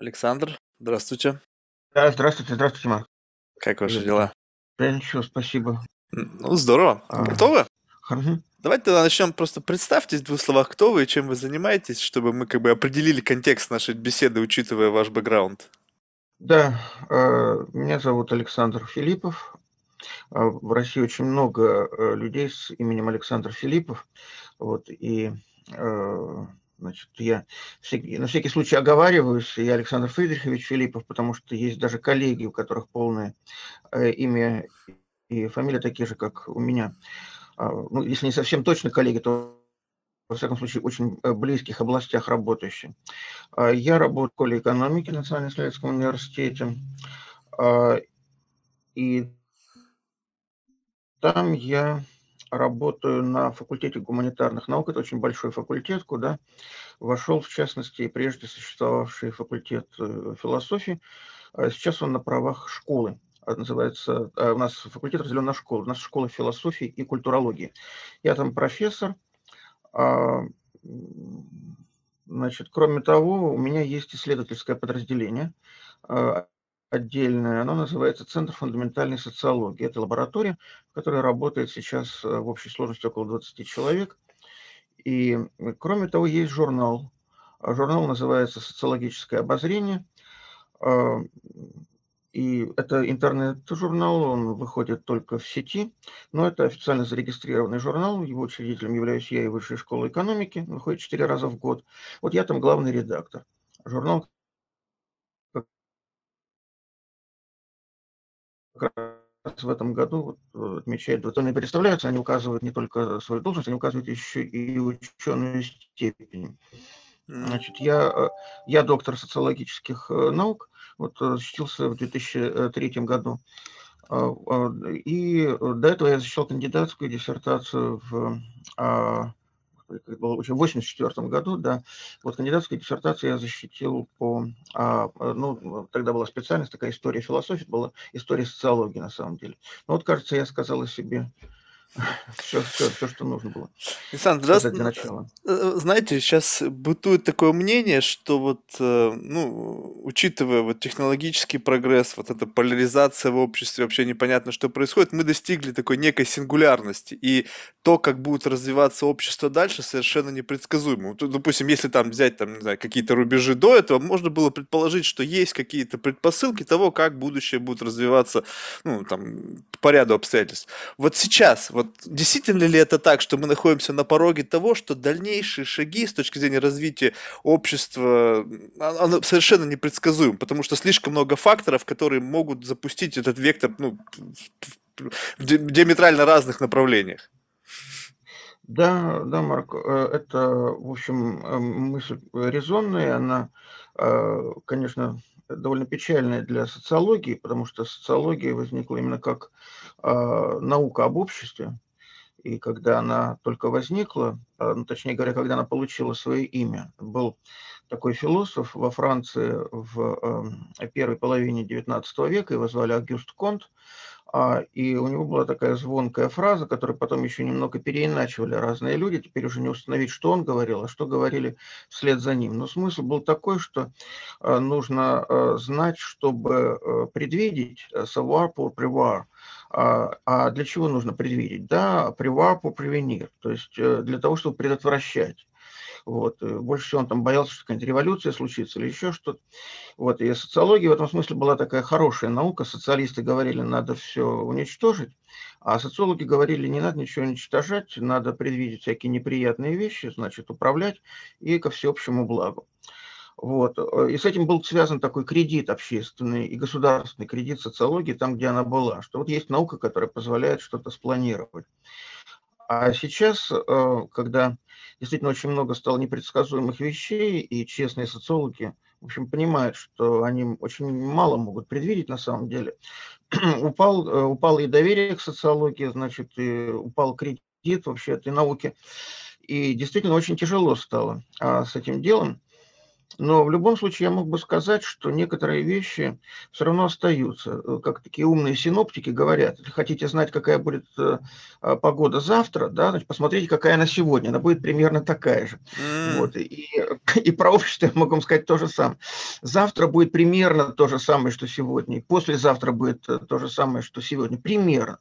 Александр, здравствуйте. Да, здравствуйте, здравствуйте, Марк. Как ваши дела? Да ничего, спасибо. Ну, здорово. А, Готовы? Давайте тогда начнем. Просто представьтесь в двух словах, кто вы и чем вы занимаетесь, чтобы мы как бы определили контекст нашей беседы, учитывая ваш бэкграунд. Да, э, меня зовут Александр Филиппов. А, В России очень много э, людей с именем Александр Филиппов. Вот, и э, значит, я на всякий случай оговариваюсь, я Александр Фридрихович Филиппов, потому что есть даже коллеги, у которых полное э, имя и фамилия такие же, как у меня. А, Ну, если не совсем точно коллеги, то во всяком случае, очень э, близких областях работающие. А, Я работаю в школе экономики Национальном исследовательском университете, а, и там я работаю на факультете гуманитарных наук. Это очень большой факультет, куда вошел, в частности, прежде существовавший факультет э, философии. А Сейчас он на правах школы. А, Называется, а, у нас факультет разделен на школы. У нас школа философии и культурологии. Я там профессор, Значит, кроме того, у меня есть исследовательское подразделение отдельное. Оно называется Центр фундаментальной социологии. Это лаборатория, в которой работает сейчас э, в общей сложности около 20 человек. И, м, кроме того, есть журнал. А Журнал называется «Социологическое обозрение». А, И это интернет-журнал, он выходит только в сети, но это официально зарегистрированный журнал. Его учредителем являюсь я и Высшей школы экономики. Он выходит четыре раза в год. Вот я там главный редактор. Журнал как раз в этом году э, отмечает, вот они представляются, они указывают не только свою должность, они указывают еще и ученую степень. Значит, я, э, я доктор социологических э, наук, вот защитился в 2003 году. А, а, И до этого я защищал кандидатскую диссертацию в а, это в 1984 году, да. Вот кандидатскую диссертацию я защитил по, а, ну, тогда была специальность, такая история философии, была история социологии на самом деле. Ну вот, кажется, я сказал о себе все, все, все, что нужно было Александр, раз- для начала. э, знаете, сейчас бытует такое мнение, что вот, э, ну, учитывая вот технологический прогресс, вот эта поляризация в обществе, вообще непонятно, что происходит, мы достигли такой некой сингулярности, и то, как будет развиваться общество дальше, совершенно непредсказуемо. Вот, допустим, если там взять там, не знаю, какие-то рубежи до этого, можно было предположить, что есть какие-то предпосылки того, как будущее будет развиваться, ну, там, по ряду обстоятельств. Вот сейчас, вот действительно ли это так, что мы находимся на пороге того, что дальнейшие шаги с точки зрения развития общества, оно совершенно непредсказуемо, потому что слишком много факторов, которые могут запустить этот вектор ну, в ди- диаметрально разных направлениях. Да, да, Марк, э, это, в общем, э, мысль резонная, она, э, конечно, довольно печальная для социологии, потому что социология возникла именно как наука об обществе, и когда она только возникла, а, ну, точнее говоря, когда она получила свое имя, был такой философ во Франции в э, первой половине XIX века, его звали Агюст Конт, а, и у него была такая звонкая фраза, которую потом еще немного переиначивали разные люди. Теперь уже не установить, что он говорил, а что говорили вслед за ним. Но смысл был такой, что нужно знать, чтобы э, предвидеть э, savoir pour prévoir. А а для чего нужно предвидеть? Да, pour prévenir, то есть э, для того, чтобы предотвращать. Вот. э, Больше всего он там боялся, что какая-нибудь революция случится или еще что-то. Вот. И социология в этом смысле была такая хорошая наука. Социалисты говорили, надо все уничтожить, а социологи говорили, не надо ничего уничтожать, надо предвидеть всякие неприятные вещи, значит, управлять и ко всеобщему благу. Вот. э, И с этим был связан такой кредит общественный и государственный кредит социологии там, где она была. Что вот есть наука, которая позволяет что-то спланировать. А сейчас, э, когда действительно очень много стало непредсказуемых вещей, и честные социологи, в общем, понимают, что они очень мало могут предвидеть на самом деле, упал, э, упало и доверие к социологии, значит, и упал кредит вообще этой науки. И действительно очень тяжело стало а, с этим делом. Но в любом случае я мог бы сказать, что некоторые вещи все равно остаются. Э, как такие умные синоптики говорят, если хотите знать, какая будет э, а, погода завтра, да, значит, посмотрите, какая она сегодня. Она будет примерно такая же. М. Вот. И, и про общество я могу вам сказать то же самое. Завтра будет примерно то же самое, что сегодня. И послезавтра будет э, то же самое, что сегодня. Примерно.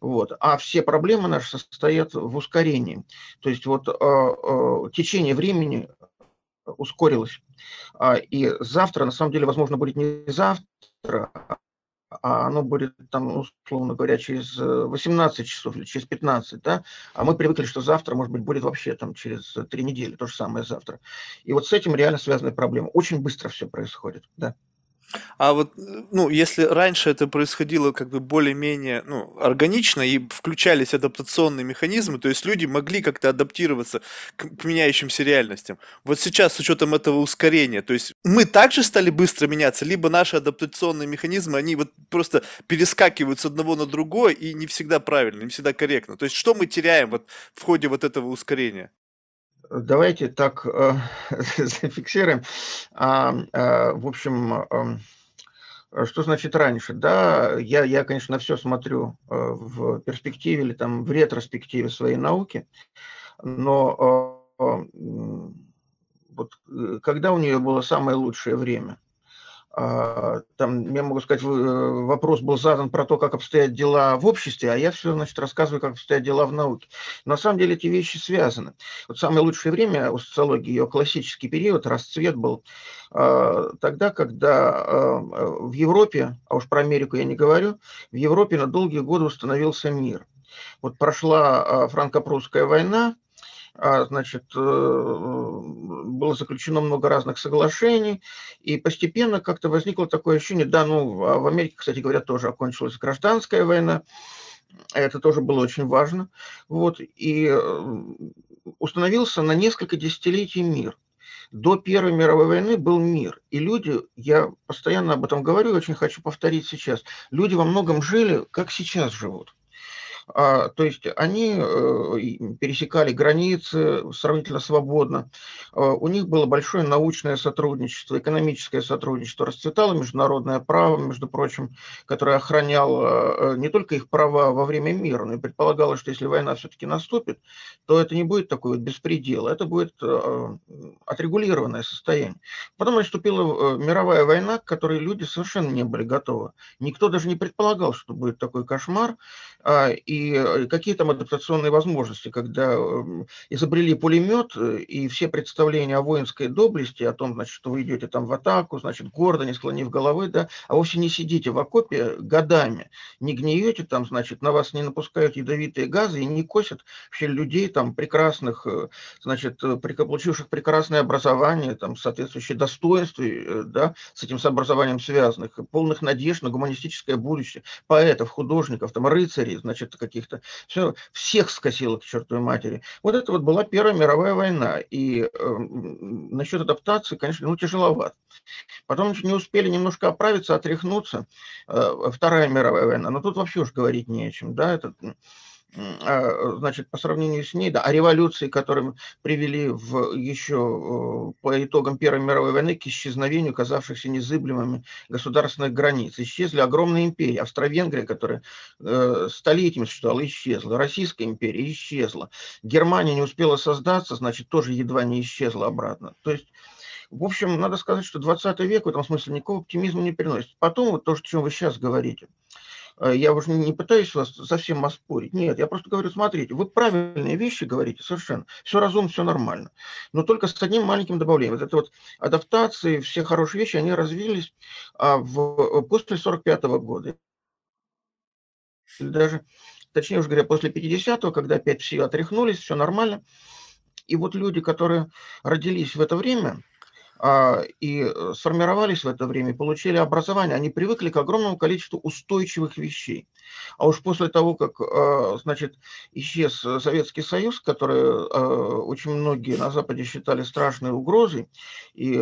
Вот. А все проблемы наши состоят в ускорении. То есть вот э, э, течение времени ускорилось. А, и завтра, на самом деле, возможно, будет не завтра, а оно будет там, условно говоря, через 18 часов или через 15, да, а мы привыкли, что завтра, может быть, будет вообще там через три недели, то же самое завтра. И вот с этим реально связаны проблемы. Очень быстро все происходит, да. А вот, ну, если раньше это происходило как бы более-менее, ну, органично и включались адаптационные механизмы, то есть люди могли как-то адаптироваться к меняющимся реальностям. Вот сейчас с учетом этого ускорения, то есть мы также стали быстро меняться, либо наши адаптационные механизмы, они вот просто перескакивают с одного на другое и не всегда правильно, не всегда корректно. То есть что мы теряем вот в ходе вот этого ускорения? Давайте так э, зафиксируем. А, а, в общем, а, что значит раньше? Да, я, я, конечно, на все смотрю э, в перспективе или там в ретроспективе своей науки, но э, вот когда у нее было самое лучшее время – там, я могу сказать, э, вопрос был задан про то, как обстоят дела в обществе, а я все, значит, рассказываю, как обстоят дела в науке. Но на самом деле эти вещи связаны. Вот самое лучшее время у социологии, ее классический период, расцвет был а, тогда, когда а, в Европе, а уж про Америку я не говорю, в Европе на долгие годы установился мир. Вот прошла франко-прусская война, а, значит, э, было заключено много разных соглашений, и постепенно как-то возникло такое ощущение, да, ну, а в Америке, кстати говоря, тоже окончилась гражданская война, это тоже было очень важно, вот, и э, установился на несколько десятилетий мир. До Первой мировой войны был мир, и люди, я постоянно об этом говорю, очень хочу повторить сейчас, люди во многом жили, как сейчас живут. А, то есть они э, пересекали границы сравнительно свободно. А, у них было большое научное сотрудничество, экономическое сотрудничество. Расцветало международное право, между прочим, которое охраняло э, не только их права во время мира, но и предполагалось, что если война все-таки наступит, то это не будет такой вот беспредел, это будет э, отрегулированное состояние. Потом наступила мировая война, к которой люди совершенно не были готовы. Никто даже не предполагал, что будет такой кошмар. А, и э, какие там адаптационные возможности, когда эм, изобрели пулемет, э, и все представления о воинской доблести, о том, значит, что вы идете там в атаку, значит, гордо, не склонив головы, да, а вовсе не сидите в окопе годами, не гниете там, значит, на вас не напускают ядовитые газы и не косят вообще людей там прекрасных, э, значит, получивших прекрасное образование, там, соответствующее достоинству, да, с этим образованием связанных, полных надежд на гуманистическое будущее, поэтов, художников, там, рыцарей, значит, каких-то, все, всех скосило к чертовой матери. Вот это вот была Первая мировая война, и э, насчет адаптации, конечно, ну, тяжеловато. Потом не успели немножко оправиться, отряхнуться, э, Вторая мировая война, но тут вообще уж говорить не о чем, да, это значит, по сравнению с ней, да, о революции, которые привели в еще по итогам Первой мировой войны к исчезновению казавшихся незыблемыми государственных границ. Исчезли огромные империи. Австро-Венгрия, которая э, столетиями существовала, исчезла. Российская империя исчезла. Германия не успела создаться, значит, тоже едва не исчезла обратно. То есть в общем, надо сказать, что 20 век в этом смысле никакого оптимизма не приносит. Потом вот то, о чем вы сейчас говорите – я уже не пытаюсь вас совсем оспорить. Нет, я просто говорю, смотрите, вы правильные вещи говорите совершенно. Все разумно, все нормально. Но только с одним маленьким добавлением. Вот это вот адаптации, все хорошие вещи, они развились а, в, после 45 -го года. Или даже, точнее уже говоря, после 50-го, когда опять все отряхнулись, все нормально. И вот люди, которые родились в это время, и э, сформировались в это время, получили образование, они привыкли к огромному количеству устойчивых вещей. А уж после того, как, а, значит, исчез Советский Союз, который а, очень многие на Западе считали страшной угрозой, и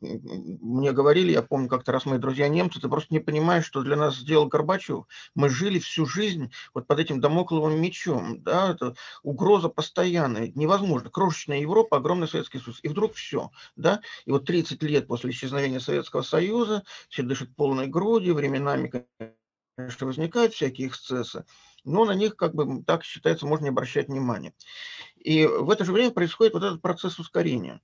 мне говорили, я помню, как-то раз мои друзья немцы, ты просто не понимаешь, что для нас сделал Горбачев. Мы жили всю жизнь вот под этим домокловым мечом, да, это угроза постоянная, невозможно. Крошечная Европа, огромный Советский Союз, и вдруг все, да, и вот 30 лет после исчезновения Советского Союза, все дышат полной грудью, временами, конечно, возникают всякие эксцессы, но на них, как бы, так считается, можно не обращать внимания. И в это же время происходит вот этот процесс ускорения.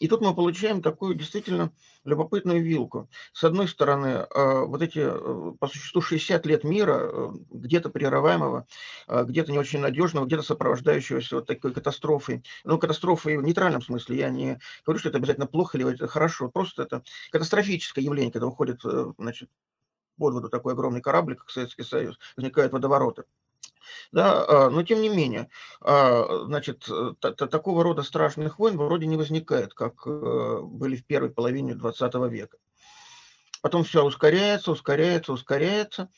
И тут мы получаем такую действительно любопытную вилку. С одной стороны, э, вот эти, э, по существу, 60 лет мира, э, где-то прерываемого, где-то не очень надежного, где-то сопровождающегося вот такой катастрофой. Ну, катастрофой в нейтральном смысле. Я не говорю, что это обязательно плохо или это хорошо. Просто это катастрофическое явление, когда уходит, значит, под воду такой огромный корабль, как Советский Союз, возникают водовороты. Да, а, но тем не менее, а, значит, такого рода страшных войн вроде не возникает, как э, были в первой половине 20 века потом все ускоряется, ускоряется, ускоряется.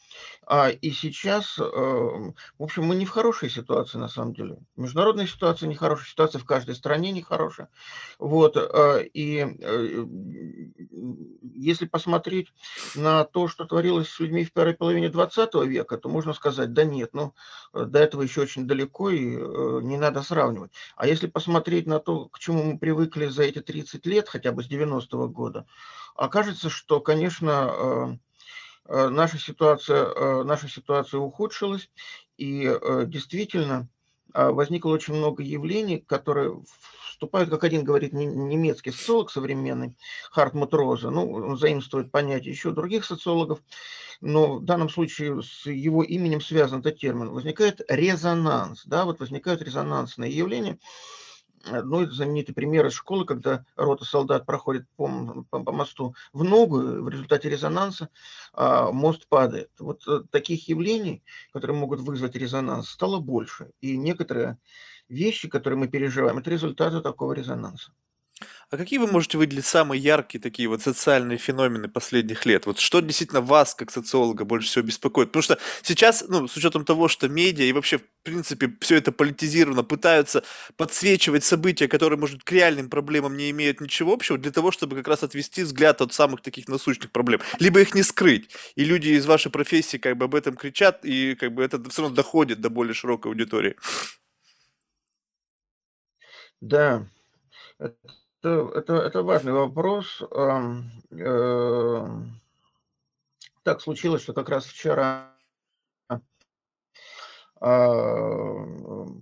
А, и сейчас, э, в общем, мы не в хорошей ситуации на самом деле. Международная ситуация нехорошая, ситуация в каждой стране нехорошая. Вот, э, и э, если посмотреть на то, что творилось с людьми в первой половине 20 века, то можно сказать, да нет, ну, до этого еще очень далеко и не надо сравнивать. А если посмотреть на то, к чему мы привыкли за эти 30 лет, хотя бы с 90-го года, окажется, что, конечно, э, э, наша ситуация, э, наша ситуация ухудшилась, и действительно возникло очень много явлений, которые вступают, как один говорит немецкий социолог современный, Хартмут Роза, ну, он заимствует понятие еще других социологов, но в данном случае с его именем связан этот термин, возникает резонанс, да, вот возникают резонансные явления, ну, знаменитый пример из школы, когда рота солдат проходит по, по, по мосту в ногу, в результате резонанса а, мост падает. Вот а, таких явлений, которые могут вызвать резонанс, стало больше. И некоторые вещи, которые мы переживаем, это результаты такого резонанса. А какие вы можете выделить самые яркие такие вот социальные феномены последних лет? Вот что действительно вас, как социолога, больше всего беспокоит? Потому что сейчас, ну, с учетом того, что медиа и вообще, в принципе, все это политизировано, пытаются подсвечивать события, которые, может, к реальным проблемам не имеют ничего общего, для того, чтобы как раз отвести взгляд от самых таких насущных проблем. Либо их не скрыть. И люди из вашей профессии как бы об этом кричат, и как бы это все равно доходит до более широкой аудитории. Да, это, это, это важный вопрос. Э, так случилось, что как раз вчера а,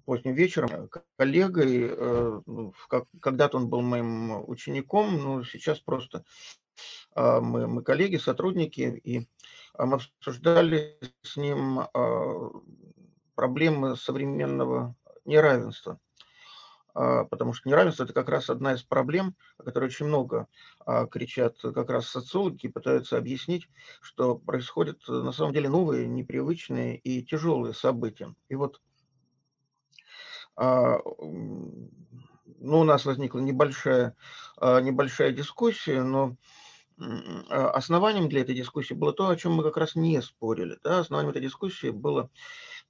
поздним вечером коллегой, э, ну, когда-то он был моим учеником, но сейчас просто а, мы, мы коллеги, сотрудники, и мы обсуждали с ним а, проблемы современного неравенства. А, потому что неравенство – это как раз одна из проблем, о которой очень много а, кричат как раз социологи, пытаются объяснить, что происходят э, на самом деле новые, непривычные и тяжелые события. И вот а, ну, у нас возникла небольшая, небольшая дискуссия, но основанием для этой дискуссии было то, о чем мы как раз не спорили. Да? Основанием этой дискуссии было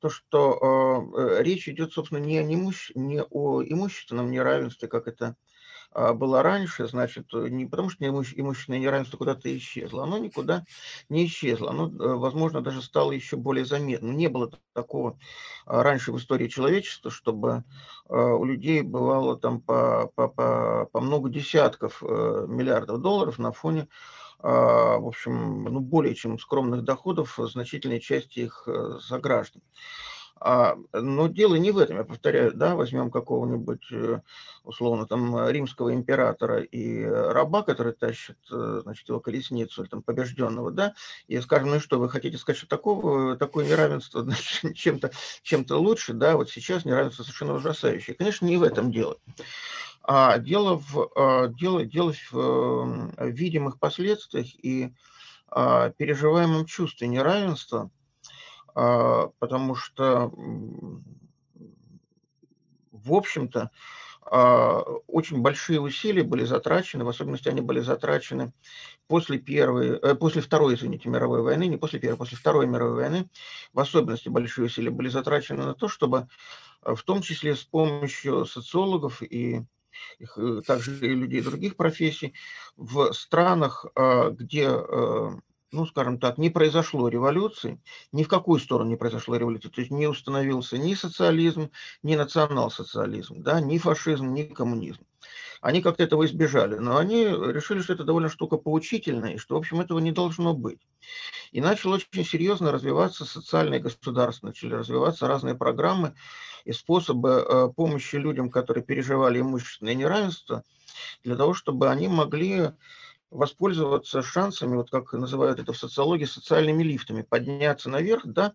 то, что э, речь идет, собственно, не о, неимущ... не о имущественном неравенстве, как это э, было раньше, значит, не потому что имущ... имущественное неравенство куда-то исчезло, оно никуда не исчезло, оно, э, возможно, даже стало еще более заметным. Не было такого раньше в истории человечества, чтобы э, у людей бывало там по, по, по, по много десятков э, миллиардов долларов на фоне в общем, ну, более чем скромных доходов значительной части их э, сограждан. А, но дело не в этом, я повторяю, да, возьмем какого-нибудь, э, условно, там, римского императора и раба, который тащит, э, значит, его колесницу, или там, побежденного, да, и скажем, ну что, вы хотите сказать, что такого, такое неравенство чем-то чем лучше, да, вот сейчас неравенство совершенно ужасающее. Конечно, не в этом дело. А дело в, а, дело, дело в эм, видимых последствиях и а, переживаемом чувстве неравенства, а, потому что, в общем-то, очень большие усилия были затрачены, в особенности они были затрачены после первой, э, после второй, извините, мировой войны, не после первой, после второй мировой войны, в особенности большие усилия были затрачены на то, чтобы в том числе с помощью социологов и э, также и людей других профессий, в странах, а, где, э, ну, скажем так, не произошло революции, ни в какую сторону не произошло революции, то есть не установился ни социализм, ни национал-социализм, да, ни фашизм, ни коммунизм. Они как-то этого избежали, но они решили, что это довольно штука поучительная, и что, в общем, этого не должно быть. И начал очень серьезно развиваться социальное государство, начали развиваться разные программы и способы э, помощи людям, которые переживали имущественное неравенство, для того, чтобы они могли воспользоваться шансами, вот как называют это в социологии, социальными лифтами, подняться наверх, да,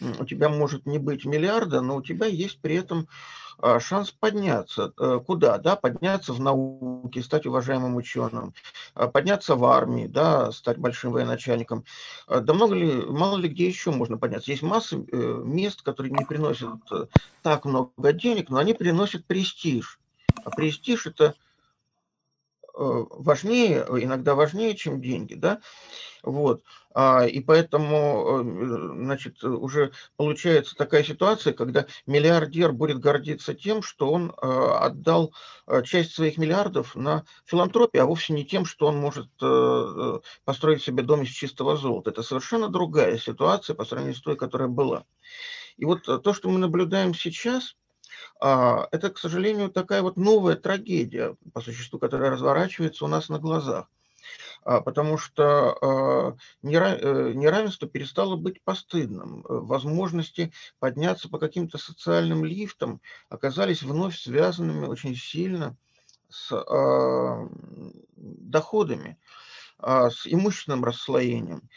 у тебя может не быть миллиарда, но у тебя есть при этом шанс подняться. Э, куда? Да, подняться в науке, стать уважаемым ученым, а, подняться в армии, да, стать большим военачальником. А, да много ли, мало ли где еще можно подняться. Есть масса э, мест, которые не приносят э, так много денег, но они приносят престиж. А престиж – это важнее, иногда важнее, чем деньги, да, вот. А, и поэтому, э, значит, уже получается такая ситуация, когда миллиардер будет гордиться тем, что он а, отдал а, часть своих миллиардов на филантропию, а вовсе не тем, что он может э, построить себе дом из чистого золота. Это совершенно другая ситуация по сравнению с той, которая была. И вот то, что мы наблюдаем сейчас, это, к сожалению, такая вот новая трагедия, по существу, которая разворачивается у нас на глазах. А, потому что а, э, неравенство перестало быть постыдным. Э, возможности подняться по каким-то социальным лифтам оказались вновь связанными очень сильно с а, доходами, с имущественным расслоением.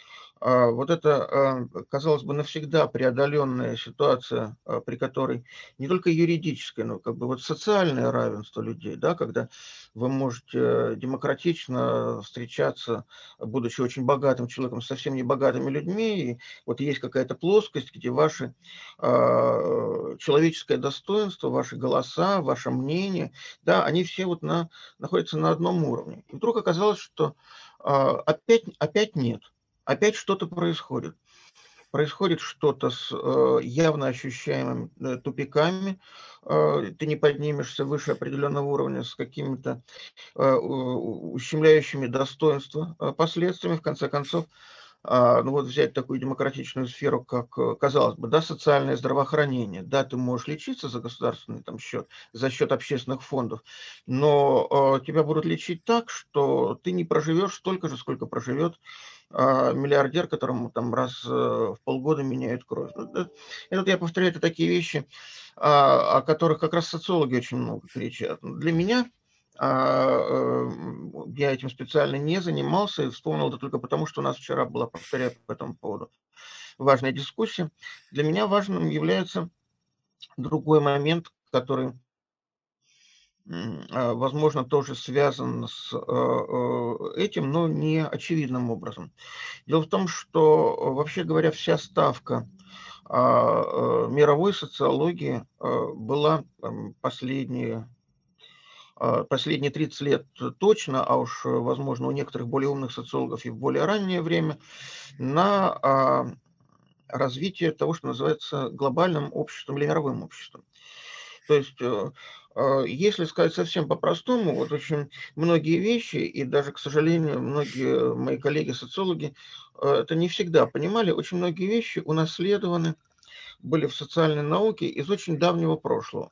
А, вот это, а, казалось бы, навсегда преодоленная ситуация, а, при которой не только юридическое, но как бы вот социальное равенство людей, да, когда вы можете демократично встречаться, будучи очень богатым человеком, с совсем не богатыми людьми, и вот есть какая-то плоскость, где ваше человеческое достоинство, ваши голоса, ваше мнение, да, они все вот на, находятся на одном уровне. И вдруг оказалось, что опять, опять нет – опять что-то происходит. Происходит что-то с э, явно ощущаемыми э, тупиками, э, ты не поднимешься выше определенного уровня с какими-то э, ущемляющими достоинства э, последствиями, в конце концов, а, ну вот взять такую демократичную сферу, как, э, казалось бы, да, социальное здравоохранение, да, ты можешь лечиться за государственный там счет, за счет общественных фондов, но э, тебя будут лечить так, что ты не проживешь столько же, сколько проживет э, миллиардер, которому там раз э, в полгода меняют кровь. Ну, это, я повторяю, это такие вещи, э, о которых как раз социологи очень много кричат. Для меня а, я этим специально не занимался и вспомнил это только потому, что у нас вчера была, повторяю, по этому поводу важная дискуссия. Для меня важным является другой момент, который, а, возможно, тоже связан с э, э, этим, но не очевидным образом. Дело в том, что, вообще говоря, вся ставка а, мировой социологии была последние а, последние 30 лет точно, а уж, возможно, у некоторых более умных социологов и в более раннее время, на а, развитие того, что называется глобальным обществом или мировым обществом. То есть, э, а, если сказать совсем по-простому, вот очень многие вещи, и даже, к сожалению, многие мои коллеги-социологи э, это не всегда понимали, очень многие вещи унаследованы были в социальной науке из очень давнего прошлого.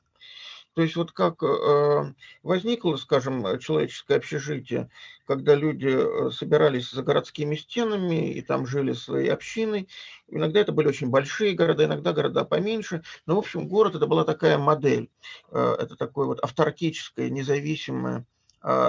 То есть вот как э, возникло, скажем, человеческое общежитие, когда люди э, собирались за городскими стенами и там жили своей общиной. Иногда это были очень большие города, иногда города поменьше. Но, в общем, город это была такая модель. Э, это такое вот авторкическое, независимое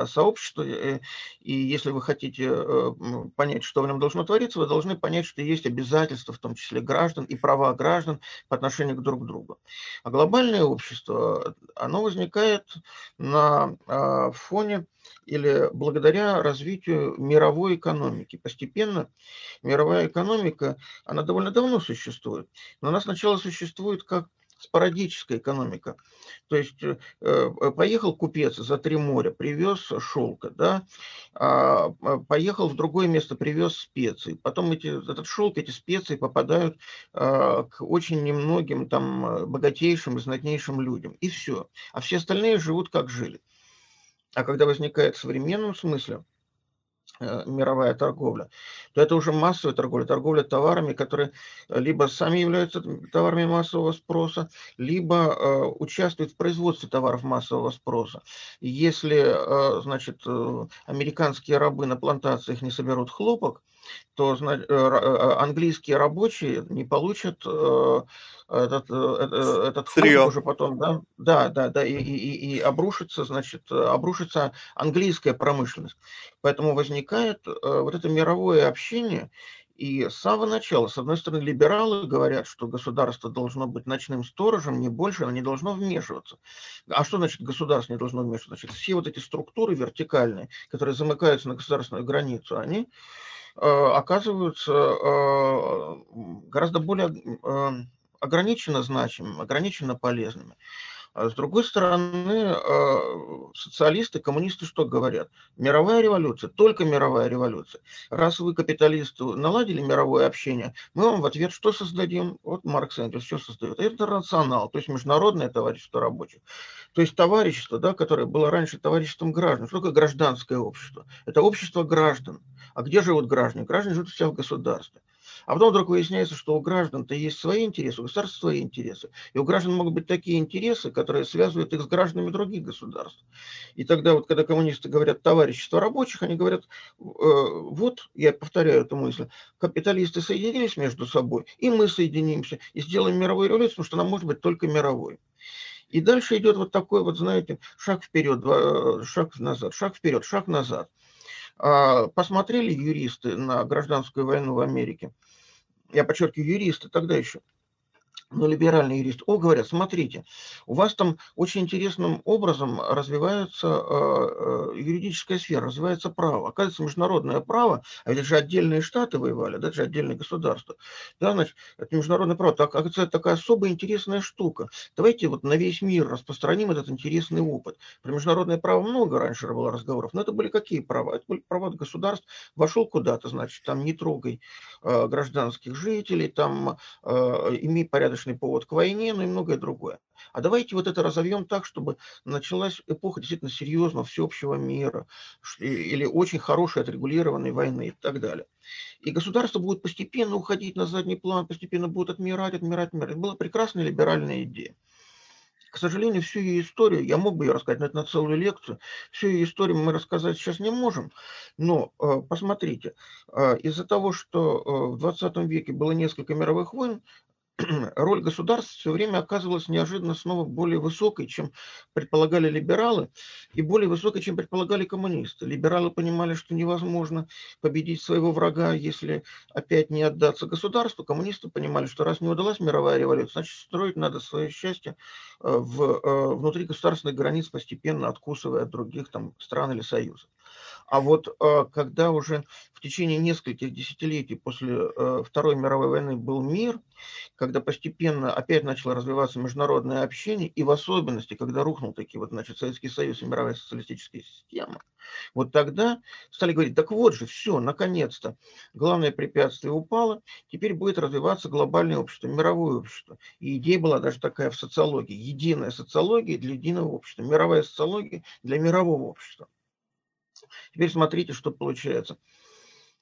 сообщество, э, и если вы хотите э, понять, что в нем должно твориться, вы должны понять, что есть обязательства, в том числе граждан, и права граждан по отношению к друг другу. А глобальное общество, оно возникает на а, фоне или благодаря развитию мировой экономики. Постепенно мировая экономика, она довольно давно существует, но она сначала существует как спорадическая экономика. То есть э, э, поехал купец за три моря, привез шелка, да, а, а, поехал в другое место, привез специи. Потом эти, этот шелк, эти специи попадают а, к очень немногим там богатейшим и знатнейшим людям. И все. А все остальные живут как жили. А когда возникает в современном смысле Э, мировая торговля, то это уже массовая торговля, торговля товарами, которые либо сами являются товарами массового спроса, либо э, участвуют в производстве товаров массового спроса. Если, э, значит, э, американские рабы на плантациях не соберут хлопок, то значит, э, э, английские рабочие не получат этот, этот хлопок уже потом, да, да, да, да, и, и, и обрушится, значит, обрушится английская промышленность. Поэтому возникает вот это мировое общение, и с самого начала, с одной стороны, либералы говорят, что государство должно быть ночным сторожем, не больше, оно не должно вмешиваться. А что значит государство не должно вмешиваться? Значит, все вот эти структуры вертикальные, которые замыкаются на государственную границу, они э, оказываются э, гораздо более э, ограниченно значимыми, ограниченно полезными. А с другой стороны, а, социалисты, коммунисты что говорят? Мировая революция, только мировая революция. Раз вы, капиталисты, наладили мировое общение, мы вам в ответ что создадим? Вот Маркс Энгельс все создает. Интернационал, то есть международное товарищество рабочих. То есть товарищество, да, которое было раньше товариществом граждан. Что такое гражданское общество? Это общество граждан. А где живут граждане? Граждане живут все в государстве. А потом вдруг выясняется, что у граждан-то есть свои интересы, у государства свои интересы. И у граждан могут быть такие интересы, которые связывают их с гражданами других государств. И тогда вот, когда коммунисты говорят товарищество рабочих, они говорят, э, вот, я повторяю эту мысль, капиталисты соединились между собой, и мы соединимся, и сделаем мировую революцию, потому что она может быть только мировой. И дальше идет вот такой вот, знаете, шаг вперед, э, шаг назад, шаг вперед, шаг назад. А, посмотрели юристы на гражданскую войну в Америке, я подчеркиваю, юристы тогда еще, но либеральный юрист, о, говорят, смотрите, у вас там очень интересным образом развивается э, э, юридическая сфера, развивается право. Оказывается, международное право, а ведь же отдельные штаты воевали, да, же отдельные государства. Да, значит, это международное право, так, это такая особо интересная штука. Давайте вот на весь мир распространим этот интересный опыт. Про международное право много раньше было разговоров, но это были какие права? Это были права государств. Вошел куда-то, значит, там не трогай э, гражданских жителей, там э, имей порядок порядочный повод к войне, ну и многое другое. А давайте вот это разовьем так, чтобы началась эпоха действительно серьезного всеобщего мира или очень хорошей отрегулированной войны и так далее. И государство будет постепенно уходить на задний план, постепенно будет отмирать, отмирать, отмирать. Была прекрасная либеральная идея. К сожалению, всю ее историю, я мог бы ее рассказать, но на целую лекцию, всю ее историю мы рассказать сейчас не можем, но э, посмотрите, э, из-за того, что э, в 20 веке было несколько мировых войн, роль государства все время оказывалась неожиданно снова более высокой, чем предполагали либералы, и более высокой, чем предполагали коммунисты. Либералы понимали, что невозможно победить своего врага, если опять не отдаться государству. Коммунисты понимали, что раз не удалась мировая революция, значит, строить надо свое счастье э, в, э, внутри государственных границ, постепенно откусывая от других там, стран или союзов. А вот э, когда уже в течение нескольких десятилетий после Второй мировой войны был мир, когда постепенно опять начало развиваться международное общение, и в особенности, когда рухнул таки вот, значит, Советский Союз и мировая социалистическая система, вот тогда стали говорить, так вот же, все, наконец-то, главное препятствие упало, теперь будет развиваться глобальное общество, мировое общество. И идея была даже такая в социологии, единая социология для единого общества, мировая социология для мирового общества. Теперь смотрите, что получается.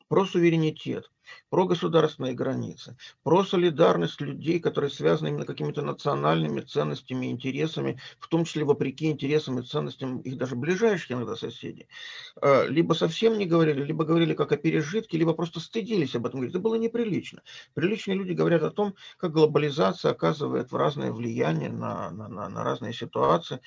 Про суверенитет – про государственные границы, про солидарность людей, которые связаны именно какими-то национальными ценностями, интересами, в том числе вопреки интересам и ценностям их даже ближайших иногда соседей. А, либо совсем не говорили, либо говорили как о пережитке, либо просто стыдились об этом. Это было неприлично. Приличные люди говорят о том, как глобализация оказывает разное влияние на, на, на, на разные ситуации.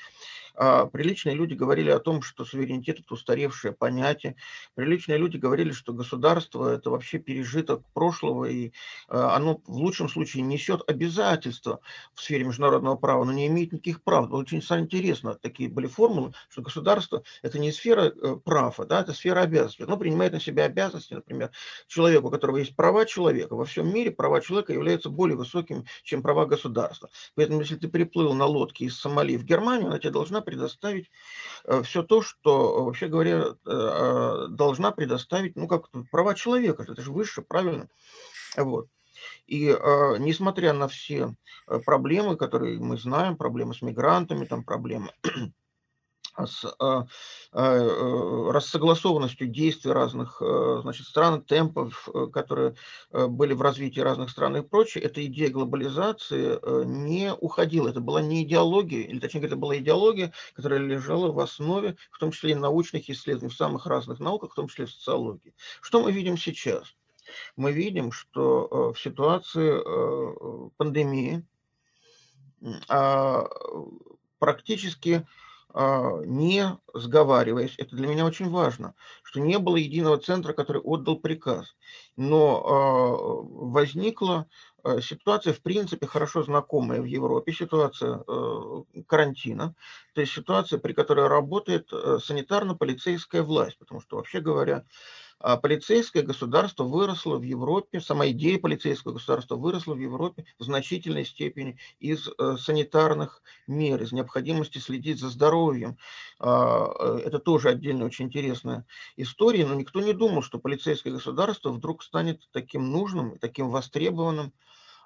А приличные люди говорили о том, что суверенитет – это устаревшее понятие. Приличные люди говорили, что государство – это вообще пережиток пережиток прошлого, и э, оно в лучшем случае несет обязательства в сфере международного права, но не имеет никаких прав. Очень интересно, такие были формулы, что государство – это не сфера э, прав, да, это сфера обязанностей. Оно принимает на себя обязанности, например, человеку, у которого есть права человека. Во всем мире права человека являются более высокими, чем права государства. Поэтому, если ты приплыл на лодке из Сомали в Германию, она тебе должна предоставить э, все то, что, вообще говоря, должна предоставить, ну, как права человека. Это же высшее правильно? Вот. И э, несмотря на все э, проблемы, которые мы знаем, проблемы с мигрантами, там проблемы а с а, а, э, рассогласованностью действий разных, э, значит, стран, темпов, э, которые были в развитии разных стран и прочее, эта идея глобализации не уходила. Это была не идеология, или точнее это была идеология, которая лежала в основе, в том числе и научных исследований, в самых разных науках, в том числе в социологии. Что мы видим сейчас? Мы видим, что в ситуации пандемии практически а, не сговариваясь, это для меня очень важно, что не было единого центра, который отдал приказ, но а, возникла а, ситуация, в принципе, хорошо знакомая в Европе, ситуация карантина, то есть ситуация, при которой работает санитарно-полицейская власть, потому что, вообще говоря, а полицейское государство выросло в Европе, сама идея полицейского государства выросла в Европе в значительной степени из э, санитарных мер, из необходимости следить за здоровьем. А, э, это тоже отдельно очень интересная история, но никто не думал, что полицейское государство вдруг станет таким нужным, таким востребованным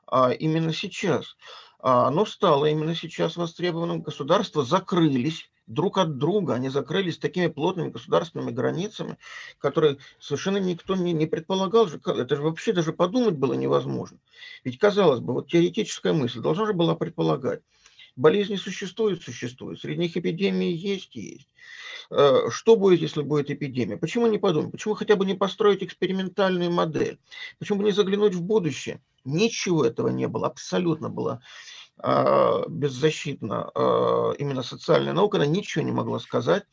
а, именно сейчас. Оно стало именно сейчас востребованным. Государства закрылись друг от друга, они закрылись такими плотными государственными границами, которые совершенно никто не, не предполагал. Это же вообще даже подумать было невозможно. Ведь, казалось бы, вот теоретическая мысль должна же была предполагать, болезни существуют, существуют, среди них эпидемии есть, есть. Э, что будет, если будет эпидемия? Почему не подумать? Почему хотя бы не построить экспериментальную модель? Почему бы не заглянуть в будущее? Ничего этого не было, абсолютно было беззащитна а, именно социальная наука, она ничего не могла сказать.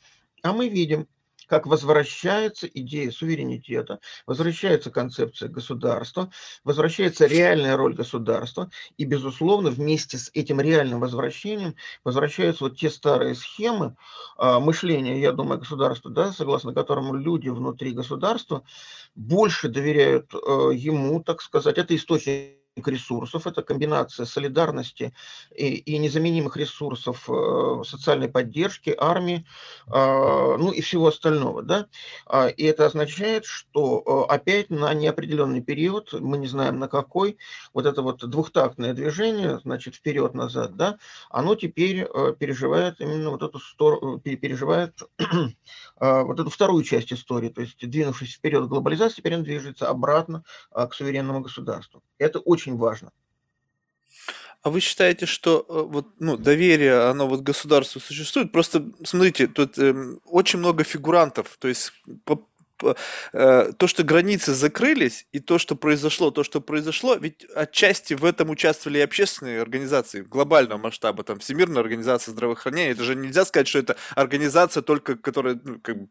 А мы видим, как возвращается идея суверенитета, возвращается концепция государства, возвращается реальная роль государства, и, безусловно, вместе с этим реальным возвращением возвращаются вот те старые схемы э, мышления, я думаю, государства, да, согласно которому люди внутри государства больше доверяют ему, так сказать, это источник ресурсов, это комбинация солидарности и, и незаменимых ресурсов э, социальной поддержки, армии, а, ну и всего остального. Да? А, и это означает, что э, опять на неопределенный период, мы не знаем на какой, вот это вот двухтактное движение, значит, вперед-назад, да, оно теперь э, переживает именно вот эту сторону, переживает вот эту вторую часть истории, то есть двинувшись вперед глобализации, теперь он движется обратно к суверенному государству. Это очень очень важно. А вы считаете, что э, вот, ну, доверие, оно вот государству существует? Просто, смотрите, тут э, очень много фигурантов, то есть по, Э, то, что границы закрылись, и то, что произошло, то, что произошло, ведь отчасти в этом участвовали и общественные организации глобального масштаба, там, Всемирная организация здравоохранения, это же нельзя сказать, что это организация только, которая ну, как бы,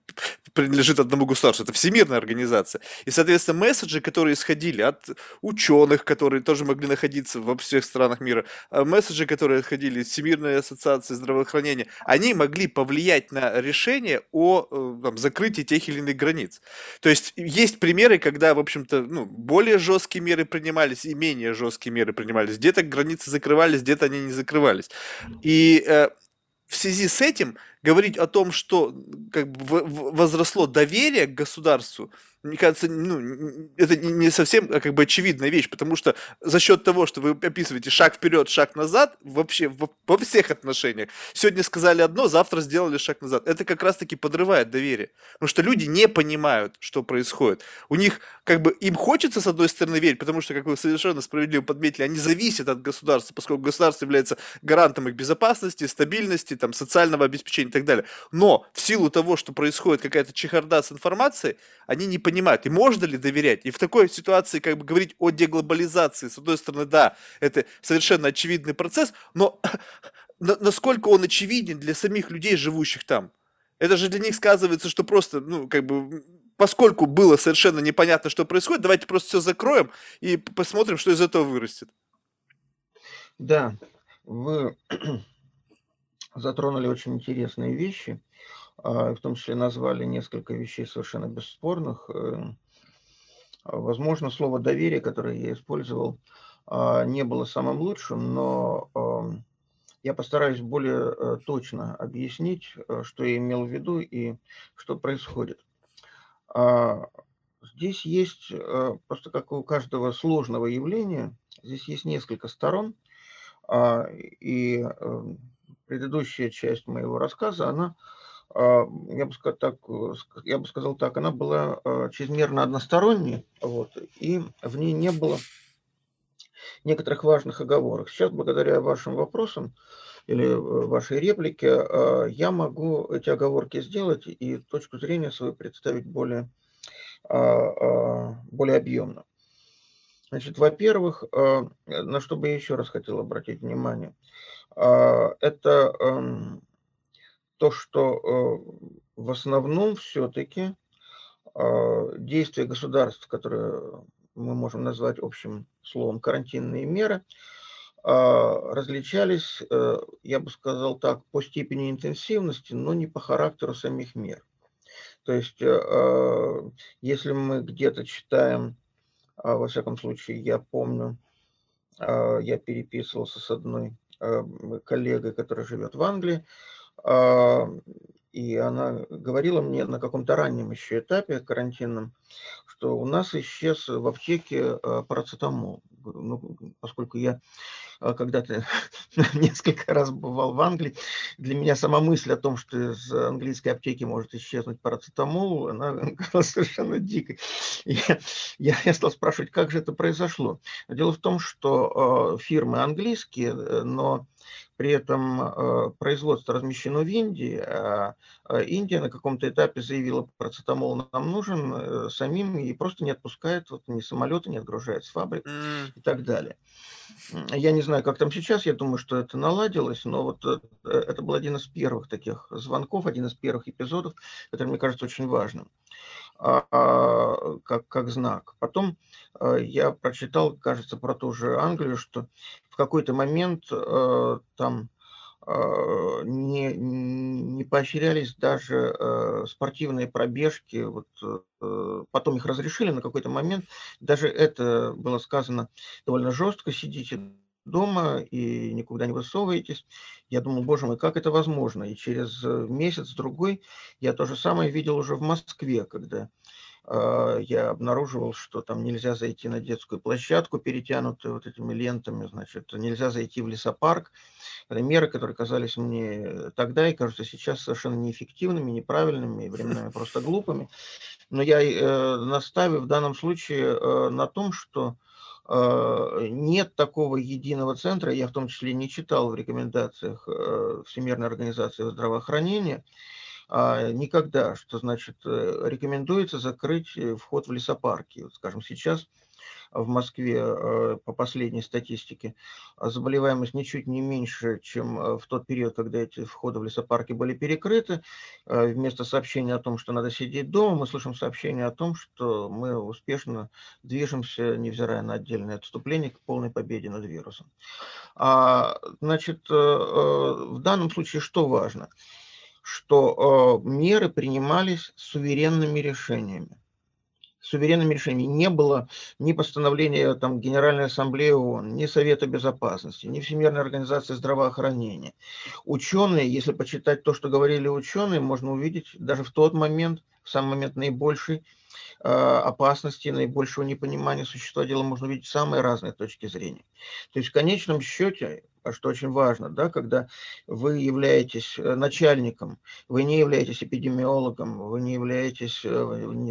принадлежит одному государству, это всемирная организация. И, соответственно, месседжи, которые исходили от ученых, которые тоже могли находиться во всех странах мира, а месседжи, которые исходили из Всемирной ассоциации здравоохранения, они могли повлиять на решение о э, там, закрытии тех или иных границ. То есть есть примеры, когда, в общем-то, ну, более жесткие меры принимались и менее жесткие меры принимались. Где-то границы закрывались, где-то они не закрывались. И э, в связи с этим говорить о том, что как бы возросло доверие к государству, мне кажется, ну, это не совсем а, как бы очевидная вещь, потому что за счет того, что вы описываете шаг вперед, шаг назад, вообще во всех отношениях, сегодня сказали одно, завтра сделали шаг назад, это как раз-таки подрывает доверие, потому что люди не понимают, что происходит. У них как бы им хочется с одной стороны верить, потому что, как вы совершенно справедливо подметили, они зависят от государства, поскольку государство является гарантом их безопасности, стабильности, там, социального обеспечения так далее. Но в силу того, что происходит какая-то чехарда с информацией, они не понимают, и можно ли доверять. И в такой ситуации как бы говорить о деглобализации, с одной стороны, да, это совершенно очевидный процесс, но насколько он очевиден для самих людей, живущих там? Это же для них сказывается, что просто, ну, как бы, поскольку было совершенно непонятно, что происходит, давайте просто все закроем и посмотрим, что из этого вырастет. Да, вы затронули очень интересные вещи. А, в том числе назвали несколько вещей совершенно бесспорных. Э, возможно, слово «доверие», которое я использовал, а, не было самым лучшим, но я постараюсь более э, точно объяснить, э, что я имел в виду и что происходит. А, здесь есть, просто как у каждого сложного явления, здесь есть несколько сторон, и предыдущая часть моего рассказа, она а, я бы сказал так, я бы сказал так, она была а, чрезмерно односторонней, вот, и в ней не было некоторых важных оговорок. Сейчас, благодаря вашим вопросам или э, вашей реплике, а, я могу эти оговорки сделать и точку зрения свою представить более, более объемно. Значит, во-первых, на что бы я еще раз хотел обратить внимание, это эм, то, что э, в основном все-таки э, действия государств, которые мы можем назвать общим словом карантинные меры, э, различались, я бы сказал так, по степени интенсивности, но не по характеру самих мер. То есть, если мы где-то читаем, во всяком случае, я помню, я переписывался с одной коллегой, которая живет в Англии, а, и она говорила мне на каком-то раннем еще этапе карантинном, что у нас исчез в аптеке а, парацетамол. Ну, поскольку я а, когда-то несколько раз бывал в Англии, для меня сама мысль о том, что из английской аптеки может исчезнуть парацетамол, она казалась совершенно дикой. Я, я, я стал спрашивать, как же это произошло. Дело в том, что фирмы английские, э, но при этом э, производство размещено в Индии, а, а Индия на каком-то этапе заявила, парацетамол нам нужен э, самим и просто не отпускает, вот ни самолеты не отгружает с фабрик mm. и так далее. Я не знаю, как там сейчас, я думаю, что это наладилось, но вот э, это был один из первых таких звонков, один из первых эпизодов, который, мне кажется, очень важным как, как знак. Потом я прочитал, кажется, про ту же Англию, что в какой-то момент э, там не, не поощрялись даже спортивные пробежки. Вот, потом их разрешили на какой-то момент. Даже это было сказано довольно жестко. Сидите дома и никуда не высовываетесь. Я думал, боже мой, как это возможно? И через месяц-другой я то же самое видел уже в Москве, когда а, я обнаруживал, что там нельзя зайти на детскую площадку, перетянутую вот этими лентами, значит, нельзя зайти в лесопарк. Это меры, которые казались мне тогда и кажутся сейчас совершенно неэффективными, неправильными и временами просто глупыми. Но я э, наставив в данном случае э, на том, что э, нет такого единого центра, я в том числе не читал в рекомендациях э, Всемирной организации здравоохранения, а, никогда, что значит, э, рекомендуется закрыть э, вход в лесопарки. Скажем, сейчас в Москве э, по последней статистике заболеваемость ничуть не меньше, чем в тот период, когда эти входы в лесопарки были перекрыты. Вместо сообщения о том, что надо сидеть дома, мы слышим сообщение о том, что мы успешно движемся, невзирая на отдельное отступление, к полной победе над вирусом. А, значит, в данном случае что важно? что э, меры принимались суверенными решениями. Суверенными решениями. Не было ни постановления там, Генеральной Ассамблеи ООН, ни Совета Безопасности, ни Всемирной Организации Здравоохранения. Ученые, если почитать то, что говорили ученые, можно увидеть даже в тот момент, в самый момент наибольшей э, опасности, наибольшего непонимания существа дела, можно увидеть самые разные точки зрения. То есть в конечном счете а что очень важно, да, когда вы являетесь э, начальником, вы не являетесь эпидемиологом, вы не являетесь э,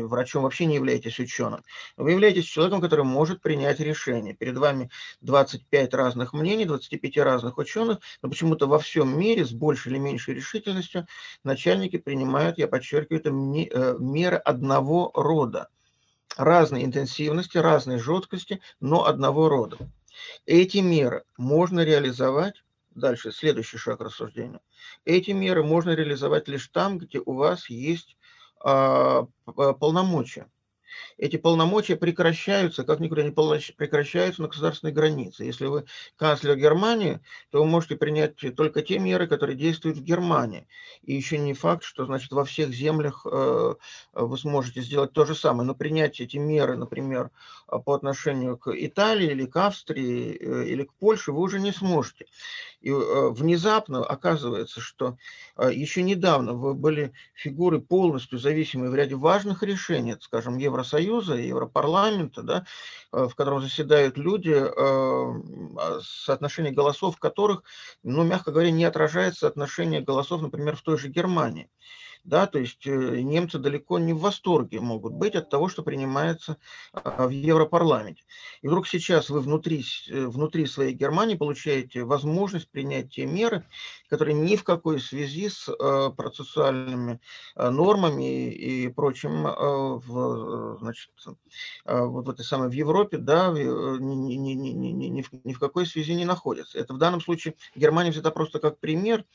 врачом, вообще не являетесь ученым. Вы являетесь человеком, который может принять решение. Перед вами 25 разных мнений, 25 разных ученых, но почему-то во всем мире с большей или меньшей решительностью начальники принимают, я подчеркиваю, это э, меры одного рода разной интенсивности, разной жесткости, но одного рода. Эти меры можно реализовать, дальше следующий шаг рассуждения, эти меры можно реализовать лишь там, где у вас есть а, полномочия эти полномочия прекращаются, как никуда не прекращаются на государственной границе. Если вы канцлер Германии, то вы можете принять только те меры, которые действуют в Германии. И еще не факт, что значит, во всех землях э, вы сможете сделать то же самое. Но принять эти меры, например, по отношению к Италии или к Австрии э, или к Польше вы уже не сможете. И э, внезапно оказывается, что еще недавно вы были фигуры полностью зависимые в ряде важных решений, скажем, Евросоюза Европарламента, да, э, в котором заседают люди, а, соотношение голосов которых, ну, мягко говоря, не отражает соотношение голосов, например, в той же Германии. Да, то есть э, немцы далеко не в восторге могут быть от того, что принимается а, в Европарламенте. И вдруг сейчас вы внутри, э, внутри своей Германии получаете возможность принять те меры, которые ни в какой связи с э, процессуальными нормами и прочим в, значит, вот в этой самой в Европе, да, ни, ни, ни, ни, ни, в, ни в какой связи не находятся. Это в данном случае Германия взята просто как пример,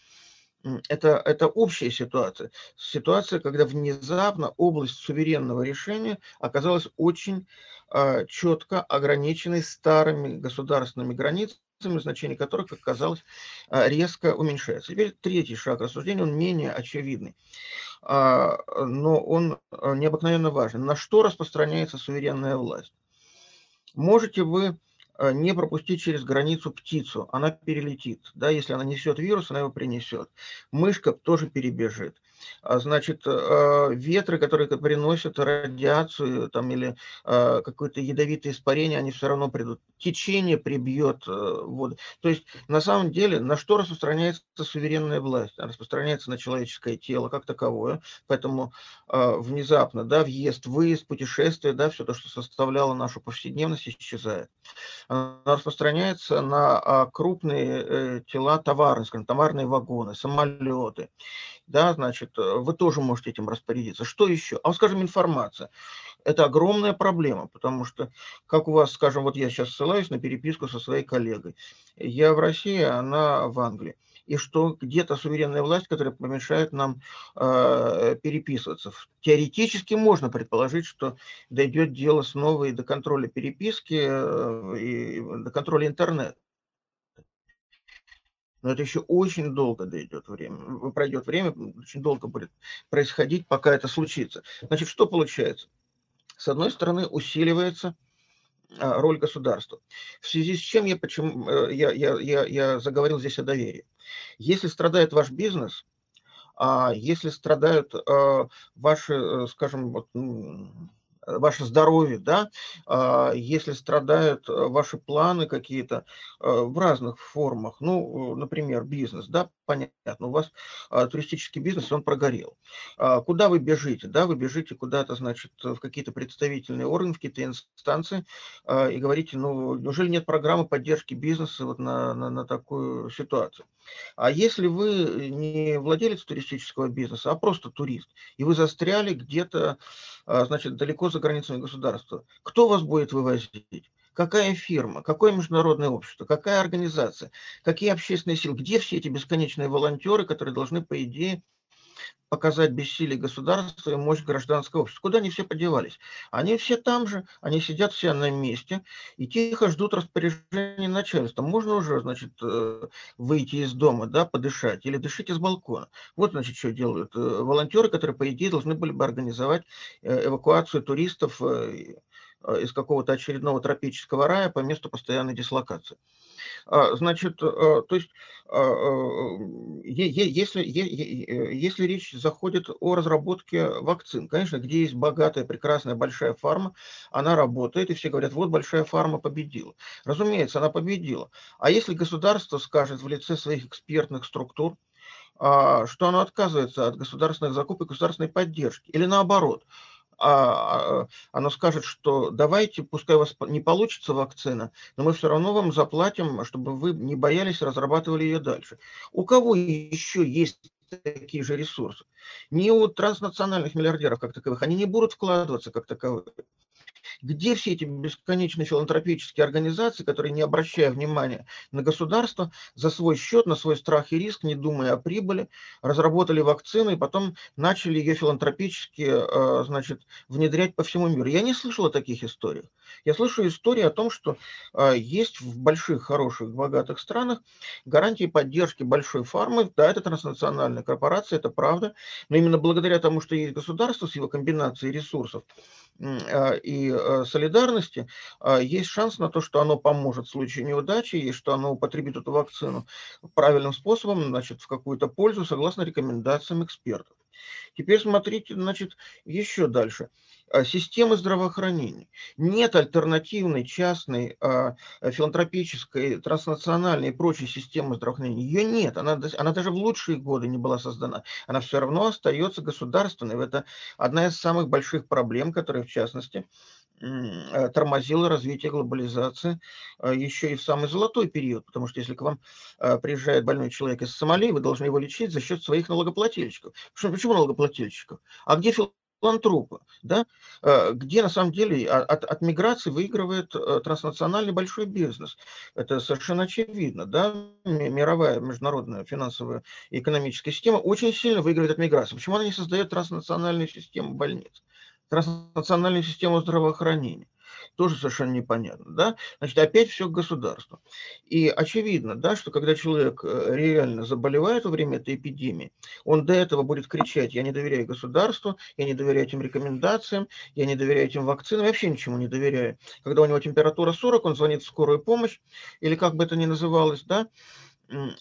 это, это общая ситуация. Ситуация, когда внезапно область суверенного решения оказалась очень э, четко ограниченной старыми государственными границами, значение которых, как казалось, э, резко уменьшается. Теперь третий шаг рассуждения, он менее очевидный, э, но он необыкновенно важен. На что распространяется суверенная власть? Можете вы не пропустить через границу птицу, она перелетит. Да, если она несет вирус, она его принесет. Мышка тоже перебежит. А, значит, э, ветры, которые приносят радиацию там, или э, какое-то ядовитое испарение, они все равно придут. Течение прибьет воду. То есть, на самом деле, на что распространяется суверенная власть? Она распространяется на человеческое тело как таковое. Поэтому внезапно, да, въезд, выезд, путешествие, да, все то, что составляло нашу повседневность, исчезает она распространяется на а, крупные э, тела товарные, скажем, товарные вагоны, самолеты. Да, значит, э, вы тоже можете этим распорядиться. Что еще? А, скажем, информация. Это огромная проблема, потому что, как у вас, скажем, вот я сейчас ссылаюсь на переписку со своей коллегой. Я в России, она в Англии и что где-то суверенная власть, которая помешает нам э, переписываться. Теоретически можно предположить, что дойдет дело снова и до контроля переписки, э, и до контроля интернета. Но это еще очень долго дойдет время, пройдет время, очень долго будет происходить, пока это случится. Значит, что получается? С одной стороны, усиливается а, роль государства. В связи с чем я, почему, э, я, я, я, я заговорил здесь о доверии. Если страдает ваш бизнес, а если страдают а, ваши, э, скажем, вот, ваше здоровье, да, а, если страдают э, ваши планы какие-то в разных формах, ну, например, бизнес, да, понятно, у вас а, туристический бизнес, он прогорел. А, куда вы бежите? Да, вы бежите куда-то, значит, в какие-то представительные органы, в какие-то инстанции а, и говорите, ну, неужели нет программы поддержки бизнеса вот на, на, на такую ситуацию? А если вы не владелец туристического бизнеса, а просто турист, и вы застряли где-то, а, значит, далеко за границами государства, кто вас будет вывозить? Какая фирма, какое международное общество, какая организация, какие общественные силы, где все эти бесконечные волонтеры, которые должны, по идее, показать бессилие государства и мощь гражданского общества. Куда они все подевались? Они все там же, они сидят все на месте и тихо ждут распоряжения начальства. Можно уже, значит, э, выйти из дома, да, подышать или дышите с балкона. Вот, значит, что делают э, волонтеры, которые, по идее, должны были бы организовать э, эвакуацию туристов из какого-то очередного тропического рая по месту постоянной дислокации. А, значит, э, то есть, а, если, если речь заходит о разработке вакцин, конечно, где есть богатая, прекрасная, большая фарма, она работает, и все говорят, вот большая фарма победила. Разумеется, она победила. А если государство скажет в лице своих экспертных структур, а, что оно отказывается от государственных закупок, государственной поддержки, или наоборот – а, а, оно скажет, что давайте, пускай у вас не получится вакцина, но мы все равно вам заплатим, чтобы вы не боялись, разрабатывали ее дальше. У кого еще есть такие же ресурсы? Не у транснациональных миллиардеров как таковых, они не будут вкладываться как таковые. Где все эти бесконечные филантропические организации, которые, не обращая внимания на государство, за свой счет, на свой страх и риск, не думая о прибыли, разработали вакцину и потом начали ее филантропически э, значит, внедрять по всему миру? Я не слышал о таких историях. Я слышу истории о том, что э, есть в больших, хороших, богатых странах гарантии поддержки большой фармы. Да, это транснациональная корпорация, это правда. Но именно благодаря тому, что есть государство с его комбинацией ресурсов, а, и а, солидарности, а, есть шанс на то, что оно поможет в случае неудачи, и что оно употребит эту вакцину правильным способом, значит, в какую-то пользу, согласно рекомендациям экспертов. Теперь смотрите, значит, еще дальше. А, системы здравоохранения. Нет альтернативной частной а, филантропической, транснациональной и прочей системы здравоохранения. Ее нет. Она, она даже в лучшие годы не была создана. Она все равно остается государственной. Это одна из самых больших проблем, которые, в частности, Э, тормозило развитие глобализации а, еще и в самый золотой период, потому что если к вам приезжает больной человек из Сомали, вы должны его лечить за счет своих налогоплательщиков. Почему, налогоплательщиков? А где филантропы? Да? А, где на самом деле от, от миграции выигрывает э, транснациональный большой бизнес? Это совершенно очевидно. Да? Мировая международная финансовая и экономическая система очень сильно выигрывает от миграции. Почему она не создает транснациональную систему больниц? транснациональную систему здравоохранения. Тоже совершенно непонятно, да? Значит, опять все к государству. И очевидно, да, что когда человек э, реально заболевает во время этой эпидемии, он до этого будет кричать, я не доверяю государству, я не доверяю этим рекомендациям, я не доверяю этим вакцинам, вообще ничему не доверяю. Когда у него температура 40, он звонит в скорую помощь, или как бы это ни называлось, да,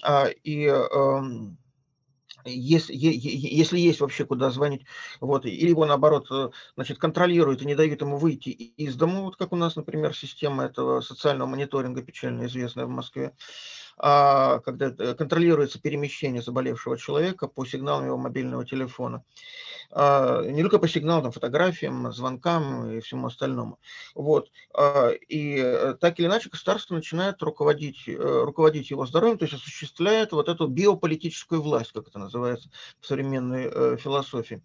а, и эм, если, если есть вообще куда звонить, вот, или его, наоборот, э, значит, контролируют и не дают ему выйти из дома, вот как у нас, например, система этого социального мониторинга, печально известная в Москве, когда э, контролируется перемещение заболевшего человека по сигналам его мобильного телефона. А, не только по сигналам, фотографиям, звонкам и всему остальному. Вот. А, и э, так или иначе государство начинает руководить, э, руководить его здоровьем, то есть осуществляет вот эту биополитическую власть, как это называется в современной философии.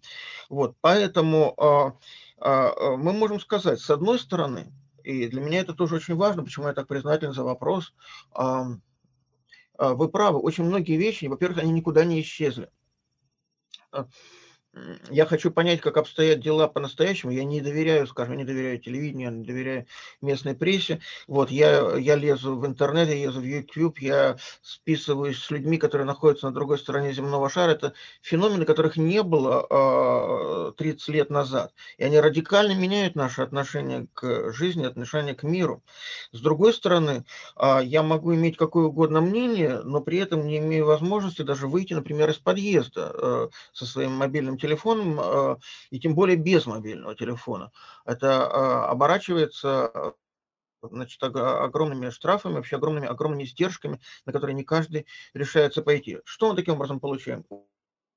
Вот. Поэтому а, мы можем сказать, с одной стороны, и для меня это тоже очень важно, почему я так признателен за вопрос, вы правы, очень многие вещи, во-первых, они никуда не исчезли я хочу понять, как обстоят дела по-настоящему. Я не доверяю, скажем, не доверяю телевидению, не доверяю местной прессе. Вот я, я лезу в интернет, я лезу в YouTube, я списываюсь с людьми, которые находятся на другой стороне земного шара. Это феномены, которых не было э, 30 лет назад. И они радикально меняют наше отношение к жизни, отношение к миру. С другой стороны, э, я могу иметь какое угодно мнение, но при этом не имею возможности даже выйти, например, из подъезда э, со своим мобильным телефоном телефоном, э, и тем более без мобильного телефона. Это э, оборачивается значит, огромными штрафами, вообще огромными, огромными издержками, на которые не каждый решается пойти. Что мы таким образом получаем?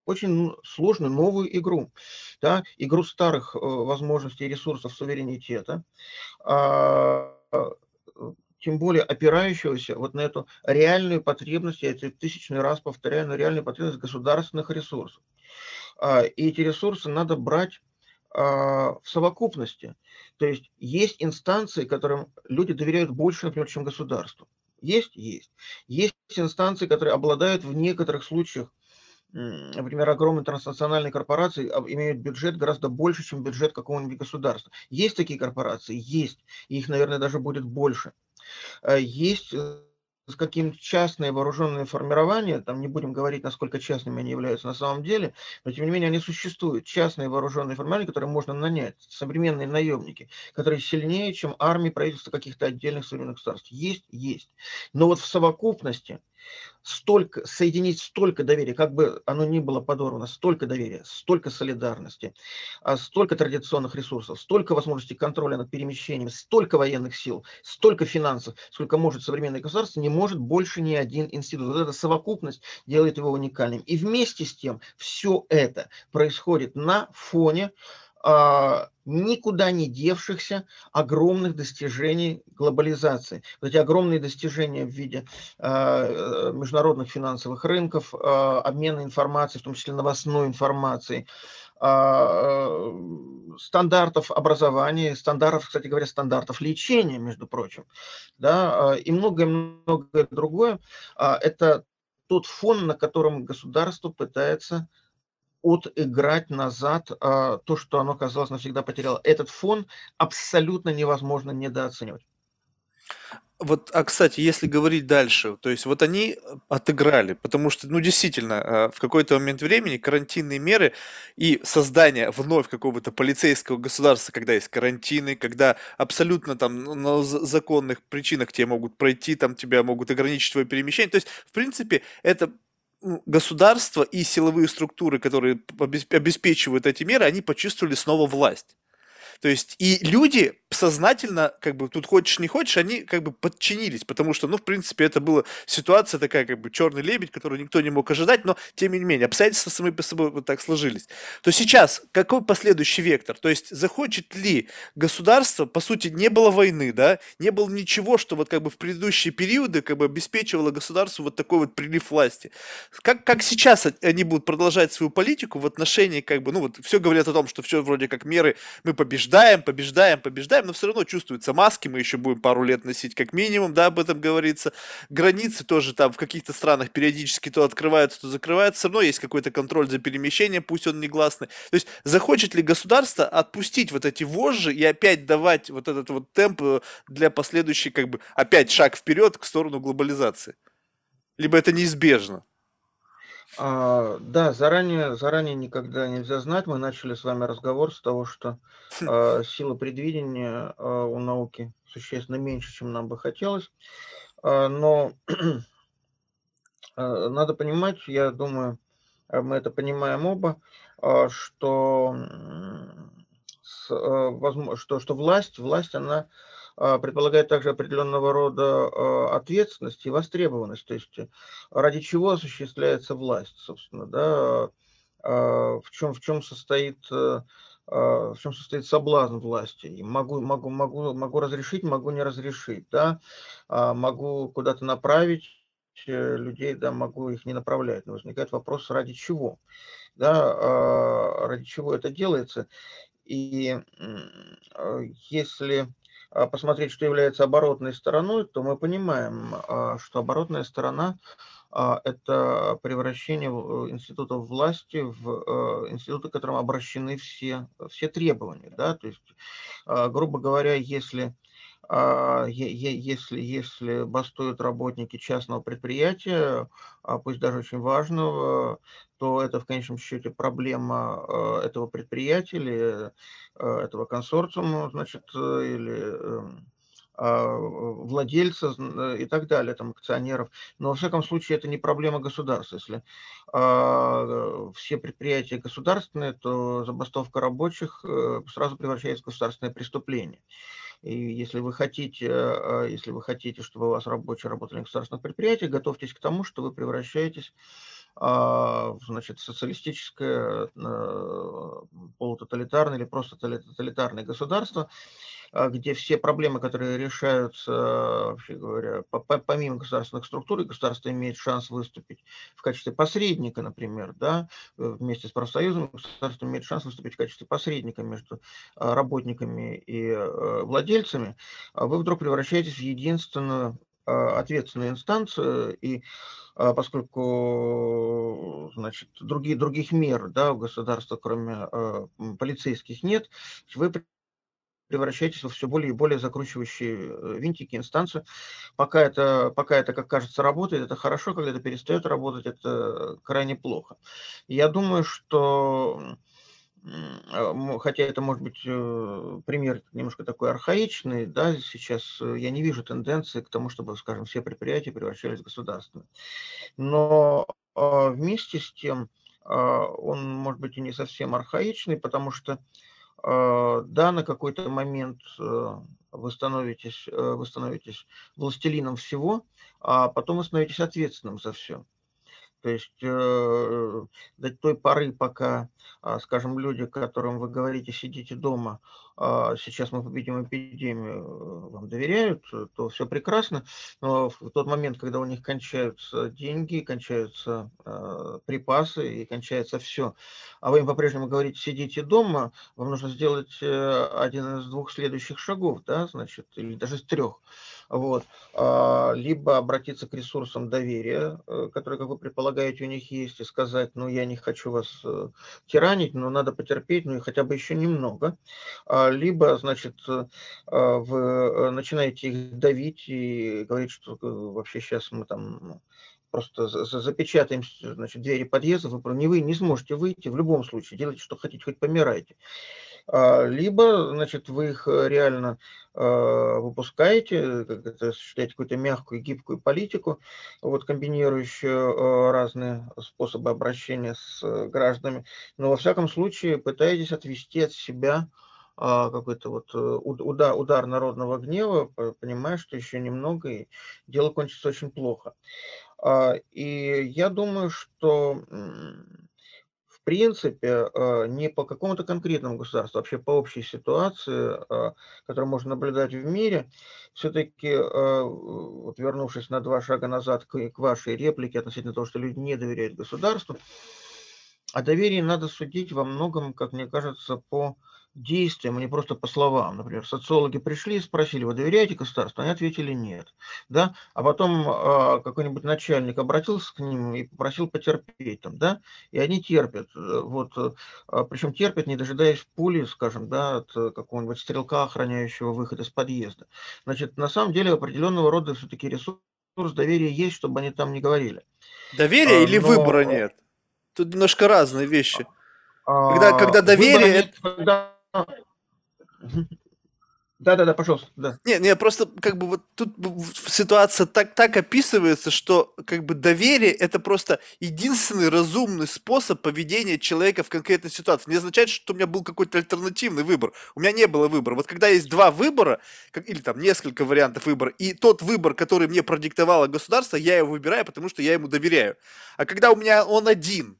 очень сложную новую игру, да, игру старых э, возможностей и ресурсов суверенитета, а, тем более опирающегося вот на эту реальную потребность, я это тысячный раз повторяю, на реальную потребность государственных ресурсов. А, и эти ресурсы надо брать а, в совокупности. То есть есть инстанции, которым люди доверяют больше, например, чем государству. Есть? Есть. Есть инстанции, которые обладают в некоторых случаях, например, огромные транснациональные корпорации имеют бюджет гораздо больше, чем бюджет какого-нибудь государства. Есть такие корпорации? Есть. их, наверное, даже будет больше. А, есть э, с каким частные вооруженные формирования, там не будем говорить, насколько частными они являются на самом деле, но тем не менее они существуют. Частные вооруженные формирования, которые можно нанять, современные наемники, которые сильнее, чем армии правительства каких-то отдельных современных государств. Есть, есть. Но вот в совокупности столько, соединить столько доверия, как бы оно ни было подорвано, столько доверия, столько солидарности, а столько традиционных ресурсов, столько возможностей контроля над перемещением, столько военных сил, столько финансов, сколько может современное государство, не может больше ни один институт. Вот эта совокупность делает его уникальным. И вместе с тем все это происходит на фоне никуда не девшихся огромных достижений глобализации. Вот эти огромные достижения в виде а, международных финансовых рынков, а, обмена информацией, в том числе новостной информацией, стандартов образования, стандартов, кстати говоря, стандартов лечения, между прочим, да, и многое-многое другое. Это тот фон, на котором государство пытается отыграть назад а, то, что оно, казалось, навсегда потеряло. Этот фон абсолютно невозможно недооценивать. Вот, а кстати, если говорить дальше, то есть вот они отыграли, потому что, ну, действительно, а, в какой-то момент времени карантинные меры и создание вновь какого-то полицейского государства, когда есть карантины, когда абсолютно там ну, на законных причинах тебе могут пройти, там тебя могут ограничить твое перемещение. То есть, в принципе, это государство и силовые структуры, которые обеспечивают эти меры, они почувствовали снова власть. То есть и люди сознательно, как бы тут хочешь не хочешь, они как бы подчинились, потому что, ну, в принципе, это была ситуация такая, как бы черный лебедь, которую никто не мог ожидать, но тем не менее обстоятельства сами по собой вот так сложились. То сейчас какой последующий вектор? То есть захочет ли государство, по сути, не было войны, да, не было ничего, что вот как бы в предыдущие периоды как бы обеспечивало государству вот такой вот прилив власти. Как, как сейчас они будут продолжать свою политику в отношении как бы, ну вот все говорят о том, что все вроде как меры, мы побеждаем, побеждаем, побеждаем, но все равно чувствуются маски, мы еще будем пару лет носить как минимум, да, об этом говорится. Границы тоже там в каких-то странах периодически то открываются, то закрываются, все равно есть какой-то контроль за перемещением, пусть он негласный. То есть захочет ли государство отпустить вот эти вожжи и опять давать вот этот вот темп э, для последующей, как бы, опять шаг вперед к сторону глобализации? Либо это неизбежно? А, да, заранее, заранее никогда нельзя знать. Мы начали с вами разговор с того, что а, сила предвидения а, у науки существенно меньше, чем нам бы хотелось. А, но а, надо понимать, я думаю, а, мы это понимаем оба, а, что, с, а, возможно, что, что власть, власть, она предполагает также определенного рода а, ответственность и востребованность, то есть э, ради чего осуществляется власть, собственно, да, а, в чем, в чем состоит э, в чем состоит соблазн власти. могу, могу, могу, могу разрешить, могу не разрешить, да, могу куда-то направить э, людей, да, могу их не направлять. Но возникает вопрос, ради чего, да, ради чего это делается. И если а, посмотреть, что является оборотной стороной, то мы понимаем, а, что оборотная сторона а, – это превращение э, институтов власти в э, институты, к которым обращены все, все требования. Да? То есть, грубо говоря, если если, если бастуют работники частного предприятия, пусть даже очень важного, то это в конечном счете проблема э, этого предприятия или э, этого консорциума, значит, э, или эм, а, владельца и так далее, там, акционеров. Но, во всяком случае, это не проблема государства. Если а, все предприятия государственные, то забастовка рабочих сразу превращается в государственное преступление. И если вы хотите, если вы хотите, чтобы у вас рабочие работали на государственных предприятиях, готовьтесь к тому, что вы превращаетесь а, значит, социалистическое, э, полутоталитарное или просто тоталитарное государство, а, где все проблемы, которые решаются, вообще говоря, помимо государственных структур, государство имеет шанс выступить в качестве посредника, например, да, вместе с профсоюзом, государство имеет шанс выступить в качестве посредника между а, работниками и э, владельцами, вы вдруг превращаетесь в единственную ответственную инстанцию, и а, поскольку значит, другие, других мер да, у государства, кроме э, полицейских, нет, вы превращаетесь во все более и более закручивающие э, винтики, инстанции. Пока это, пока это, как кажется, работает, это хорошо, когда это перестает работать, это крайне плохо. Я думаю, что а, хотя это может быть э, пример немножко такой архаичный, да, сейчас э, я не вижу тенденции к тому, чтобы, скажем, все предприятия превращались в государственные. Но а, вместе с тем а, он может быть и не совсем архаичный, потому что да, на какой-то момент э, вы становитесь, вы становитесь властелином всего, а потом вы становитесь ответственным за все. То есть э, до той поры, пока, э, скажем, люди, которым вы говорите, сидите дома, э, сейчас мы победим эпидемию, вам доверяют, то все прекрасно. Но в тот момент, когда у них кончаются деньги, кончаются э, припасы и кончается все, а вы им по-прежнему говорите, сидите дома, вам нужно сделать э, один из двух следующих шагов, да, значит, или даже из трех вот, а, либо обратиться к ресурсам доверия, э, которые, как вы предполагаете, у них есть, и сказать, ну, я не хочу вас э, тиранить, но надо потерпеть, ну, и хотя бы еще немного, а, либо, значит, э, вы начинаете их давить и говорить, что вообще сейчас мы там просто запечатаем значит, двери подъезда, вы не вы не сможете выйти в любом случае, делайте, что хотите, хоть помирайте. А, либо, значит, вы их э, реально а, выпускаете, как это осуществляете какую-то мягкую, гибкую политику, вот, комбинирующую а, разные способы обращения с э, гражданами, но во всяком случае пытаетесь отвести от себя какой-то вот, э, уд удар удар народного гнева, п понимаешь, что еще немного, и дело кончится очень плохо. И я думаю, что, принципе, а, не по какому-то конкретному государству, а вообще по общей ситуации, а, которую можно наблюдать в мире, все-таки, а, вот вернувшись на 2 шага назад к вашей реплике относительно того, что люди не доверяют государству, о доверии надо судить во многом, как мне кажется, по действиям, а не просто по словам. Например, социологи пришли и спросили: "Вы доверяете государству?" Они ответили: "Нет". Да? А потом, а, какой-нибудь начальник обратился к ним и попросил потерпеть там, да, и они терпят. Э, вот, а, причем терпят, не дожидаясь пули, скажем, да, от какого-нибудь стрелка, охраняющего выход из подъезда. Значит, на самом деле определенного рода все-таки ресурс доверия есть, чтобы они там не говорили. Доверия А, или но выбора нет? Тут немножко разные вещи. Когда а, когда выбора доверие нет, эт когда Мгм. Да-да-да, пожалуйста, да. Не не, просто как бы вот тут ситуация так так описывается, что как бы доверие- это просто единственный разумный способ поведения человека в конкретной ситуации. Не означает, что у меня был какой-то альтернативный выбор. У меня не было выбора. Вот когда есть 2 выбора, как или там несколько вариантов выбора, и тот выбор, который мне продиктовало государство, я его выбираю, потому что я ему доверяю. А когда у меня он один,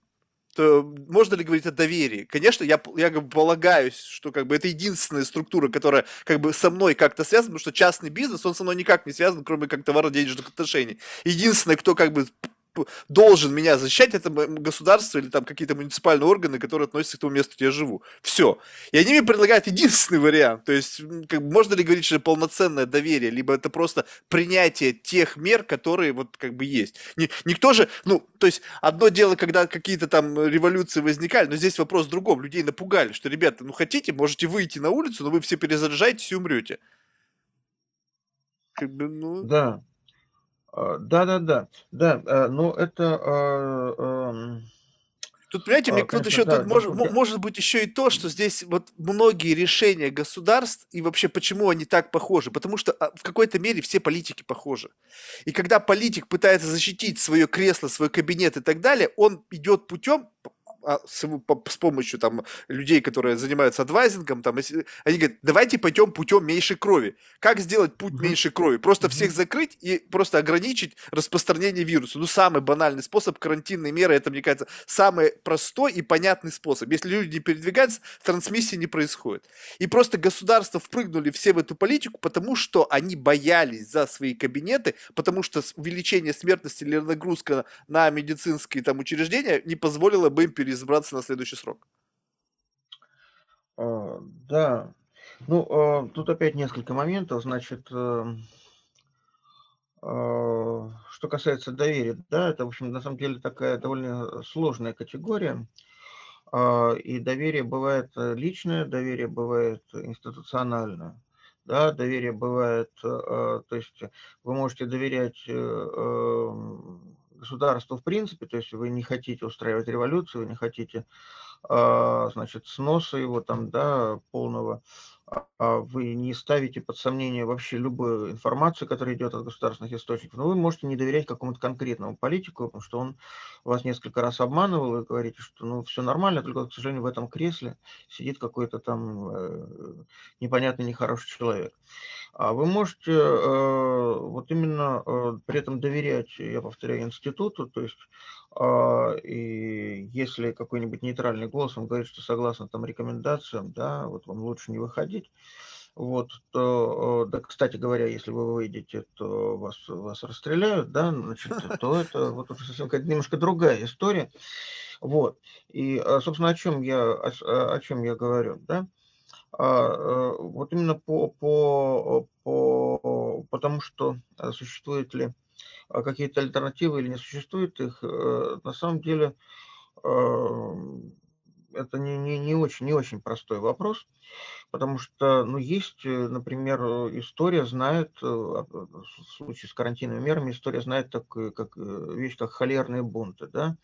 то можно ли говорить о доверии? Конечно, я я как бы полагаюсь, что как бы это единственная структура, которая как бы со мной как-то связана, потому что частный бизнес, он со мной никак не связан, кроме как товарно-денежных отношений. Единственное, кто как бы должен меня защищать, это государство или там какие-то муниципальные органы, которые относятся к тому месту, где я живу. Всё. И они мне предлагают единственный вариант. То есть, как можно ли говорить, что это полноценное доверие, либо это просто принятие тех мер, которые вот как бы есть. Ни никто же, ну, то есть одно дело, когда какие-то там революции возникали, но здесь вопрос в другом. Людей напугали, что: "Ребята, ну хотите, можете выйти на улицу, но вы все перезаряжаетесь и умрете". Как бы, ну Да. А, да-да-да. Да, э, но это, а, Тут, понимаете, мне а, конечно, еще тут да, мож другой мо может быть еще и то, что здесь вот многие решения государств и вообще почему они так похожи, потому что, в какой-то мере все политики похожи. И когда политик пытается защитить свое кресло, свой кабинет и так далее, он идет путем, а, с по с помощью там людей, которые занимаются адвайзингом, там, если они говорят: "Давайте пойдем путем меньшей крови". Как сделать путь Мгм. меньшей крови? Просто всех Мгм. закрыть и просто ограничить распространение вируса. Ну, самый банальный способ- карантинные меры. Это, мне кажется, самый простой и понятный способ. Если люди не передвигаются, трансмиссии не происходит. И просто государства впрыгнули все в эту политику, потому что они боялись за свои кабинеты, потому что увеличение смертности или нагрузка на медицинские там учреждения не позволила бы им переизбраться на следующий срок. А, да. Ну, а, тут опять несколько моментов. Значит, эм а, что касается доверия, да, это, в общем, на самом деле такая довольно сложная категория. И доверие бывает, э, личное, доверие бывает институциональное. Да, доверие бывает, то есть вы можете доверять, государству в принципе, то есть вы не хотите устраивать революцию, вы не хотите, а, значит, сноса его там, да, полного, вы не ставите под сомнение вообще любую информацию, которая идет от государственных источников. Но вы можете не доверять какому-то конкретному политику, потому что он вас несколько раз обманывал. Вы говорите, что, ну, всё нормально, только, к сожалению, в этом кресле сидит какой-то там, э, непонятный, нехороший человек. А вы можете, э, вот именно, э, при этом доверять, я повторяю, институту. То есть, а, и если какой-нибудь нейтральный голос вам говорит, что согласно там рекомендациям, да, вот вам лучше не выходить, вот, то, э, да, кстати говоря, если вы выйдете, то вас вас расстреляют, да, значит, то это вот совсем немножко другая история. Вот. И, а, собственно, о чём я ос о чём я говорю, да. А, э, вот именно по по по потому что, а, существуют ли, а, какие-то альтернативы или не существует их, э, на самом деле, это не не не очень не очень простой вопрос. Потому что, ну, есть, э, например, э, история знает, а, в случае с карантинными мерами, история знает такую как, вещь, как холерные бунты, да.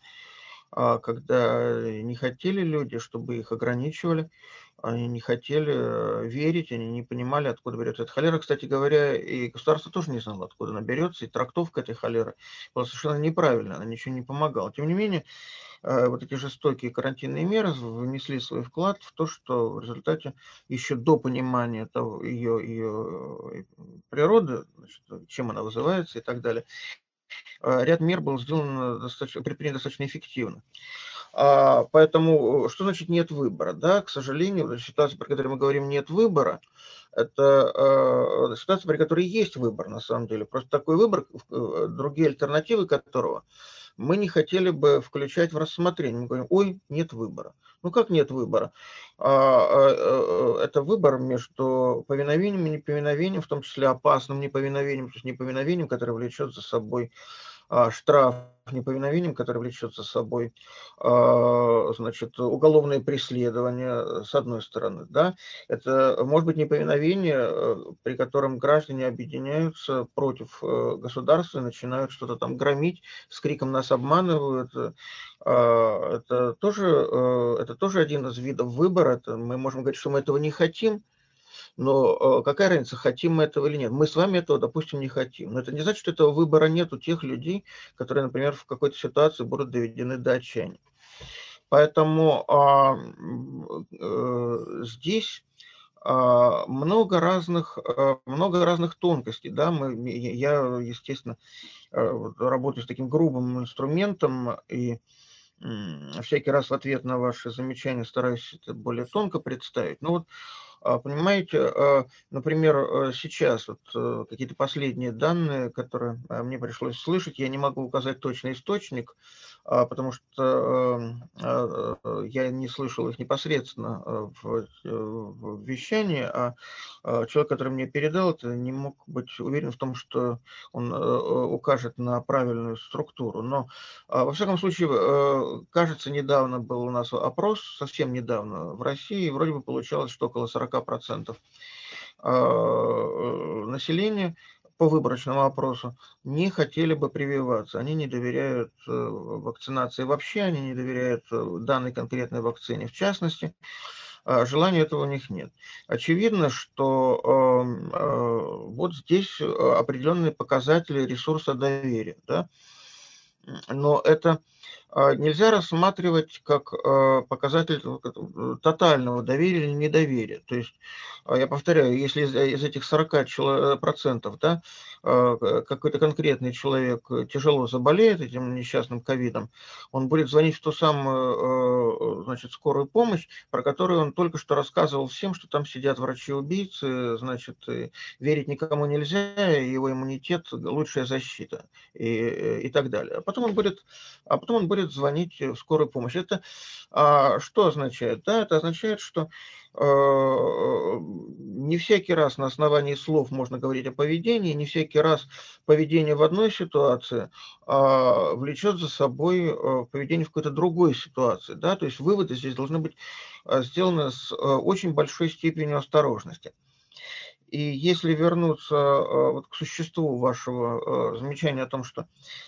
А, когда не хотели люди, чтобы их ограничивали, они не хотели э, верить, они не понимали, откуда берется эта холера. Кстати говоря, и государство тоже не знало, откуда она берется, и трактовка этой холеры была совершенно неправильная, она ничего не помогала. Тем не менее, э, вот эти жестокие карантинные меры внесли свой вклад в то, что в результате еще до понимания того, ее, ее э, природы, значит, чем она вызывается и так далее, ряд мер был сделан достаточно, достаточно эффективно. А, поэтому что значит нет выбора? Да, к сожалению, ситуация, при которой мы говорим нет выбора, это э, ситуация, при которой есть выбор на самом деле. Просто такой выбор, э, другие альтернативы которого мы не хотели бы включать в рассмотрение. Мы говорим, ой, нет выбора. Ну как нет выбора? А, а, это выбор между повиновением и неповиновением, в том числе опасным неповиновением, то есть неповиновением, которое влечет за собой штраф неповиновением, которое влечет за собой а, значит, уголовное преследование, с одной стороны. Да? Это может быть неповиновение, э, при котором граждане объединяются против э, государства и начинают что-то там громить, с криком нас обманывают. А, это тоже, э, это тоже один из видов выбора. Это мы можем говорить, что мы этого не хотим, но э, какая разница, хотим мы этого или нет? Мы с вами этого, допустим, не хотим. Но это не значит, что этого выбора нет у тех людей, которые, например, в какой-то ситуации будут доведены до отчаяния. Поэтому а, э, здесь а, много разных, а, много разных тонкостей. Да? Мы, я, естественно, э, работаю с таким грубым инструментом и всякий раз в ответ на ваши замечания стараюсь это более тонко представить. Но вот понимаете, а, например, э, сейчас вот э, какие-то последние данные, которые а, мне пришлось слышать, я не могу указать точный источник, потому что эм, я не слышал их непосредственно э, в вещании, а человек, который мне передал это, не мог быть уверен в том, что он укажет на правильную структуру. Но, во всяком случае, кажется, недавно был у нас опрос, совсем недавно в России, и вроде бы получалось, что около 40 40% а, э, населения по выборочному опросу не хотели бы прививаться. Они не доверяют э, вакцинации вообще, они не доверяют э, данной конкретной вакцине в частности. А, желания этого у них нет. Очевидно, что эм, вот здесь определенные показатели ресурса доверия. Да? Но это нельзя рассматривать как а, показатель э, тотального доверия или недоверия. То есть, а, я повторяю, если из этих 40% да, какой-то конкретный человек тяжело заболеет этим несчастным ковидом, он будет звонить в ту самую значит, скорую помощь, про которую он только что рассказывал всем, что там сидят врачи-убийцы, значит, верить никому нельзя, его иммунитет – лучшая защита и, и так далее. А потом он будет, а потом он будет будет звонить в скорую помощь. Это а, что означает? Да, это означает, что а, не всякий раз на основании слов можно говорить о поведении, не всякий раз поведение в одной ситуации а, влечет за собой а, поведение в какой-то другой ситуации. Да? То есть выводы здесь должны быть а, сделаны с а, очень большой степенью осторожности. И если вернуться э, вот к существу вашего э, замечания о том, что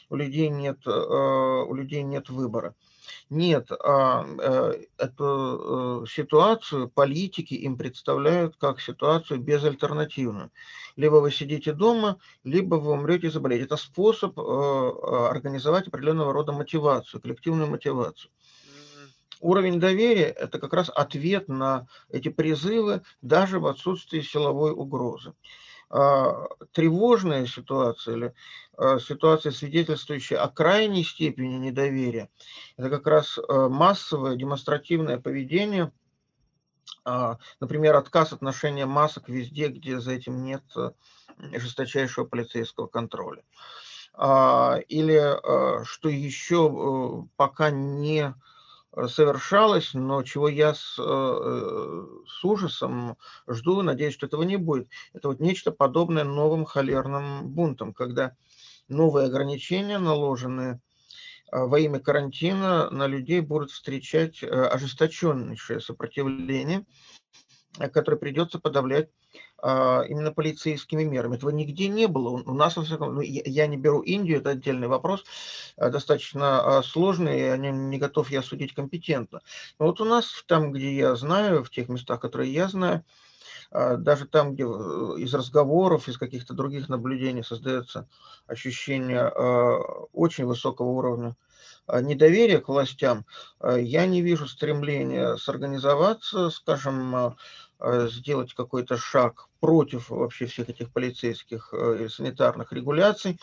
у людей нет, э, у людей нет выбора. Нет, а, эту ситуацию политики им представляют как ситуацию безальтернативную. Либо вы сидите дома, либо вы умрете и заболеете. Это способ организовать определенного рода мотивацию, коллективную мотивацию. Уровень доверия – это как раз ответ на эти призывы даже в отсутствии силовой угрозы. А, тревожная ситуация или а, ситуация, свидетельствующая о крайней степени недоверия, это как раз а, массовое демонстративное поведение, например, отказ от ношения масок везде, где за этим нет жесточайшего полицейского контроля. Или, что еще пока не совершалось, но чего я с, э, с ужасом жду, надеюсь, что этого не будет. Это вот нечто подобное новым холерным бунтам, когда новые ограничения, наложенные э, во имя карантина, на людей будут встречать э, ожесточеннейшее сопротивление, которое придется подавлять а, именно полицейскими мерами. Этого нигде не было. У нас, ну, я не беру Индию, это отдельный вопрос, а, достаточно а, сложный, о нем не готов я судить компетентно. Но вот у нас, там, где я знаю, в тех местах, которые я знаю, даже там, где э, из разговоров, из каких-то других наблюдений создается ощущение очень высокого уровня недоверия к властям, я не вижу стремления сорганизоваться, скажем, сделать какой-то шаг против вообще всех этих полицейских э, и санитарных регуляций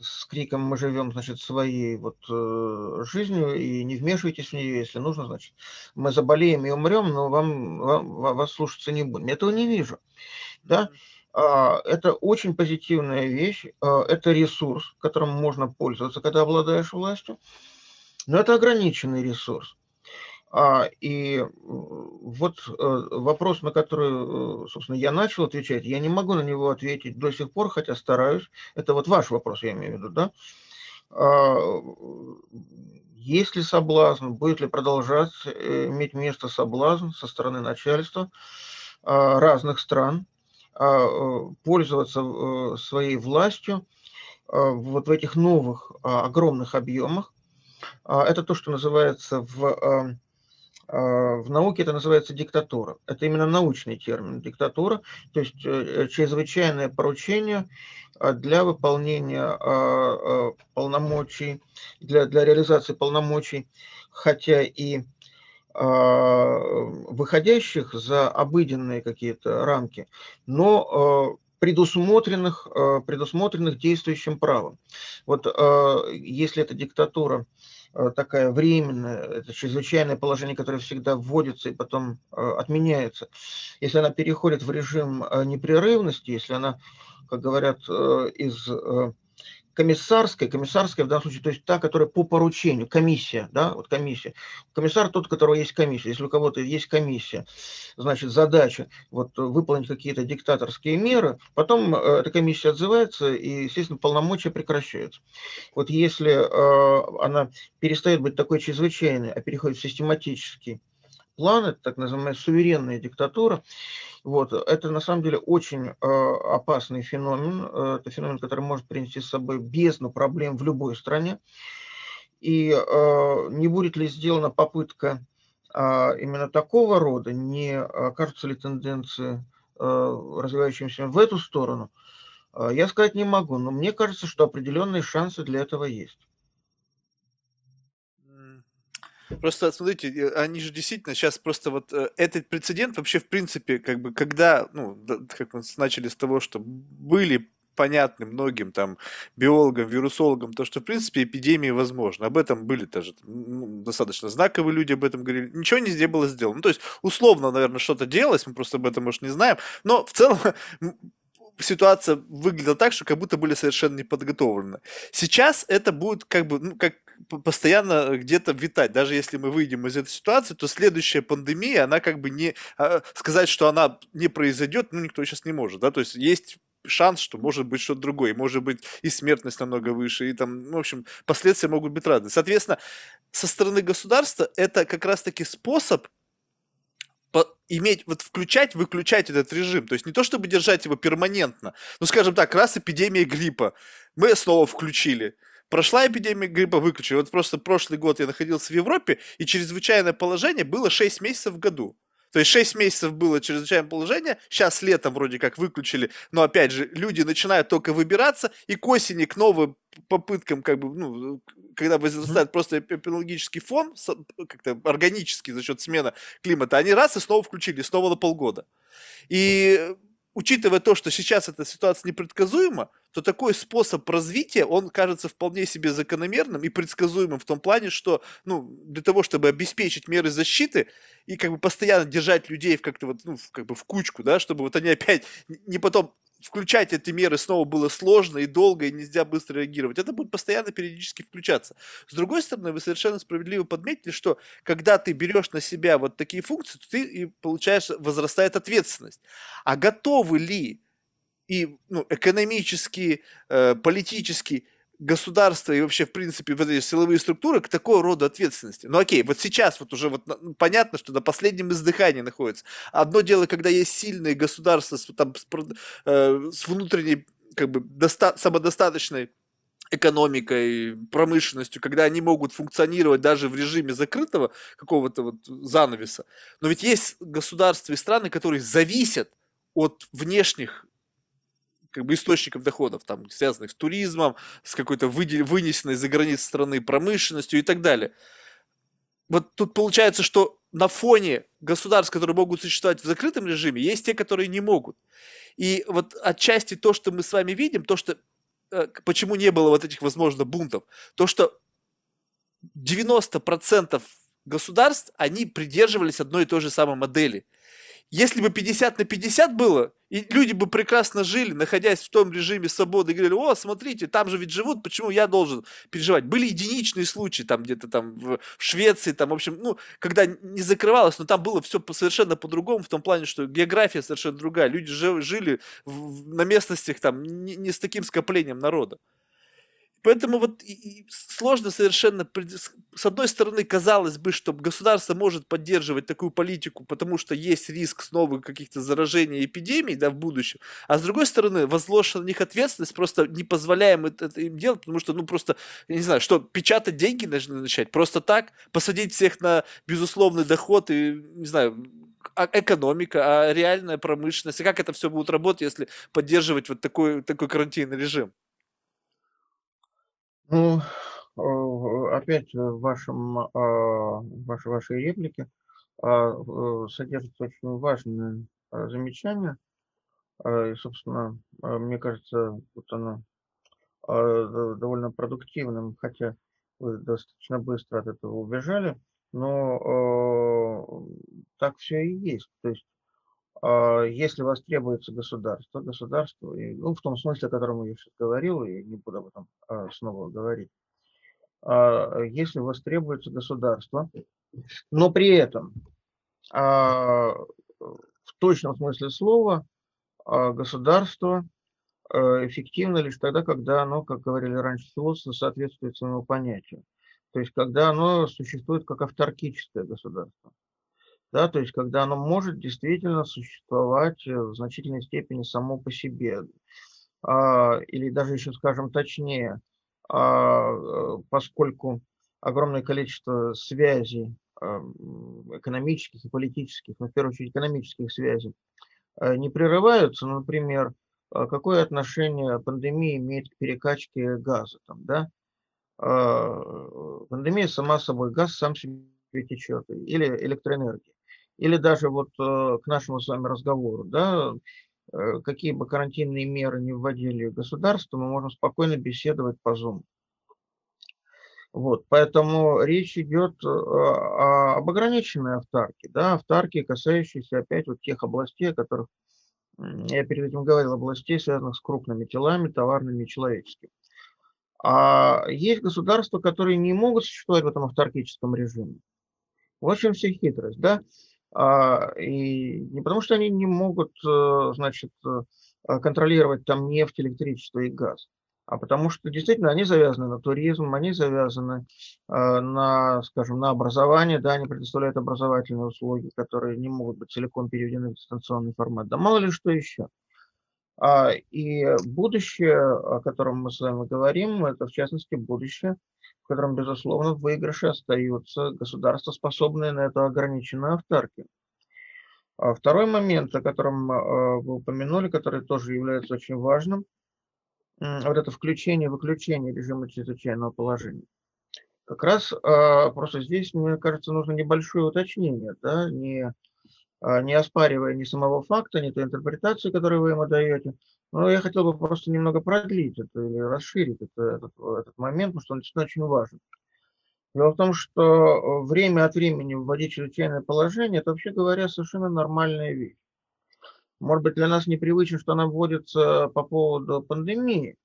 с криком «Мы живем, значит, своей вот э, жизнью и не вмешивайтесь в нее, если нужно, значит, мы заболеем и умрем, но вам, вам вас слушаться не будем». Я этого не вижу, да. А, это очень позитивная вещь, это ресурс, которым можно пользоваться, когда обладаешь властью, но это ограниченный ресурс. А, и вот э, вопрос, на который, э, собственно, я начал отвечать, я не могу на него ответить до сих пор, хотя стараюсь. Это вот ваш вопрос, я имею в виду, да? А, есть ли соблазн, будет ли продолжать э, иметь место соблазн со стороны начальства а, разных стран пользоваться своей властью вот в этих новых огромных объемах? Это то, что называется в в науке это называется диктатура. Это именно научный термин диктатура, то есть э, чрезвычайное поручение а, для выполнения а, полномочий, для, для реализации полномочий, хотя и выходящих за обыденные какие-то рамки, но предусмотренных, предусмотренных действующим правом. Вот если эта диктатура такая временная, это чрезвычайное положение, которое всегда вводится и потом э, отменяется. Если она переходит в режим э, непрерывности, если она, как говорят, из комиссарская, комиссарская в данном случае, то есть та, которая по поручению, комиссия, да, вот комиссия. Комиссар тот, у которого есть комиссия. Если у кого-то есть комиссия, значит, задача вот выполнить какие-то диктаторские меры, потом э, эта комиссия отзывается и, естественно, полномочия прекращаются. Вот если э, она перестает быть такой чрезвычайной, а переходит в систематический план, это так называемая суверенная диктатура, вот. Это на самом деле очень э, опасный феномен. Э, это феномен, который может принести с собой бездну проблем в любой стране. И э, не будет ли сделана попытка э, именно такого рода, не окажутся ли тенденции э, развивающимися в эту сторону, э, я сказать не могу, но мне кажется, что определенные шансы для этого есть. Просто смотрите, э, они же действительно сейчас просто вот э, этот прецедент вообще в принципе как бы когда ну как мы начали с того, что были понятны многим там биологам, вирусологам, то, что в принципе эпидемии возможно. Об этом были ну, достаточно знаковые люди об этом говорили. Ничего не было сделано. Ну, то есть условно, наверное, что-то делалось, мы просто об этом, может, не знаем. Но в целом ситуация выглядела так, что как будто были совершенно не подготовлены. Сейчас это будет как бы, ну, как постоянно где-то витать. Даже если мы выйдем из этой ситуации, то следующая пандемия, она как бы не... А, сказать, что она не произойдет, ну, никто сейчас не может, да, то есть есть шанс, что может быть что-то другое, может быть и смертность намного выше, и там, ну, в общем, последствия могут быть разные. Соответственно, со стороны государства это как раз-таки способ иметь, вот включать, выключать этот режим. То есть не то, чтобы держать его перманентно. Ну, скажем так, раз эпидемия гриппа, мы снова включили. Прошла эпидемия гриппа, выключили. Вот просто прошлый год я находился в Европе, и чрезвычайное положение было 6 месяцев в году. То есть 6 месяцев было чрезвычайное положение, сейчас летом вроде как выключили, но опять же, люди начинают только выбираться, и к осени, к новым попыткам, как бы, ну, когда возрастает mm-hmm. просто эпидемиологический фон, как-то органически за счет смены климата, они раз и снова включили, снова на полгода. И учитывая то, что сейчас эта ситуация непредсказуема, то такой способ развития, он кажется вполне себе закономерным и предсказуемым в том плане, что, ну, для того, чтобы обеспечить меры защиты и как бы постоянно держать людей в как-то вот, ну, как бы в кучку, да, чтобы вот они опять не потом включать эти меры снова было сложно и долго, и нельзя быстро реагировать. Это будет постоянно периодически включаться. С другой стороны, вы совершенно справедливо подметили, что когда ты берешь на себя вот такие функции, то ты и получаешь, возрастает ответственность. А готовы ли и ну, экономически, э, политически государство и вообще, в принципе, вот эти силовые структуры к такого рода ответственности. Ну окей, вот сейчас вот уже вот понятно, что на последнем издыхании находится. Одно дело, когда есть сильные государства с, там, с, э, с внутренней, как бы, доста- самодостаточной экономикой, промышленностью, когда они могут функционировать даже в режиме закрытого какого-то вот занавеса. Но ведь есть государства и страны, которые зависят от внешних как бы источников доходов, там, связанных с туризмом, с какой-то вынесенной за границы страны промышленностью и так далее. Вот тут получается, что на фоне государств, которые могут существовать в закрытом режиме, есть те, которые не могут. И вот отчасти то, что мы с вами видим, то, что э, почему не было вот этих, возможно, бунтов, то, что 90% государств, они придерживались одной и той же самой модели – если бы 50 на 50 было, и люди бы прекрасно жили, находясь в том режиме свободы, и говорили, о, смотрите, там же ведь живут, почему я должен переживать? Были единичные случаи, там где-то там в Швеции, там, в общем, ну, когда не закрывалось, но там было все совершенно по-другому, в том плане, что география совершенно другая, люди жили в, на местностях там не, не с таким скоплением народа. Поэтому вот сложно совершенно, с одной стороны, казалось бы, что государство может поддерживать такую политику, потому что есть риск снова каких-то заражений эпидемий да, в будущем, а с другой стороны, возложена на них ответственность, просто не позволяем это, это им делать, потому что, ну, просто, я не знаю, что, печатать деньги должны начать, просто так, посадить всех на безусловный доход и, не знаю, а экономика, а реальная промышленность, и как это все будет работать, если поддерживать вот такой, такой карантинный режим? Ну, э, опять в вашем, а, в вашей, реплике а, э, содержится очень важное а, замечание. И, собственно, мне кажется, вот оно довольно продуктивным, хотя вы достаточно быстро от этого убежали, но так все и есть. То есть, если вас требуется государство, государство, ну, в том смысле, о котором я сейчас говорил, и не буду об этом а, снова говорить. А, если востребуется государство, но при этом а, в точном смысле слова государство эффективно лишь тогда, когда оно, как говорили раньше философы, соответствует своему понятию. То есть, когда оно существует как авторкическое государство. Да, то есть, когда оно может действительно существовать в значительной степени само по себе. А, или даже еще скажем точнее, а, э, поскольку огромное количество связей а, экономических и политических, но в первую очередь экономических связей, э, не прерываются, ну, например, какое отношение пандемия имеет к перекачке газа, там, да? Пандемия сама собой, газ сам себе течет, или электроэнергия. Или даже вот э, к нашему с вами разговору, да, Э, какие бы карантинные меры не вводили государство, мы можем спокойно беседовать по Zoom. Вот, поэтому речь идет э, об ограниченной автарке, да, автарке, касающейся опять вот тех областей, о которых я перед этим говорил, областей, связанных с крупными телами, товарными и человеческими. А есть государства, которые не могут существовать в этом автаркическом режиме. В чем вся хитрость, да. А, и не потому, что они не могут, э, значит, э, контролировать там нефть, электричество и газ, а потому что действительно они завязаны на туризм, они завязаны э, на, скажем, на образование, да, они предоставляют образовательные услуги, которые не могут быть целиком переведены в дистанционный формат, да мало ли что еще. А, и будущее, о котором мы с вами говорим, это в частности будущее в котором, безусловно, в выигрыше остаются государства, способные на эту ограниченную автаркию. А второй момент, о котором а, вы упомянули, который тоже является очень важным, вот это включение выключение режима чрезвычайного положения. Как раз а, просто здесь, мне кажется, нужно небольшое уточнение, да, не, не оспаривая ни самого факта, ни той интерпретации, которую вы ему даете, ну, я хотел бы просто немного продлить это или расширить это, этот, этот момент, потому что он действительно очень важен. Дело в том, что э, время от времени вводить чрезвычайное положение, это, вообще говоря, совершенно нормальная вещь. Может быть, для нас непривычно, что она вводится по поводу пандемии,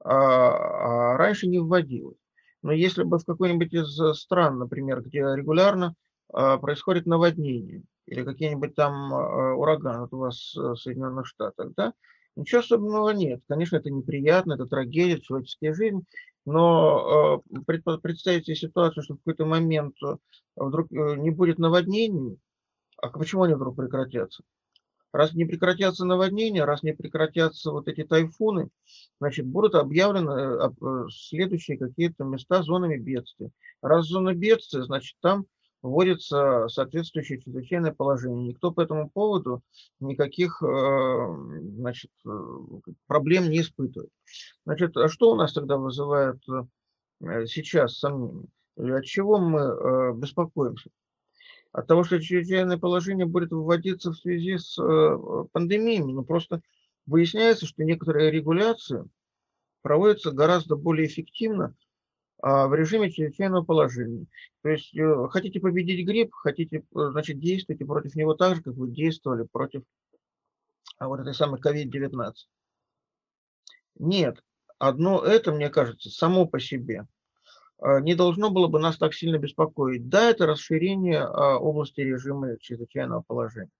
а, а раньше не вводилась. Но если бы в какой-нибудь из стран, например, где регулярно а, происходит наводнение или какие-нибудь там а, ураганы вот у вас в Соединенных Штатах, да, Ничего особенного нет. Конечно, это неприятно, это трагедия, человеческая жизнь, но э, представить себе ситуацию, что в какой-то момент э, вдруг э, не будет наводнений, а почему они вдруг прекратятся? Раз не прекратятся наводнения, раз не прекратятся вот эти тайфуны, значит, будут объявлены следующие какие-то места зонами бедствия. Раз зона бедствия, значит, там вводится соответствующее чрезвычайное положение. Никто по этому поводу никаких э, значит, э, проблем не испытывает. Значит, а что у нас тогда вызывает э, сейчас сомнения? Или от чего мы беспокоимся? От того, что чрезвычайное положение будет вводиться в связи с пандемиями. Ну, просто выясняется, что некоторые регуляции проводятся гораздо более эффективно, в режиме чрезвычайного положения. То есть э, хотите победить грипп, хотите, э, значит, действуйте против него так же, как вы действовали против а, вот этой самой COVID-19. Нет, одно это, мне кажется, само по себе а, не должно было бы нас так сильно беспокоить. Да, это расширение области режима чрезвычайного положения.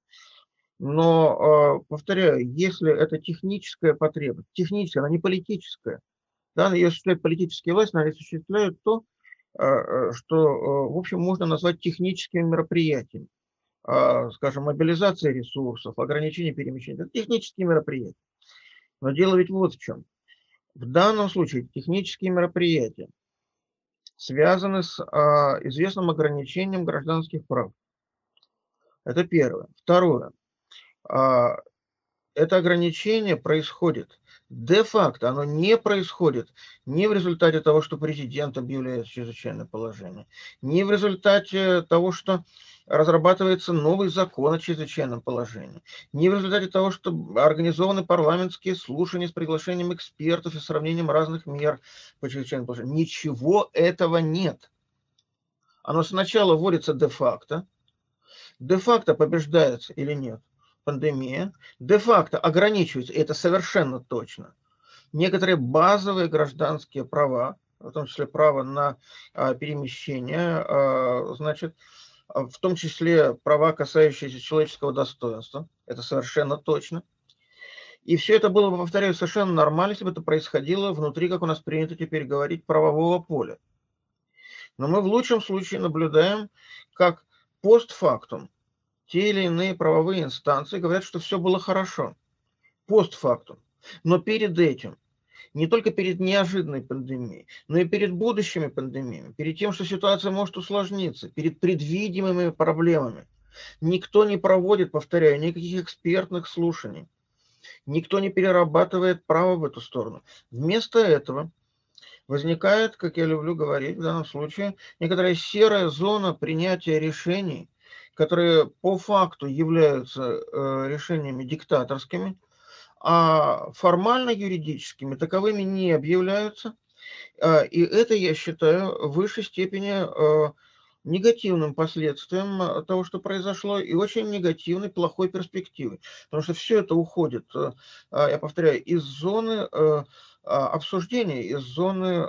Но, повторяю, если это техническая потребность, техническая, она не политическая – да, ее осуществляют политические власти, они осуществляют то, а, а, что, а, в общем, можно назвать техническими мероприятиями. Скажем, мобилизация ресурсов, ограничение перемещения. Это технические мероприятия. Но дело ведь вот в чем. В данном случае технические мероприятия связаны с известным ограничением гражданских прав. Это первое. Второе. Это ограничение происходит де-факто оно не происходит не в результате того, что президент объявляет чрезвычайное положение, не в результате того, что разрабатывается новый закон о чрезвычайном положении, не в результате того, что организованы парламентские слушания с приглашением экспертов и сравнением разных мер по чрезвычайному положению. Ничего этого нет. Оно сначала вводится де-факто, де-факто побеждается или нет – пандемия де-факто ограничивается, и это совершенно точно, некоторые базовые гражданские права, в том числе право на а, перемещение, а, значит, в том числе права, касающиеся человеческого достоинства, это совершенно точно. И все это было бы, повторяю, совершенно нормально, если бы это происходило внутри, как у нас принято теперь говорить, правового поля. Но мы в лучшем случае наблюдаем, как постфактум те или иные правовые инстанции говорят, что все было хорошо, постфактум. Но перед этим, не только перед неожиданной пандемией, но и перед будущими пандемиями, перед тем, что ситуация может усложниться, перед предвидимыми проблемами, никто не проводит, повторяю, никаких экспертных слушаний, никто не перерабатывает право в эту сторону. Вместо этого возникает, как я люблю говорить в данном случае, некоторая серая зона принятия решений – которые по факту являются э, решениями диктаторскими, а формально юридическими таковыми не объявляются. А, и это, я считаю, в высшей степени э, негативным последствием того, что произошло, и очень негативной, плохой перспективой. Потому что все это уходит, э, а, я повторяю, из зоны а, обсуждения из зоны,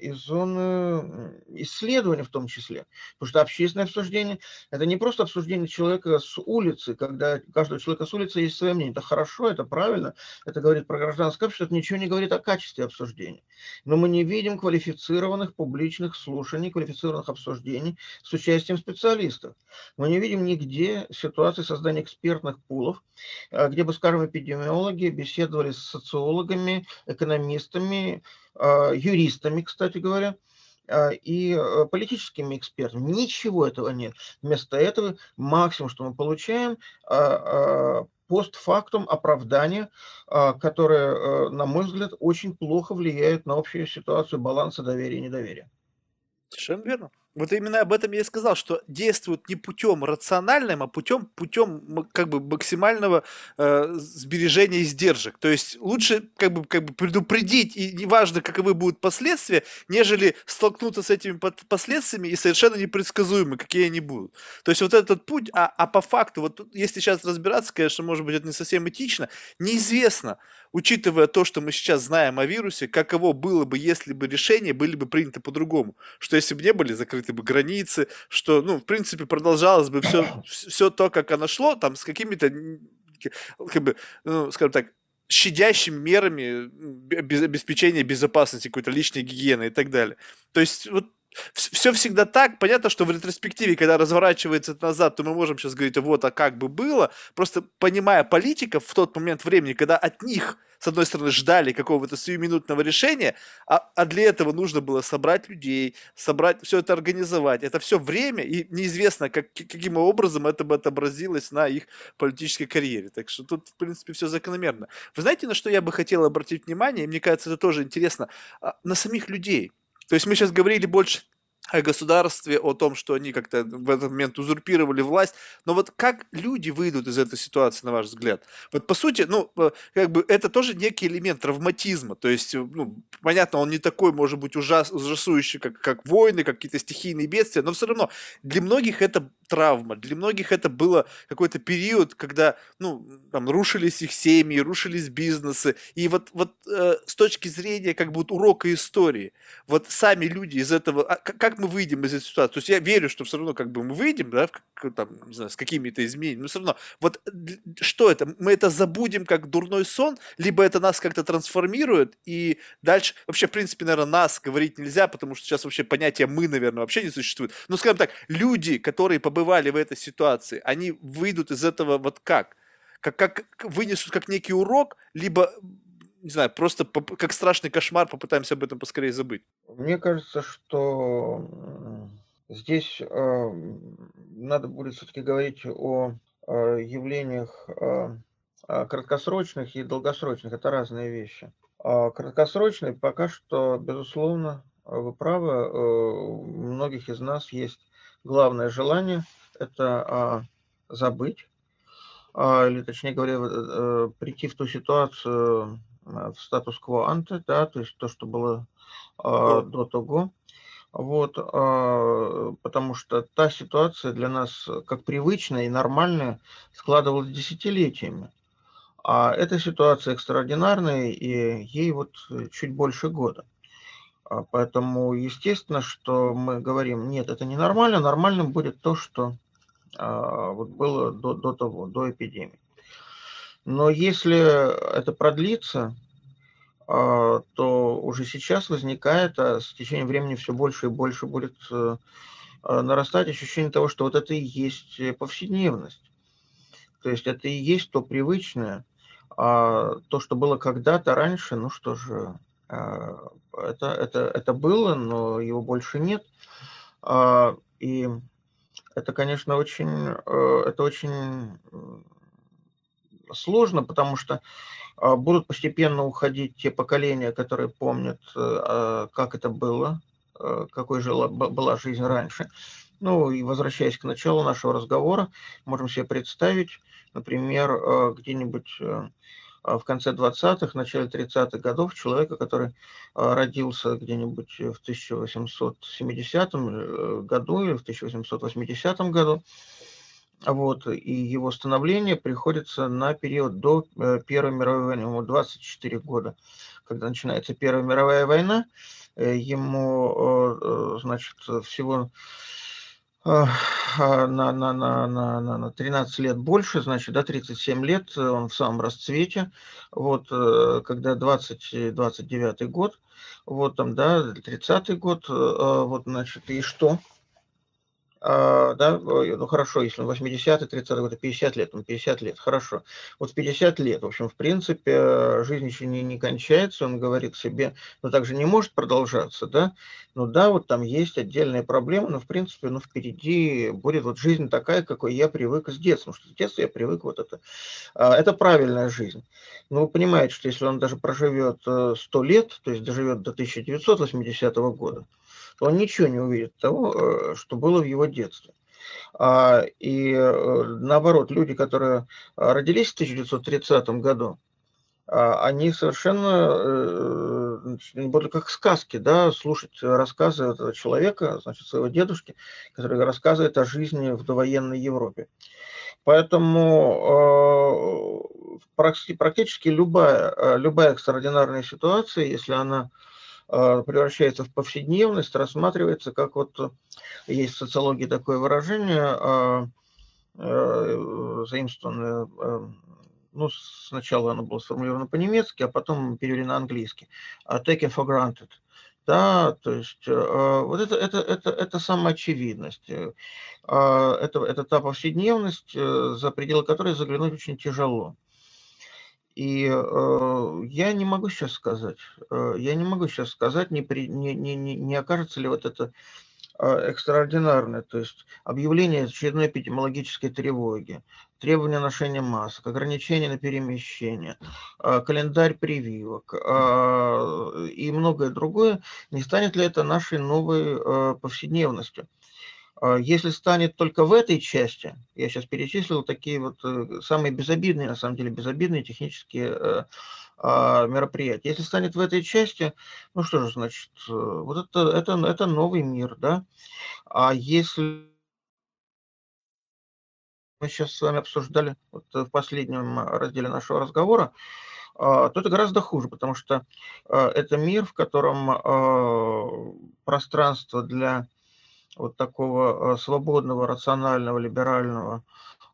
из зоны исследования в том числе. Потому что общественное обсуждение – это не просто обсуждение человека с улицы, когда каждого человека с улицы есть свое мнение. Это хорошо, это правильно, это говорит про гражданское общество, это ничего не говорит о качестве обсуждения. Но мы не видим квалифицированных публичных слушаний, квалифицированных обсуждений с участием специалистов. Мы не видим нигде ситуации создания экспертных пулов, а, где бы, скажем, эпидемиологи беседовали с социологами, экономистами, экономистами, а, юристами, кстати говоря, а, и э, политическими экспертами. Ничего этого нет. Вместо этого максимум, что мы получаем, а, постфактум оправдание, которое, э, на мой взгляд, очень плохо влияет на общую ситуацию баланса доверия и недоверия. Совершенно верно. Вот именно об этом я и сказал, что действуют не путем рациональным, а путем, путем как бы максимального э, сбережения издержек. То есть лучше как бы, как бы предупредить, и неважно, каковы будут последствия, нежели столкнуться с этими последствиями и совершенно непредсказуемы, какие они будут. То есть вот этот путь, а, а по факту, вот если сейчас разбираться, конечно, может быть, это не совсем этично, неизвестно, учитывая то, что мы сейчас знаем о вирусе, каково было бы, если бы решения были бы приняты по-другому. Что если бы не были закрыты бы границы, что, ну, в принципе, продолжалось бы все, все то, как оно шло, там, с какими-то, как бы, ну, скажем так, щадящими мерами обеспечения безопасности, какой-то личной гигиены и так далее. То есть вот все всегда так. Понятно, что в ретроспективе, когда разворачивается назад, то мы можем сейчас говорить, вот, а как бы было. Просто понимая политиков в тот момент времени, когда от них, с одной стороны, ждали какого-то сиюминутного решения, а, а для этого нужно было собрать людей, собрать, все это организовать. Это все время, и неизвестно, как, каким образом это бы отобразилось на их политической карьере. Так что тут, в принципе, все закономерно. Вы знаете, на что я бы хотел обратить внимание, и мне кажется, это тоже интересно, а, на самих людей – то есть мы сейчас говорили больше о государстве, о том, что они как-то в этот момент узурпировали власть. Но вот как люди выйдут из этой ситуации, на ваш взгляд? Вот по сути, ну, э, как бы это тоже некий элемент травматизма. То есть, э, ну, понятно, он не такой, может быть, ужас, ужасающий, как, как войны, как какие-то стихийные бедствия, но все равно для многих это травма, для многих это было какой-то период, когда, ну, там, рушились их семьи, рушились бизнесы. И вот, вот э, с точки зрения, как бы, вот урока истории, вот сами люди из этого, а, как мы выйдем из этой ситуации? То есть я верю, что все равно как бы мы выйдем, да, в, там, не знаю, с какими-то изменениями, но все равно, вот что это? Мы это забудем как дурной сон, либо это нас как-то трансформирует, и дальше, вообще, в принципе, наверное, нас говорить нельзя, потому что сейчас вообще понятие «мы», наверное, вообще не существует. Но, скажем так, люди, которые побывали в этой ситуации, они выйдут из этого вот как? Как, как вынесут как некий урок, либо не знаю, просто как страшный кошмар попытаемся об этом поскорее забыть. Мне кажется, что здесь э, надо будет все-таки говорить о э, явлениях э, краткосрочных и долгосрочных. Это разные вещи. А краткосрочные пока что, безусловно, вы правы, у многих из нас есть главное желание – это забыть, или, точнее говоря, прийти в ту ситуацию, Э, в статус-кво анте, да, то есть то, что было э, до того. Вот, э, потому что та ситуация для нас как привычная и нормальная складывалась десятилетиями. А эта ситуация экстраординарная, и ей вот чуть больше года. А поэтому естественно, что мы говорим, нет, это не нормально, нормальным будет то, что а, вот было до, до того, до эпидемии. Но если это продлится, а, то уже сейчас возникает, а с течением времени все больше и больше будет э, а, нарастать ощущение того, что вот это и есть повседневность. То есть это и есть то привычное, а то, что было когда-то раньше, ну что же, это, это, это было, но его больше нет. И это, конечно, очень, э, это очень сложно, потому что а, будут постепенно уходить те поколения, которые помнят, э, а, как это было, э, какой жила, была жизнь раньше. Ну и возвращаясь к началу нашего разговора, можем себе представить, например, э, где-нибудь в конце 20-х, начале 30-х годов человека, который родился где-нибудь в 1870 году или в 1880 году, вот, и его становление приходится на период до э, Первой мировой войны, ему 24 года, когда начинается Первая мировая война, э, ему, э, значит, всего на, на, на, на, на, на 13 лет больше, значит, да, 37 лет, он в самом расцвете, вот, когда 20-29 год, вот там, да, 30 год, вот, значит, и что? А, да, ну хорошо, если он 80-й, 30-й год, 50 лет, он 50 лет, хорошо. Вот в 50 лет, в общем, в принципе, жизнь еще не, не кончается, он говорит себе, ну так же не может продолжаться, да, ну да, вот там есть отдельные проблемы, но в принципе, ну впереди будет вот жизнь такая, какой я привык с детства, потому что с детства я привык вот это. А, это правильная жизнь. Но вы понимаете, что если он даже проживет 100 э, лет, то есть доживет до 1980 года, то он ничего не увидит того, э, что было в его детстве. А, и э, наоборот, люди, которые родились в 1930 году, а, они совершенно э, будут как сказки, да, слушать рассказы этого человека, значит, своего дедушки, который рассказывает о жизни в довоенной Европе. Поэтому практически любая, любая экстраординарная ситуация, если она превращается в повседневность, рассматривается как вот э, есть в социологии такое выражение, э, заимствованное ну, сначала оно было сформулировано по-немецки, а потом перевели на английский. Taken for granted. Да, то есть э, вот это, это, это, это самоочевидность. Э, это, это та повседневность, э, за пределы которой заглянуть очень тяжело. И э, я не могу сейчас сказать, э, я не могу сейчас сказать, не, при, не, не, не, окажется ли вот это э, экстраординарное, то есть объявление очередной эпидемиологической тревоги, требования ношения масок, ограничения на перемещение, э, календарь прививок э, и многое другое, не станет ли это нашей новой э, повседневностью? А, если станет только в этой части, я сейчас перечислил такие вот э, самые безобидные, на самом деле безобидные технические э, а, мероприятия. Если станет в этой части, ну что же, значит, э, вот это, это, это новый мир, да. А если мы сейчас с вами обсуждали вот в последнем разделе нашего разговора, а, то это гораздо хуже, потому что это мир, в котором пространство для вот такого э, свободного, рационального, либерального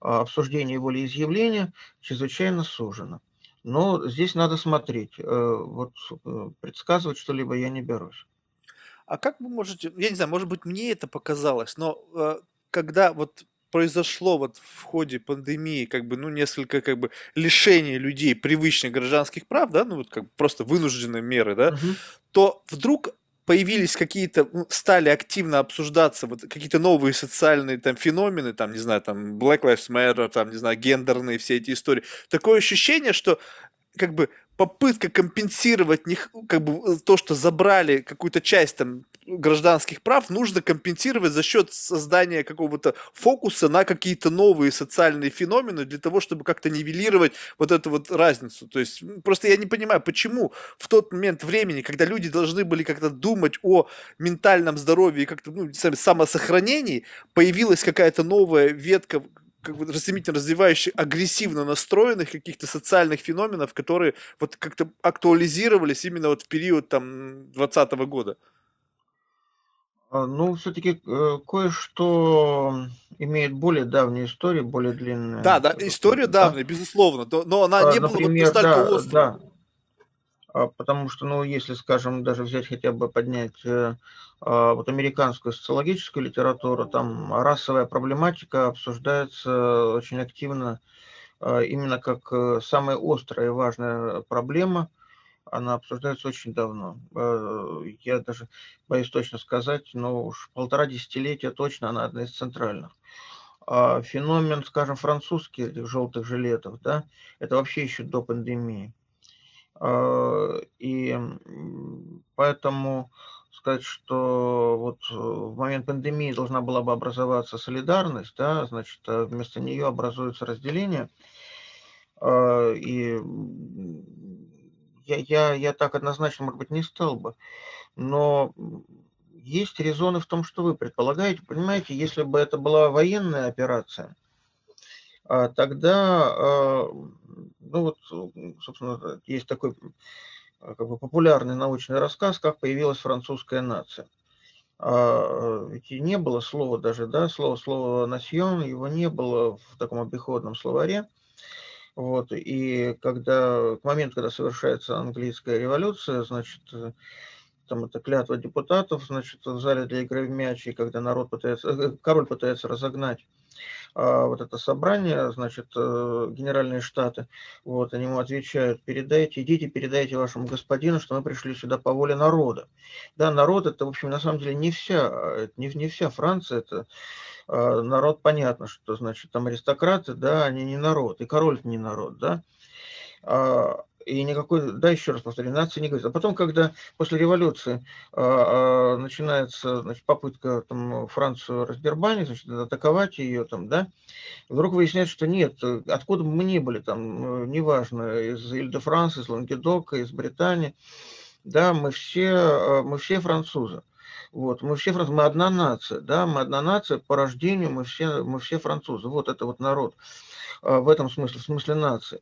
а, обсуждения и волеизъявления чрезвычайно сужено. Но здесь надо смотреть. Э, вот э, предсказывать что-либо я не берусь. А как вы можете, я не знаю, может быть, мне это показалось, но когда вот произошло вот в ходе пандемии как бы, ну, несколько как бы лишений людей привычных гражданских прав, да, ну, вот как бы просто вынужденные меры, да, угу. то вдруг появились какие-то, стали активно обсуждаться вот какие-то новые социальные там феномены, там, не знаю, там, Black Lives Matter, там, не знаю, гендерные все эти истории. Такое ощущение, что как бы попытка компенсировать них, как бы то, что забрали какую-то часть там гражданских прав нужно компенсировать за счет создания какого-то фокуса на какие-то новые социальные феномены для того, чтобы как-то нивелировать вот эту вот разницу. То есть просто я не понимаю, почему в тот момент времени, когда люди должны были как-то думать о ментальном здоровье и как-то ну, самосохранении, появилась какая-то новая ветка как бы стремительно развивающих, агрессивно настроенных каких-то социальных феноменов, которые вот как-то актуализировались именно вот в период там 20 года. А, ну, все-таки э, кое-что имеет более давнюю историю, более длинную. Да, да, история да? давняя, безусловно, но она а, не Например, была настолько да, острой. Да. А, потому что, ну, если, скажем, даже взять хотя бы поднять э, а, вот американскую социологическую литературу, там расовая проблематика обсуждается очень активно именно как э, самая острая и важная проблема – она обсуждается очень давно. Э, я даже боюсь точно сказать, но уж полтора десятилетия точно она одна из центральных. А феномен, скажем, французский, этих желтых жилетов, да, это вообще еще до пандемии. А, и поэтому сказать, что вот в момент пандемии должна была бы образоваться солидарность, да, значит, а вместо нее образуется разделение. И я, я, я так однозначно, может быть, не стал бы. Но есть резоны в том, что вы предполагаете. Понимаете, если бы это была военная операция, тогда, а, ну вот, собственно, есть такой а, как бы популярный научный рассказ, как появилась французская нация. Ведь не было слова даже, да, слово, слово «насьон», его не было в таком обиходном словаре. Вот, и когда, к моменту, когда совершается английская революция, значит, э, там это клятва депутатов, значит, в зале для игры в мяч, и когда народ пытается, э, король пытается разогнать а, вот это собрание, значит, э, генеральные штаты, вот, они ему отвечают, передайте, идите, передайте вашему господину, что мы пришли сюда по воле народа. Да, народ это, в общем, на самом деле не вся, не, не вся Франция, это а, народ, понятно, что, значит, там аристократы, да, они не народ, и король не народ, да, а, и никакой, да, еще раз повторю, нации не говорит. А потом, когда после революции а, начинается значит, попытка там, Францию раздербанить, значит, атаковать ее, там, да, вдруг выясняется, что нет, откуда бы мы ни были, там, неважно, из Иль-де-Франс, из Лангедока, из Британии, да, мы все, мы все французы. Вот, мы все французы, мы одна нация, да, мы одна нация по рождению, мы все, мы все французы. Вот это вот народ в этом смысле, в смысле нации.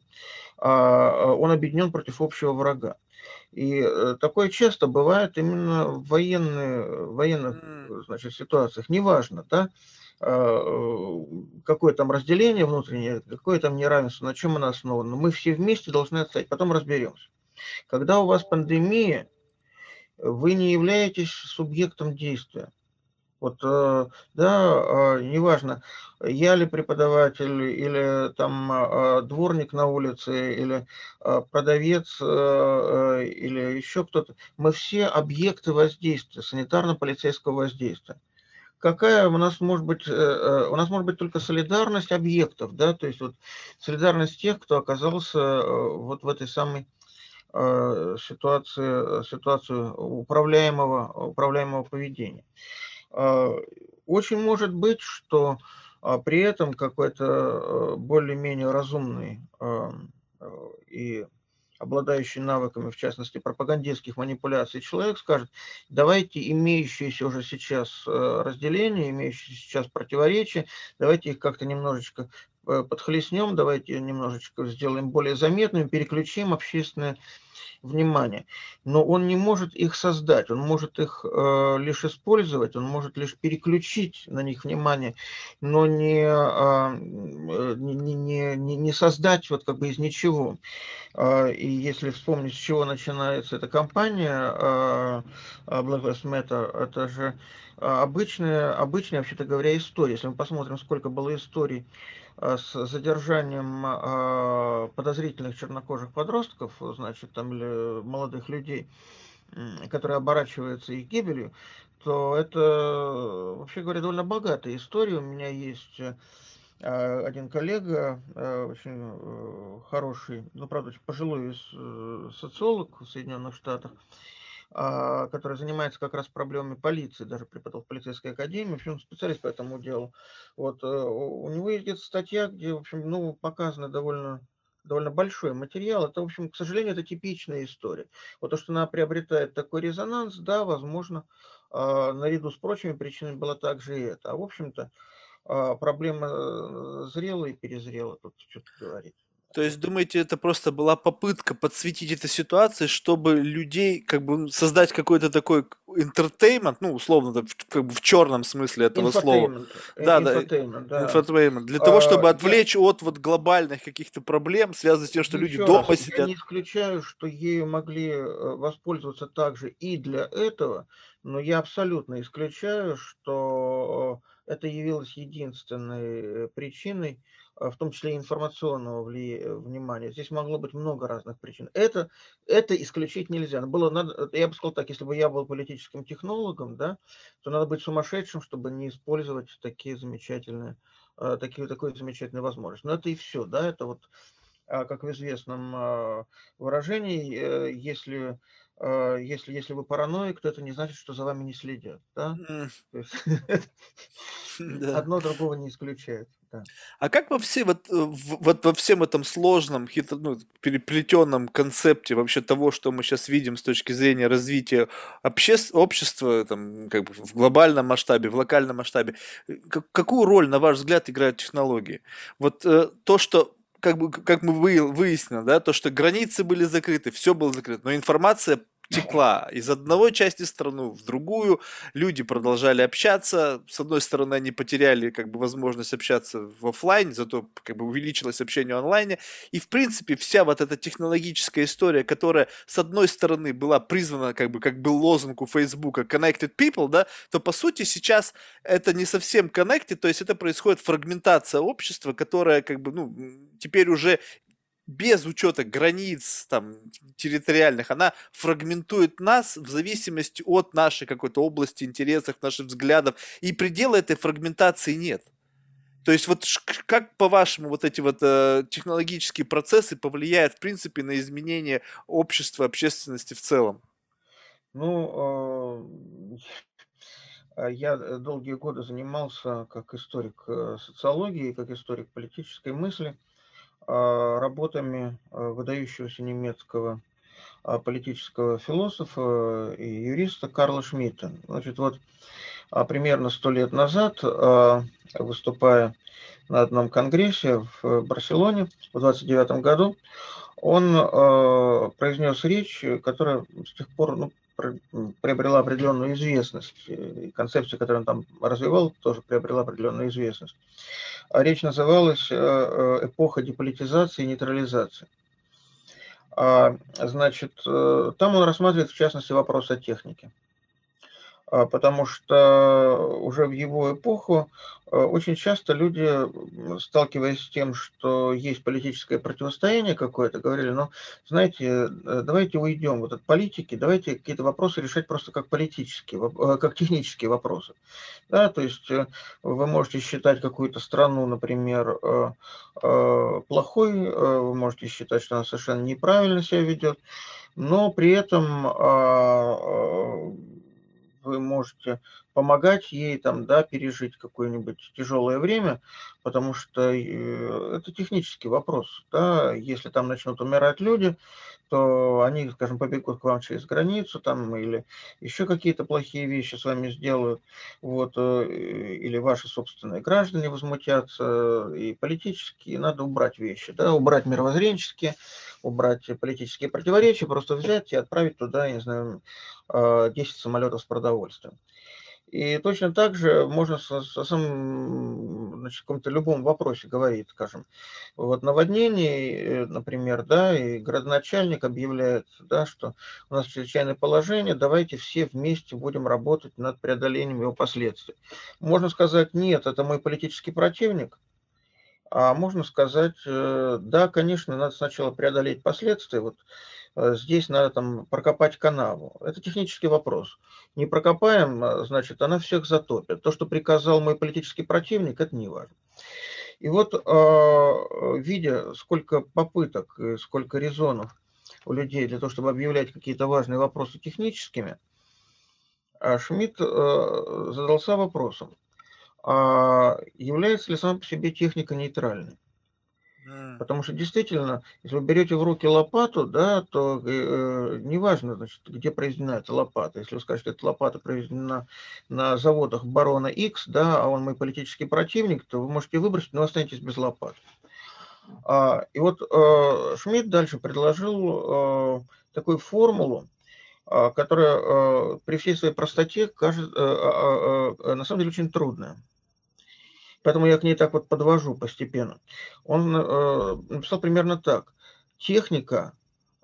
А, он объединен против общего врага. И э, такое часто бывает именно в военные, военных значит, ситуациях. Неважно, да, а, какое там разделение внутреннее, какое там неравенство, на чем оно основано. Мы все вместе должны отстоять, потом разберемся. Когда у вас пандемия, вы не являетесь субъектом действия. Вот, э, да, а, неважно, я ли преподаватель, или там а, дворник на улице, или продавец, э, или еще кто-то, мы все объекты воздействия, санитарно-полицейского воздействия. Какая у нас может быть, э, у нас может быть только солидарность объектов, да, то есть вот солидарность тех, кто оказался вот в этой самой ситуации, ситуацию управляемого, управляемого поведения. А, очень может быть, что а, при этом какой-то а, более-менее разумный и обладающий навыками, в частности, пропагандистских манипуляций, человек скажет, давайте имеющиеся уже сейчас разделения, имеющиеся сейчас противоречия, давайте их как-то немножечко э, подхлестнем, давайте немножечко сделаем более заметными, переключим общественное внимание. Но он не может их создать, он может их э, лишь использовать, он может лишь переключить на них внимание, но не, а, э, не, не, не, не создать вот как бы из ничего. Э, и если вспомнить, с чего начинается эта кампания э, Black Lives Matter, это же обычная, обычная, вообще-то говоря, история. Если мы посмотрим, сколько было историй Э, с задержанием а, подозрительных чернокожих подростков, значит, там или молодых людей, которые оборачиваются их гибелью, то это, вообще говоря, довольно богатая история. У меня есть э, один коллега, э, очень хороший, ну, правда, очень пожилой социолог в Соединенных Штатах, а, который занимается как раз проблемами полиции, даже преподавал в полицейской академии, в общем, специалист по этому делу. Вот, э, у него есть статья, где, в общем, ну, показано довольно довольно большой материал. Это, в общем, к сожалению, это типичная история. Вот то, что она приобретает такой резонанс, да, возможно, а, наряду с прочими причинами было также и это. А, в общем-то, а, проблема э, зрела и перезрела, тут что-то говорить. То есть, думаете, это просто была попытка подсветить эту ситуацию, чтобы людей, как бы, создать какой-то такой entertainment, ну, условно, как бы в черном смысле этого слова. Э, да, да, infotainment. Для того, чтобы а, отвлечь я... от вот глобальных каких-то проблем, связанных с тем, что Еще люди дома раз, сидят. Я не исключаю, что ею могли э, воспользоваться также и для этого, но я абсолютно исключаю, что это явилось единственной э, причиной, а, в том числе информационного вли... Э, внимания. Здесь могло быть много разных причин. Это, это исключить нельзя. Было надо, я бы сказал так, если бы я был политическим технологом, да, то надо быть сумасшедшим, чтобы не использовать такие замечательные, а, такие, такой замечательной возможности. Но это и все, да, это вот, а, как в известном выражении, э, если если, если вы параноик, то это не значит, что за вами не следят. Да? Одно другого не исключает. А как во все вот, э, вот во всем этом сложном, хитро, ну, переплетенном концепте вообще того, что мы сейчас видим с точки зрения развития обще... общества, там, как бы в глобальном масштабе, в локальном масштабе, э, как, какую роль, на ваш взгляд, играют технологии? Вот э, то, что как бы как мы выяснили, да, то, что границы были закрыты, все было закрыто, но информация текла из одной части страны в другую, люди продолжали общаться, с одной стороны они потеряли как бы возможность общаться в офлайне, зато как бы увеличилось общение онлайне, и в принципе вся вот эта технологическая история, которая с одной стороны была призвана как бы как был лозунг у Фейсбука Connected People, да, то по сути сейчас это не совсем connected, то есть это происходит фрагментация общества, которая как бы ну теперь уже без учета границ там, территориальных, она фрагментует нас в зависимости от нашей какой-то области интересов, наших взглядов, и предела этой фрагментации нет. То есть вот как по-вашему вот эти вот э, технологические процессы повлияют в принципе на изменение общества, общественности в целом? Ну, э, я долгие годы занимался как историк э, социологии, как историк политической мысли. А, работами а, выдающегося немецкого а, политического философа и юриста Карла Шмидта. Значит, вот примерно сто лет назад, выступая на одном конгрессе в Барселоне в 29 году, он произнес речь, которая с тех пор ну, приобрела определенную известность. И концепция, которую он там развивал, тоже приобрела определенную известность. А речь называлась «Эпоха деполитизации и нейтрализации». А, значит, э, там он рассматривает, в частности, вопрос о технике. А, потому что уже в его эпоху э, очень часто люди, сталкиваясь с тем, что есть политическое противостояние какое-то, говорили, ну, знаете, э, давайте уйдем вот от политики, давайте какие-то вопросы решать просто как политические, э, как технические вопросы. Да, то есть вы можете считать какую-то страну, например, плохой, вы можете считать, что она совершенно неправильно себя ведет, но при этом а, вы можете помогать ей там, да, пережить какое-нибудь тяжелое время, потому что э, это технический вопрос, да, если там начнут умирать люди, то они, скажем, побегут к вам через границу там или еще какие-то плохие вещи с вами сделают, вот, э, или ваши собственные граждане возмутятся, и политически надо убрать вещи, да, убрать мировоззренческие, убрать политические противоречия, просто взять и отправить туда, я не знаю, 10 а, самолетов с продовольствием. И точно так же можно со, со самым, значит, каком-то любом вопросе говорить, скажем, вот наводнение, э, например, да, и градоначальник объявляет, да, что у нас чрезвычайное положение, давайте все вместе будем работать над преодолением его последствий. Можно сказать, нет, это мой политический противник, а можно сказать, э, да, конечно, надо сначала преодолеть последствия. Вот здесь надо там прокопать канаву. Это технический вопрос. Не прокопаем, а, значит, она всех затопит. То, что приказал мой политический противник, это не важно. И вот, а, видя, сколько попыток, сколько резонов у людей для того, чтобы объявлять какие-то важные вопросы техническими, Шмидт э, задался вопросом, а является ли сама по себе техника нейтральной. Потому что действительно, если вы берете в руки лопату, да, то э, неважно, значит, где произведена эта лопата. Если вы скажете, что эта лопата произведена на заводах барона X, да, а он мой политический противник, то вы можете выбросить, но останетесь без лопаты. А, и вот э, Шмидт дальше предложил э, такую формулу, э, которая э, при всей своей простоте кажется, э, э, э, на самом деле очень трудная. Поэтому я к ней так вот подвожу постепенно. Он э, написал примерно так. Техника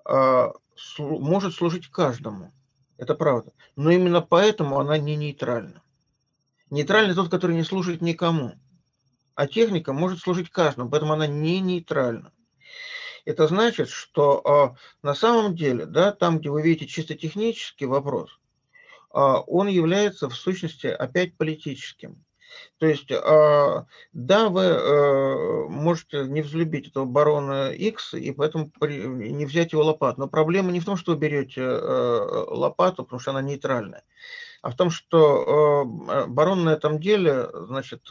э, слу, может служить каждому. Это правда. Но именно поэтому она не нейтральна. Нейтральный тот, который не служит никому. А техника может служить каждому, поэтому она не нейтральна. Это значит, что э, на самом деле, да, там, где вы видите чисто технический вопрос, э, он является в сущности опять политическим. То есть, а, да, вы э, можете не взлюбить этого барона X и поэтому не взять его лопату. Но проблема не в том, что вы берете э, лопату, потому что она нейтральная, а в том, что э, барон на этом деле, значит,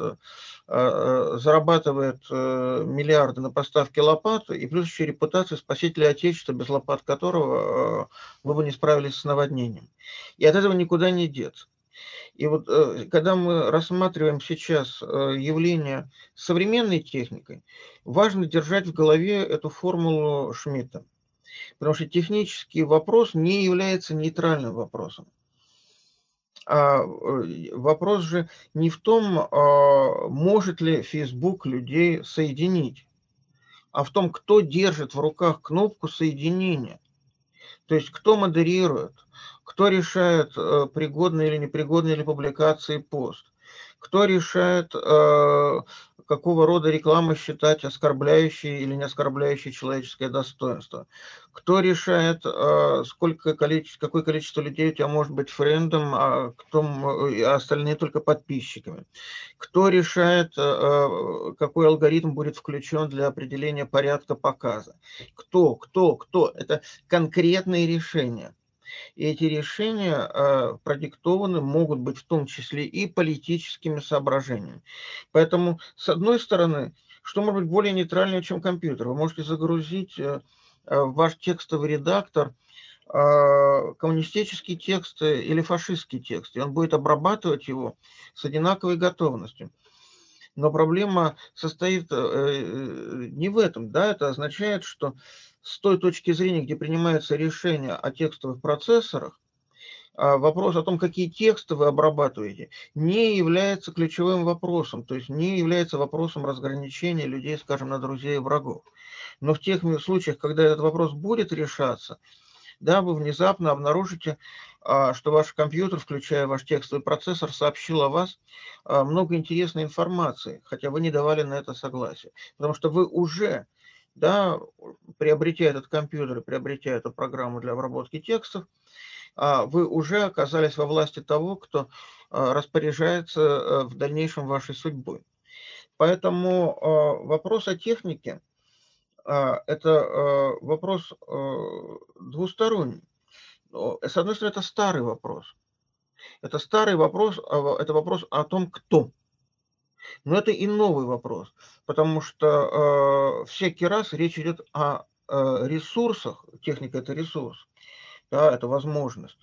зарабатывает миллиарды на поставке лопаты и плюс еще репутацию спасителя Отечества, без лопат которого вы бы не справились с наводнением. И от этого никуда не деться. И вот э, когда мы рассматриваем сейчас э, явление современной техникой, важно держать в голове эту формулу Шмидта. Потому что технический вопрос не является нейтральным вопросом. А э, вопрос же не в том, а, может ли Facebook людей соединить, а в том, кто держит в руках кнопку соединения. То есть кто модерирует, кто решает, э, пригодны или непригодны ли публикации пост, кто решает, э, какого рода реклама считать оскорбляющей или не оскорбляющей человеческое достоинство. Кто решает, э, сколько количество, какое количество людей у тебя может быть френдом, а, кто, а остальные только подписчиками. Кто решает, какой алгоритм будет включен для определения порядка показа. Кто, кто, кто. Это конкретные решения. И эти решения э, продиктованы могут быть в том числе и политическими соображениями. Поэтому, с одной стороны, что может быть более нейтральнее, чем компьютер? Вы можете загрузить э, э, в ваш текстовый редактор коммунистический текст или фашистский текст, и он будет обрабатывать его с одинаковой готовностью. Но проблема состоит не в этом. Да? Это означает, что с той точки зрения, где принимается решение о текстовых процессорах, а вопрос о том, какие тексты вы обрабатываете, не является ключевым вопросом, то есть не является вопросом разграничения людей, скажем, на друзей и врагов. Но в тех случаях, когда этот вопрос будет решаться, да, вы внезапно обнаружите, а, что ваш компьютер, включая ваш текстовый процессор, сообщил о вас а, много интересной информации, хотя вы не давали на это согласие. Потому что вы уже, да, приобретя этот компьютер, приобретя эту программу для обработки текстов, а, вы уже оказались во власти того, кто а, распоряжается э, в дальнейшем вашей судьбой. Поэтому а, вопрос о технике – это вопрос двусторонний. С одной стороны, это старый вопрос. Это старый вопрос, это вопрос о том, кто. Но это и новый вопрос, потому что всякий раз речь идет о ресурсах, техника – это ресурс, да, это возможность,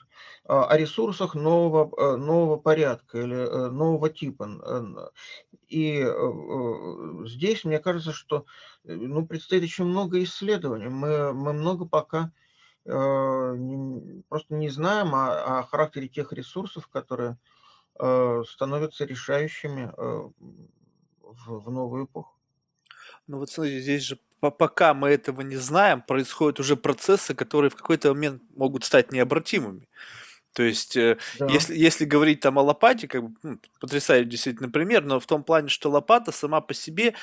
а, о ресурсах нового, э, нового порядка или э, нового типа. И э, здесь, мне кажется, что ну, предстоит еще много исследований. Мы, мы много пока просто не знаем о, о характере тех ресурсов, которые становятся решающими в, в новую эпоху. Ну вот смотрите, здесь же пока мы этого не знаем, происходят уже процессы, которые в какой-то момент могут стать необратимыми. То есть, э, да. если, если говорить там о лопате, как бы, ну, потрясающий действительно пример, но в том плане, что лопата сама по себе,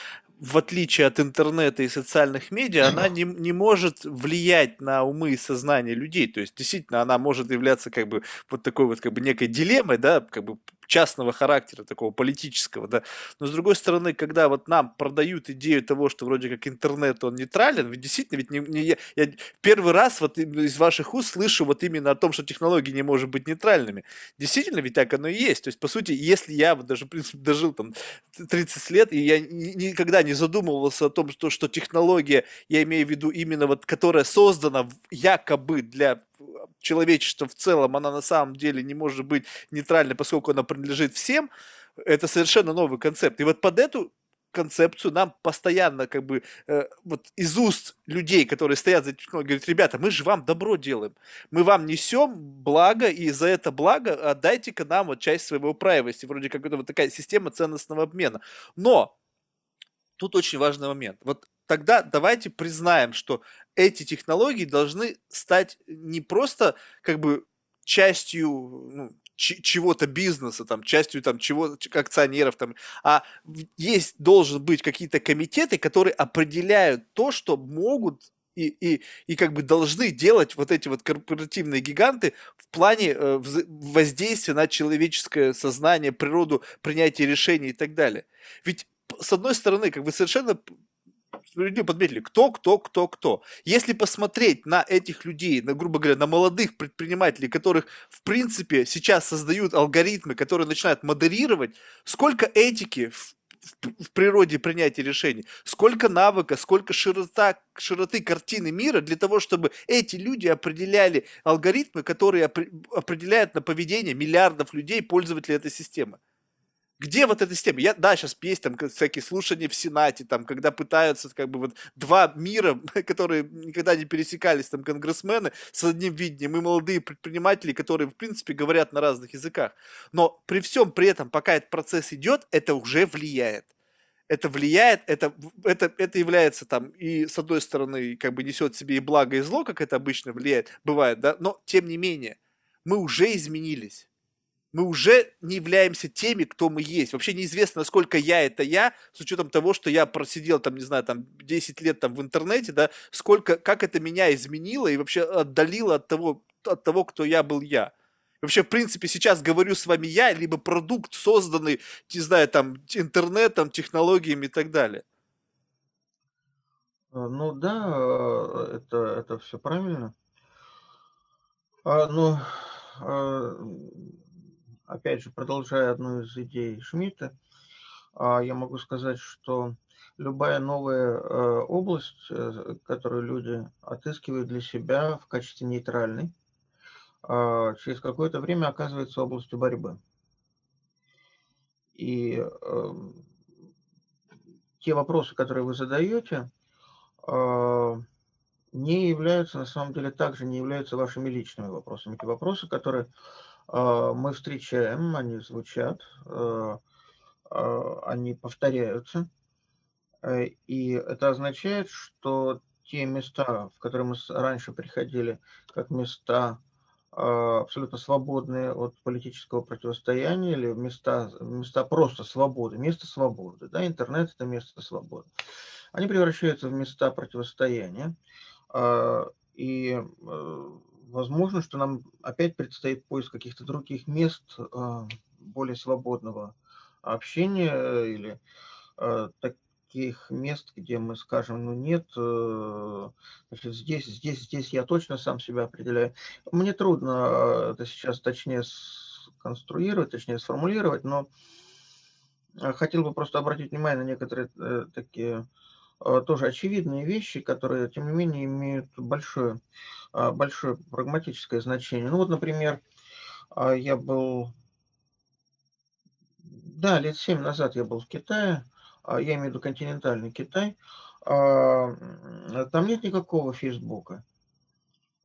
в отличие от интернета и социальных медиа, она не, не может влиять на умы и сознание людей. То есть, действительно, она может являться как бы вот такой вот как бы некой дилеммой, да, как бы частного характера, такого политического, да. Но с другой стороны, когда вот нам продают идею того, что вроде как интернет, он нейтрален, ведь действительно, ведь не, не, я, я первый раз вот из ваших уст слышу вот именно о том, что технологии не может быть нейтральными. Действительно, ведь так оно и есть. То есть, по сути, если я вот даже, в принципе, дожил там 30 лет, и я никогда не задумывался о том, что, что технология, я имею в виду именно вот, которая создана якобы для человечества в целом, она на самом деле не может быть нейтральной, поскольку она принадлежит всем, это совершенно новый концепт. И вот под эту концепцию нам постоянно как бы э, вот из уст людей, которые стоят за технологией, говорят, ребята, мы же вам добро делаем, мы вам несем благо, и за это благо отдайте-ка нам вот часть своего privacy, вроде как это вот такая система ценностного обмена. Но тут очень важный момент. Вот тогда давайте признаем, что эти технологии должны стать не просто как бы частью ну, чего-то бизнеса, там, частью там, чего акционеров, там, а есть должен быть какие-то комитеты, которые определяют то, что могут и, и, и как бы должны делать вот эти вот корпоративные гиганты в плане э, воздействия на человеческое сознание, природу, принятия решений и так далее. Ведь с одной стороны, как бы совершенно справедливо подметили, кто, кто, кто, кто. Если посмотреть на этих людей, на, грубо говоря, на молодых предпринимателей, которых, в принципе, сейчас создают алгоритмы, которые начинают модерировать, сколько этики в, в природе принятия решений, сколько навыка, сколько широта, широты картины мира для того, чтобы эти люди определяли алгоритмы, которые определяют на поведение миллиардов людей, пользователей этой системы. Где вот эта система? Я, да, сейчас есть там всякие слушания в Сенате, там, когда пытаются как бы вот два мира, которые никогда не пересекались, там, конгрессмены с одним видением и молодые предприниматели, которые, в принципе, говорят на разных языках. Но при всем при этом, пока этот процесс идет, это уже влияет. Это влияет, это, это, это является там и, с одной стороны, как бы несет себе и благо, и зло, как это обычно влияет, бывает, да, но тем не менее, мы уже изменились мы уже не являемся теми, кто мы есть. Вообще неизвестно, насколько я это я, с учетом того, что я просидел там, не знаю, там 10 лет там в интернете, да, сколько, как это меня изменило и вообще отдалило от того, от того, кто я был я. Вообще, в принципе, сейчас говорю с вами я, либо продукт, созданный, не знаю, там, интернетом, технологиями и так далее. Э, ну да, э, это, это все правильно. А, ну, а, опять же, продолжая одну из идей Шмидта, а, я могу сказать, что любая новая, э, область, э, которую люди отыскивают для себя в качестве нейтральной, а, через какое-то время оказывается областью борьбы. И, эм, те вопросы, которые вы задаете, а, не являются, на самом деле, также не являются вашими личными вопросами. Эти вопросы, которые, мы встречаем, они звучат, э, они повторяются. Э, и это означает, что те места, в которые мы раньше приходили, как места а, абсолютно свободные от политического противостояния или места, места просто свободы, место свободы, да, интернет это место свободы, они превращаются в места противостояния, а, и э, возможно, что нам опять предстоит поиск каких-то других мест а, более свободного общения или так, таких мест, где мы скажем, ну нет, э, значит, здесь, здесь, здесь я точно сам себя определяю. Мне трудно э, это сейчас точнее сконструировать, точнее сформулировать, но э, хотел бы просто обратить внимание на некоторые такие тоже очевидные вещи, которые, тем не менее, имеют большое, большое прагматическое значение. Ну вот, например, я был, да, лет семь назад я был в Китае, а, я имею в виду континентальный Китай, а, там нет никакого Фейсбука.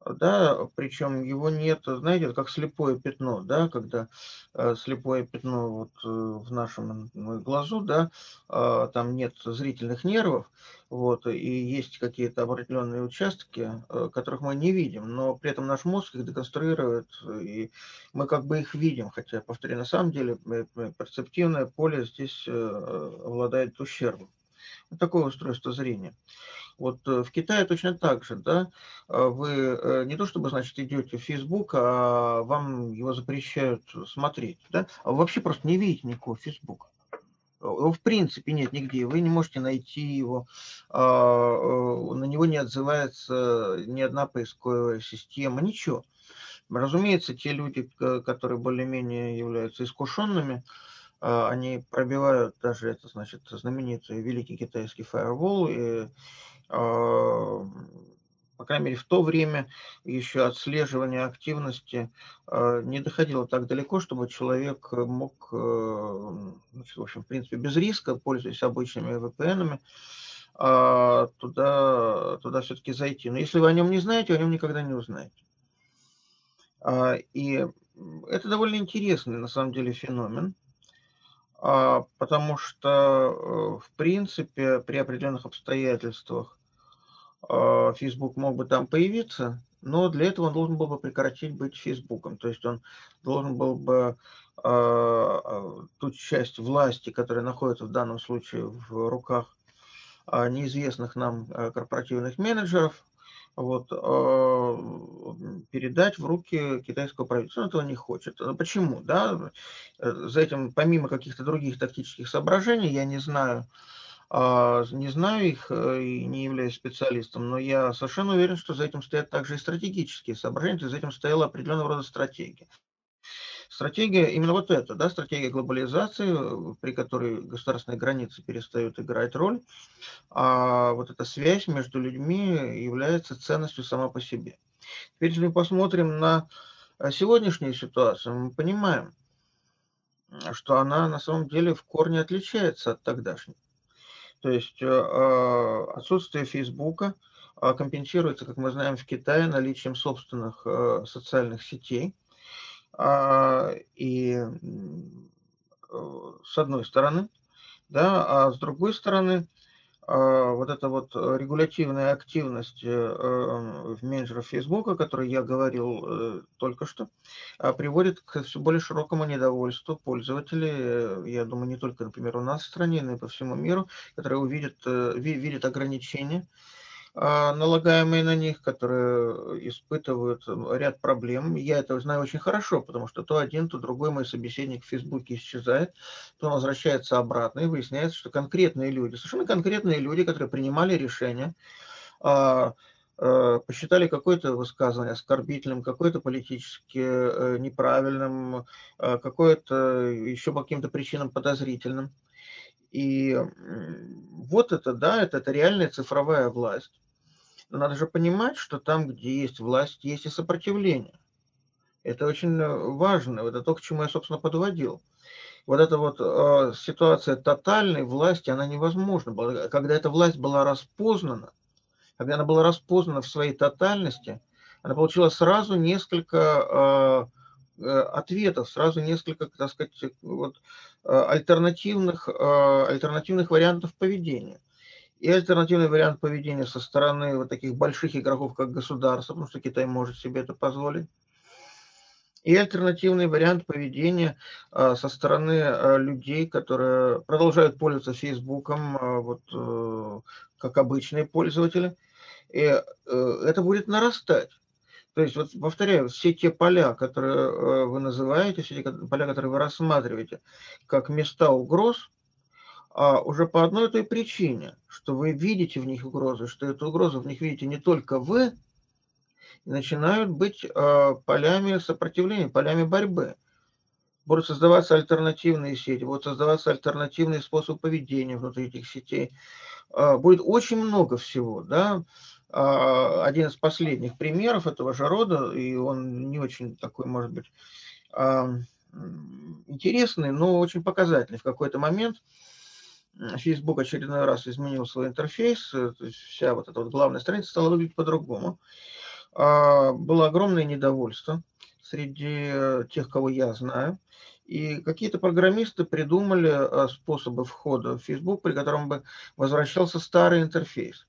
Да, причем его нет, знаете, как слепое пятно, да, когда э, слепое пятно вот э, в нашем глазу, да, э, там нет зрительных нервов, вот, и есть какие-то определенные участки, э, которых мы не видим, но при этом наш мозг их деконструирует, и мы как бы их видим, хотя, повторяю, на самом деле э, э, перцептивное поле здесь обладает ущербом. Такое устройство зрения. Вот в Китае точно так же, да, вы не то чтобы, значит, идете в Facebook, а вам его запрещают смотреть, да, а вы вообще просто не видите никакого Facebook. Его в принципе нет нигде, вы не можете найти его, а, э, на него не отзывается ни одна поисковая система, ничего. Разумеется, те люди, которые более-менее являются искушенными, а, они пробивают даже это, значит, знаменитый великий китайский фаервол, и а, по крайней мере, в то время еще отслеживание активности э, не доходило так далеко, чтобы человек мог, э, в общем, в принципе, без риска, пользуясь обычными VPN, а, туда, туда все-таки зайти. Но если вы о нем не знаете, о нем никогда не узнаете. А, и это довольно интересный, на самом деле, феномен, а, потому что, э, в принципе, при определенных обстоятельствах а, Facebook мог бы там появиться, но для этого он должен был бы прекратить быть Фейсбуком. То есть он должен был бы э, ту часть власти, которая находится в данном случае в руках э, неизвестных нам э, корпоративных менеджеров, вот, э, передать в руки китайского правительства. Он этого не хочет. Почему? Да? За этим, помимо каких-то других тактических соображений, я не знаю, а, не знаю их э, и не являюсь специалистом, но я совершенно уверен, что за этим стоят также и стратегические соображения, за этим стояла определенного рода стратегия. Стратегия именно вот эта, да, стратегия глобализации, э, при которой государственные границы перестают играть роль, а вот эта связь между людьми является ценностью сама по себе. Теперь, если мы посмотрим на э, сегодняшнюю ситуацию, мы понимаем, что она на самом деле в корне отличается от тогдашней. То есть э, а, отсутствие Фейсбука а, компенсируется, как мы знаем, в Китае наличием собственных э, социальных сетей. А, и э, с одной стороны, да, а с другой стороны, вот эта вот регулятивная активность э, эм, в менеджеров Фейсбука, о которой я говорил э, только что, а, приводит к все более широкому недовольству пользователей, э, я думаю, не только, например, у нас в стране, но и по всему миру, которые увидят, видят ограничения а, налагаемые на них, которые испытывают ряд проблем. Я это знаю очень хорошо, потому что то один, то другой мой собеседник в Фейсбуке исчезает, то он возвращается обратно, и выясняется, что конкретные люди, совершенно конкретные люди, которые принимали решения, а, а, посчитали какое-то высказывание оскорбительным, какое-то политически э, неправильным, какое-то еще по каким-то причинам подозрительным. И вот это, да, это, это реальная цифровая власть. Надо же понимать, что там, где есть власть, есть и сопротивление. Это очень э, важно. Это то, к чему я, собственно, подводил. Вот эта вот э, ситуация тотальной власти, она невозможна. Когда эта власть была распознана, когда она была распознана в своей тотальности, она получила сразу несколько э, э, ответов, сразу несколько, так сказать, вот, э, альтернативных, э, альтернативных вариантов поведения. И альтернативный вариант поведения со стороны вот таких больших игроков, как государство, потому что Китай может себе это позволить, и альтернативный вариант поведения а, со стороны а, людей, которые продолжают пользоваться Фейсбуком, а, вот, э, как обычные пользователи. И э, это будет нарастать. То есть, вот, повторяю, все те поля, которые э, вы называете, все те поля, которые вы рассматриваете как места угроз, уже по одной той причине, что вы видите в них угрозы, что эту угрозу в них видите не только вы, начинают быть э, полями сопротивления, полями борьбы. Будут создаваться альтернативные сети, будут создаваться альтернативные способы поведения внутри этих сетей. Э, будет очень много всего. Да? Э, один из последних примеров этого же рода, и он не очень такой, может быть, э, интересный, но очень показательный. В какой-то момент Facebook очередной раз изменил свой интерфейс, то есть вся вот эта вот главная страница стала выглядеть по-другому. А, было огромное недовольство среди э, тех, кого я знаю. И какие-то программисты придумали э, способы входа в Facebook, при котором бы возвращался старый интерфейс.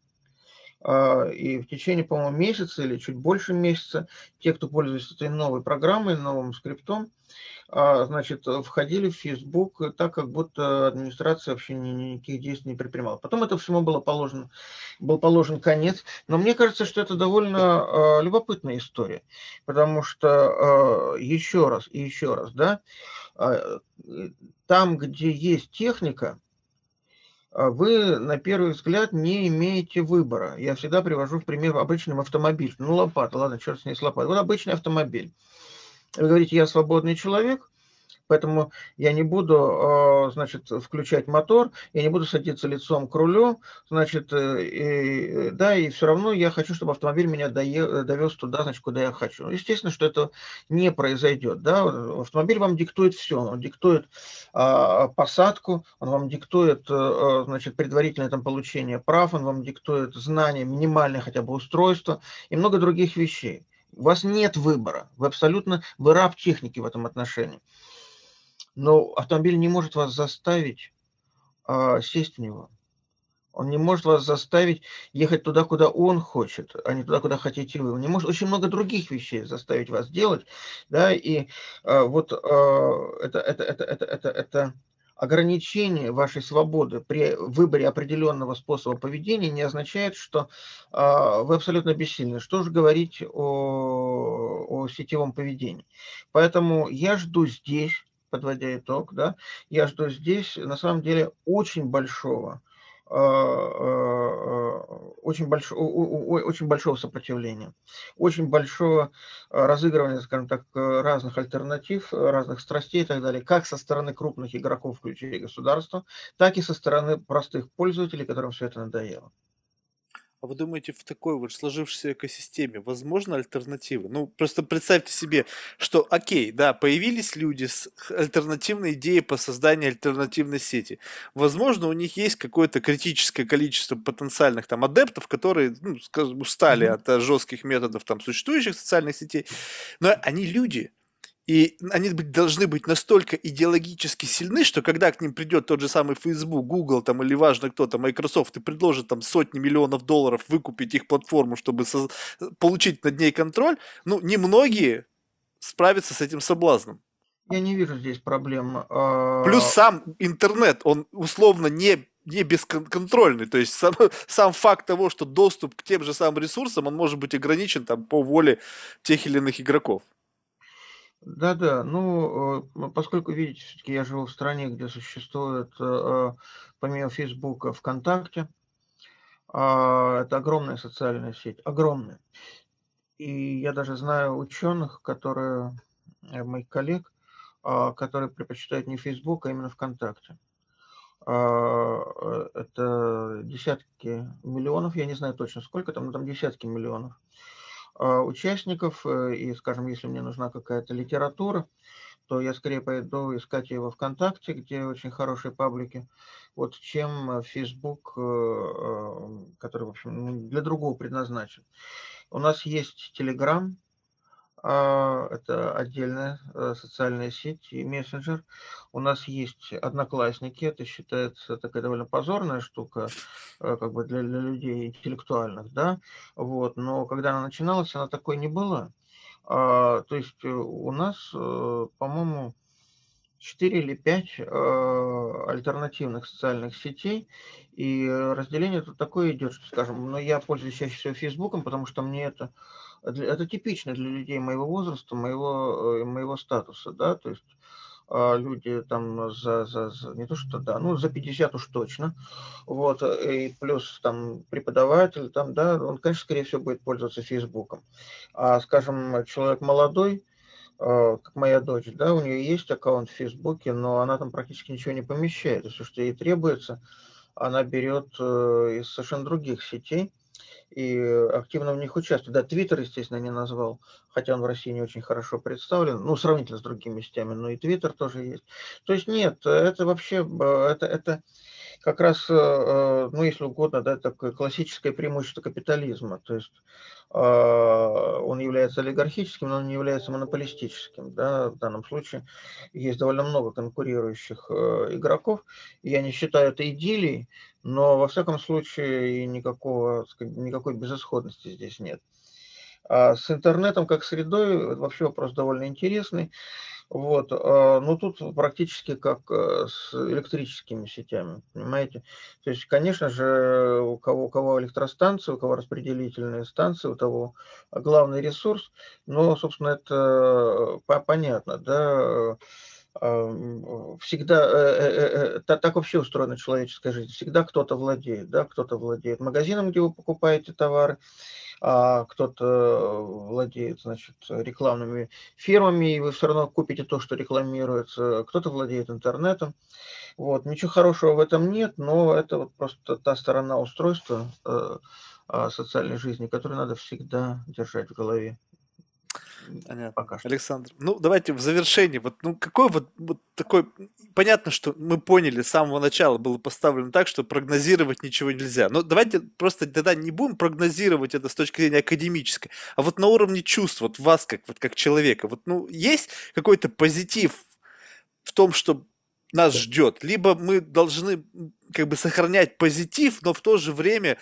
А, и в течение, по-моему, месяца или чуть больше месяца те, кто пользуется этой новой программой, новым скриптом, а, значит, входили в Facebook так, как будто администрация вообще никаких действий не предпринимала. Потом это всему было положено, был положен конец. Но мне кажется, что это довольно а, любопытная история, потому что еще раз и еще раз, да, там, где есть техника, вы на первый взгляд не имеете выбора. Я всегда привожу в пример обычный автомобиль. Ну, лопата, ладно, черт с ней с лопатой. Вот обычный автомобиль. Вы говорите, я свободный человек, Поэтому я не буду, а, значит, включать мотор, я не буду садиться лицом к рулю, значит, э, и, да, и все равно я хочу, чтобы автомобиль меня довез туда, значит, куда я хочу. Естественно, что это не произойдет, да, автомобиль вам диктует все, он диктует а, посадку, он вам диктует, а, значит, предварительное там получение прав, он вам диктует знания, минимальное хотя бы устройство и много других вещей. У вас нет выбора, вы абсолютно, вы раб техники в этом отношении. Но автомобиль не может вас заставить а, сесть в него. Он не может вас заставить ехать туда, куда он хочет, а не туда, куда хотите вы. Он не может очень много других вещей заставить вас делать. Да, и а, вот а, это, это, это, это, это, это ограничение вашей свободы при выборе определенного способа поведения не означает, что а, вы абсолютно бессильны. Что же говорить о, о сетевом поведении? Поэтому я жду здесь подводя итог, да, я жду здесь на самом деле очень большого, а, а, очень большого, очень большого сопротивления, очень большого разыгрывания, скажем так, разных альтернатив, разных страстей и так далее, как со стороны крупных игроков, включая государства, так и со стороны простых пользователей, которым все это надоело. А вы думаете, в такой вот сложившейся экосистеме возможно альтернативы? Ну, просто представьте себе, что, окей, да, появились люди с альтернативной идеей по созданию альтернативной сети. Возможно, у них есть какое-то критическое количество потенциальных там адептов, которые, ну, скажем, устали mm-hmm. от жестких методов там существующих социальных сетей, но они люди, и они должны быть настолько идеологически сильны, что когда к ним придет тот же самый Facebook, Google там, или важно кто-то, Microsoft, и предложит там сотни миллионов долларов выкупить их платформу, чтобы со- получить над ней контроль, ну, немногие справятся с этим соблазном. Я не вижу здесь проблем. Плюс а сам интернет, он условно не не бесконтрольный. То есть сам, сам факт того, что доступ к тем же самым ресурсам, он может быть ограничен там, по воле тех или иных игроков. Да-да, ну, э, поскольку, видите, все-таки я живу в стране, где существует, э, помимо Фейсбука, ВКонтакте, а, это огромная социальная сеть, огромная. И я даже знаю ученых, которые, э, моих коллег, а, которые предпочитают не Фейсбук, а именно ВКонтакте. А, это десятки миллионов, я не знаю точно сколько там, но там десятки миллионов, участников. Э, и, скажем, если мне нужна какая-то литература, то я скорее пойду искать её во "ВКонтакте", где очень хорошие паблики, вот, чем Facebook, э, э, который, в общем, для другого предназначен. У нас есть а, это отдельная, э, социальная сеть и мессенджер. У нас есть "Одноклассники", это считается такая довольно позорная штука, э, как бы для для людей интеллектуальных, да, вот. Но когда она начиналась, она такой не была. А, то есть у нас, э, по-моему, 4 или 5, а, альтернативных социальных сетей, и разделение тут такое идёт, что, скажем, ну, я пользуюсь чаще всего "Фейсбуком", потому что мне это это типично для людей моего возраста, моего, э, моего статуса, да. То есть, а, люди там за за за не то что, да, ну, за 50 уж точно, вот, и плюс там преподаватель там, да, он, конечно, скорее всего, будет пользоваться "Фейсбуком". А, скажем, человек молодой, а, как моя дочь, да, у неё есть аккаунт в "Фейсбуке", но она там практически ничего не помещает. И всё, что ей требуется, она берёт, э, из совершенно других сетей и активно в них участвует. Да, "Твиттер", естественно, не назвал, хотя он в России не очень хорошо представлен, ну, сравнительно с другими сетями, но и "Твиттер" тоже есть. То есть нет, это вообще, б это это как раз, э, э, ну, если угодно, да, такое классическое преимущество капитализма. То есть, а, он является олигархическим, но он не является монополистическим, да. В данном случае есть довольно много конкурирующих, э, игроков. Я не считаю это идиллией, но, во всяком случае, никакого, никакой безысходности здесь нет. А с интернетом как средой вообще вопрос довольно интересный. Вот, а, но тут практически как, э, с электрическими сетями, понимаете. То есть, конечно же, у кого у кого электростанции, у кого распределительные станции, у того главный ресурс. Но, собственно, это по понятно, да. Всегда, э э та так вообще устроена человеческая жизнь. Всегда кто-то владеет, да, кто-то владеет магазином, где вы покупаете товары, кто-то владеет, значит, рекламными фирмами, и вы всё равно купите то, что рекламируется, кто-то владеет интернетом. Вот. Ничего хорошего в этом нет, но это вот просто та сторона устройства, э, а, социальной жизни, которую надо всегда держать в голове. Понятно. Пока что. Александр, ну, давайте в завершении, вот, ну, какой вот вот такой понятно, что мы поняли, с самого начала было поставлено так, что прогнозировать ничего нельзя. Но давайте просто тогда не будем прогнозировать это с точки зрения академической, а вот на уровне чувств, вот вас как вот как человека. Вот, ну, есть какой-то позитив в том, что нас ждёт? Либо мы должны, как бы сохранять позитив, но в то же время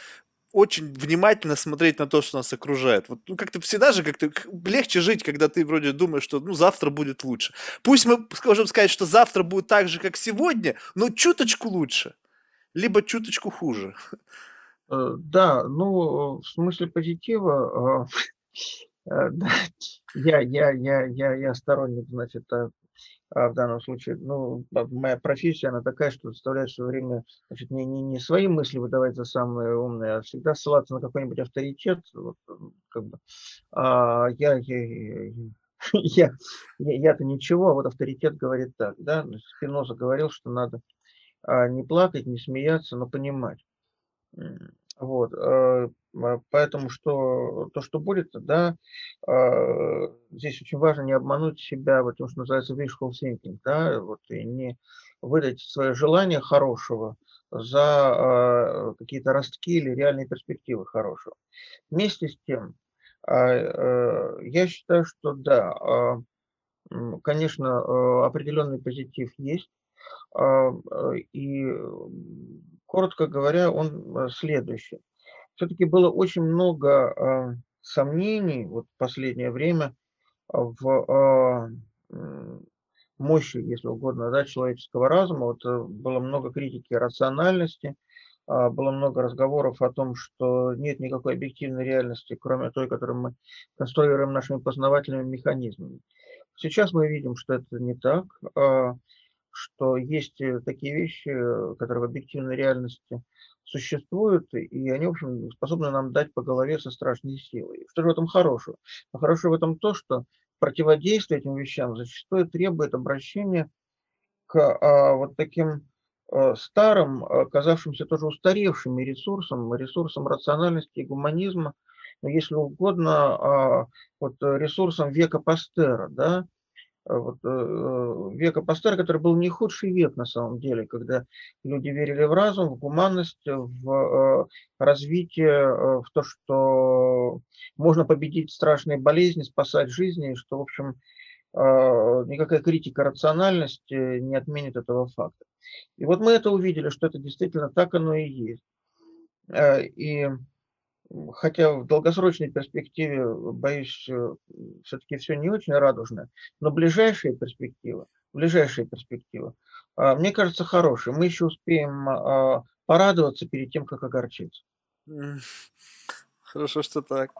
очень внимательно смотреть на то, что нас окружает. Вот, ну, как-то всегда же как-то легче жить, когда ты вроде думаешь, что, ну, завтра будет лучше. Пусть мы можем сказать, что завтра будет так же, как сегодня, но чуточку лучше, либо чуточку хуже. Э, да, ну, в смысле позитива, э, да, я я я я я сторонник, значит, в данном случае, ну, моя профессия, она такая, что заставляет всё время, значит, не не не свои мысли выдавать за самые умные, а всегда ссылаться на какой-нибудь авторитет. Вот, как бы, а, я я я я-то ничего, а вот авторитет говорит так, да. Ну, Спиноза говорил, что надо, а, не плакать, не смеяться, но понимать. Вот, э, поэтому что то, что будет, да, а, здесь очень важно не обмануть себя, вот то, что называется wishful thinking, да, вот, и не выдать своё желание хорошего за, а, какие-то ростки или реальные перспективы хорошего. Вместе с тем, а, э, я считаю, что да, а, конечно, э, определённый позитив есть. А, э, и, коротко говоря, он следующий. Всё-таки было очень много, а, сомнений вот в последнее время в, а, мощи, если угодно, да, человеческого разума. Вот, было много критики рациональности, а, было много разговоров о том, что нет никакой объективной реальности, кроме той, которую мы конструируем нашими познавательными механизмами. Сейчас мы видим, что это не так, а, что есть, э, такие вещи, которые в объективной реальности существуют, и они, в общем, способны нам дать по голове со страшной силой. Что же в этом хорошего? А хорошего в этом то, что противодействие этим вещам зачастую требует обращения к, а, вот таким, э, старым, э, казавшимся тоже устаревшим и ресурсом, ресурсом рациональности и гуманизма, но если угодно, а, вот ресурсом века Пастера, да, а вот, э, века Пастера, который был не худший век на самом деле, когда люди верили в разум, в гуманность, в развитие, в то, что можно победить страшные болезни, спасать жизни, что, в общем, никакая критика рациональности не отменит этого факта. И вот мы это увидели, что это действительно так оно и есть. И хотя в долгосрочной перспективе, боюсь, э, все-таки все не очень радужно, но ближайшая перспектива, ближайшая перспектива, а, мне кажется, хорошая. Мы еще успеем порадоваться перед тем, как огорчиться. Хорошо, что так.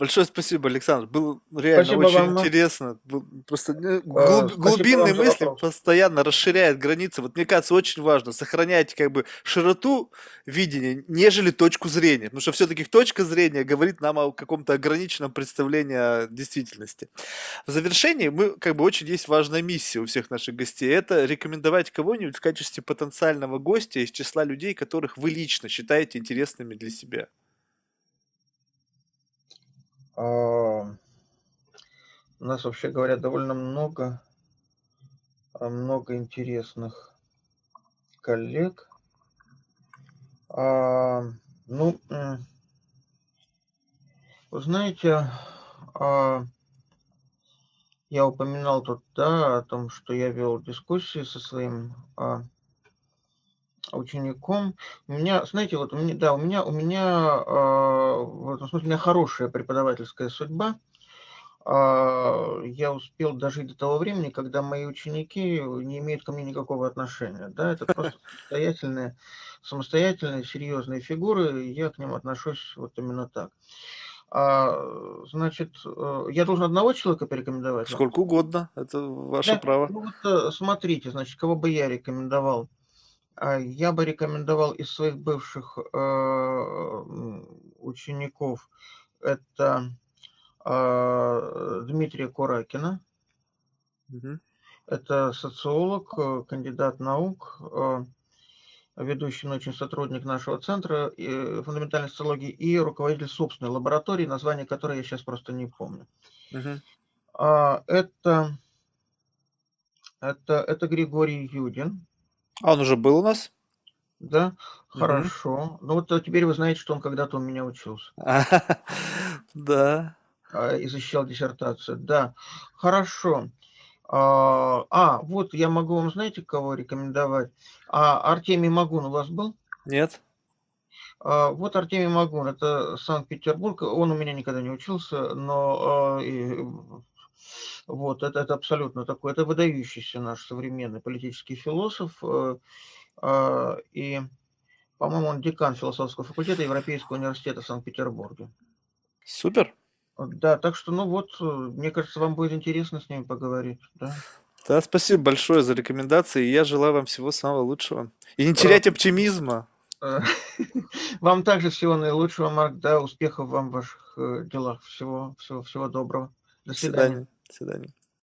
Большое спасибо, Александр. Было реально Спасибо очень вам. интересно. Просто ну, Э, глуб- глубинные мысли вопрос. постоянно расширяют границы. Вот мне кажется, очень важно сохранять как бы широту видения, нежели точку зрения. Потому что все-таки точка зрения говорит нам о каком-то ограниченном представлении о действительности. В завершении мы как бы очень есть важная миссия у всех наших гостей. Это рекомендовать кого-нибудь в качестве потенциального гостя из числа людей, которых вы лично считаете интересными для себя. А, у нас, вообще говоря, довольно много, а, много интересных коллег. А, ну, вы знаете, я упоминал тут, да, о том, что я вел дискуссии со своим учеником. У меня, знаете, вот у меня, да, у меня, у меня, э, в этом смысле, у меня хорошая преподавательская судьба. Э, я успел дожить до того времени, когда мои ученики не имеют ко мне никакого отношения. Да, это просто самостоятельные, самостоятельные, серьезные фигуры, и я к ним отношусь вот именно так. А, значит, э, я должен одного человека порекомендовать? Сколько угодно, это ваше да, право. Ну вот э, смотрите, значит, кого бы я рекомендовал. А, я бы рекомендовал из своих бывших э, учеников это а, Дмитрия Куракина. Угу. Это социолог, э, кандидат наук, э, ведущий научный сотрудник нашего центра фундаментальной социологии и руководитель собственной лаборатории, название которой я сейчас просто не помню. Угу. Это, это, это Григорий Юдин. А он уже был у нас? Да, хорошо. Ну вот а теперь вы знаете, что он когда-то у меня учился. Да. А, и защищал диссертацию. Да, хорошо. А, а, вот я могу вам, знаете, кого рекомендовать? А Артемий Магун у вас был? Нет. А, вот Артемий Магун, это Санкт-Петербург. Он у меня никогда не учился, но вот, это, это абсолютно такой, это выдающийся наш современный политический философ. Э, а, и, по-моему, он декан философского факультета Европейского университета в Санкт-Петербурге. Супер. Да, так что, ну вот, э, мне кажется, вам будет интересно с ними поговорить, да? Да, спасибо большое за рекомендации. Я желаю вам всего самого лучшего. И не терять оптимизма. Вам также всего наилучшего, Марк, да, успехов вам в ваших делах. Всего, всего, всего доброго. До свидания. До свидания.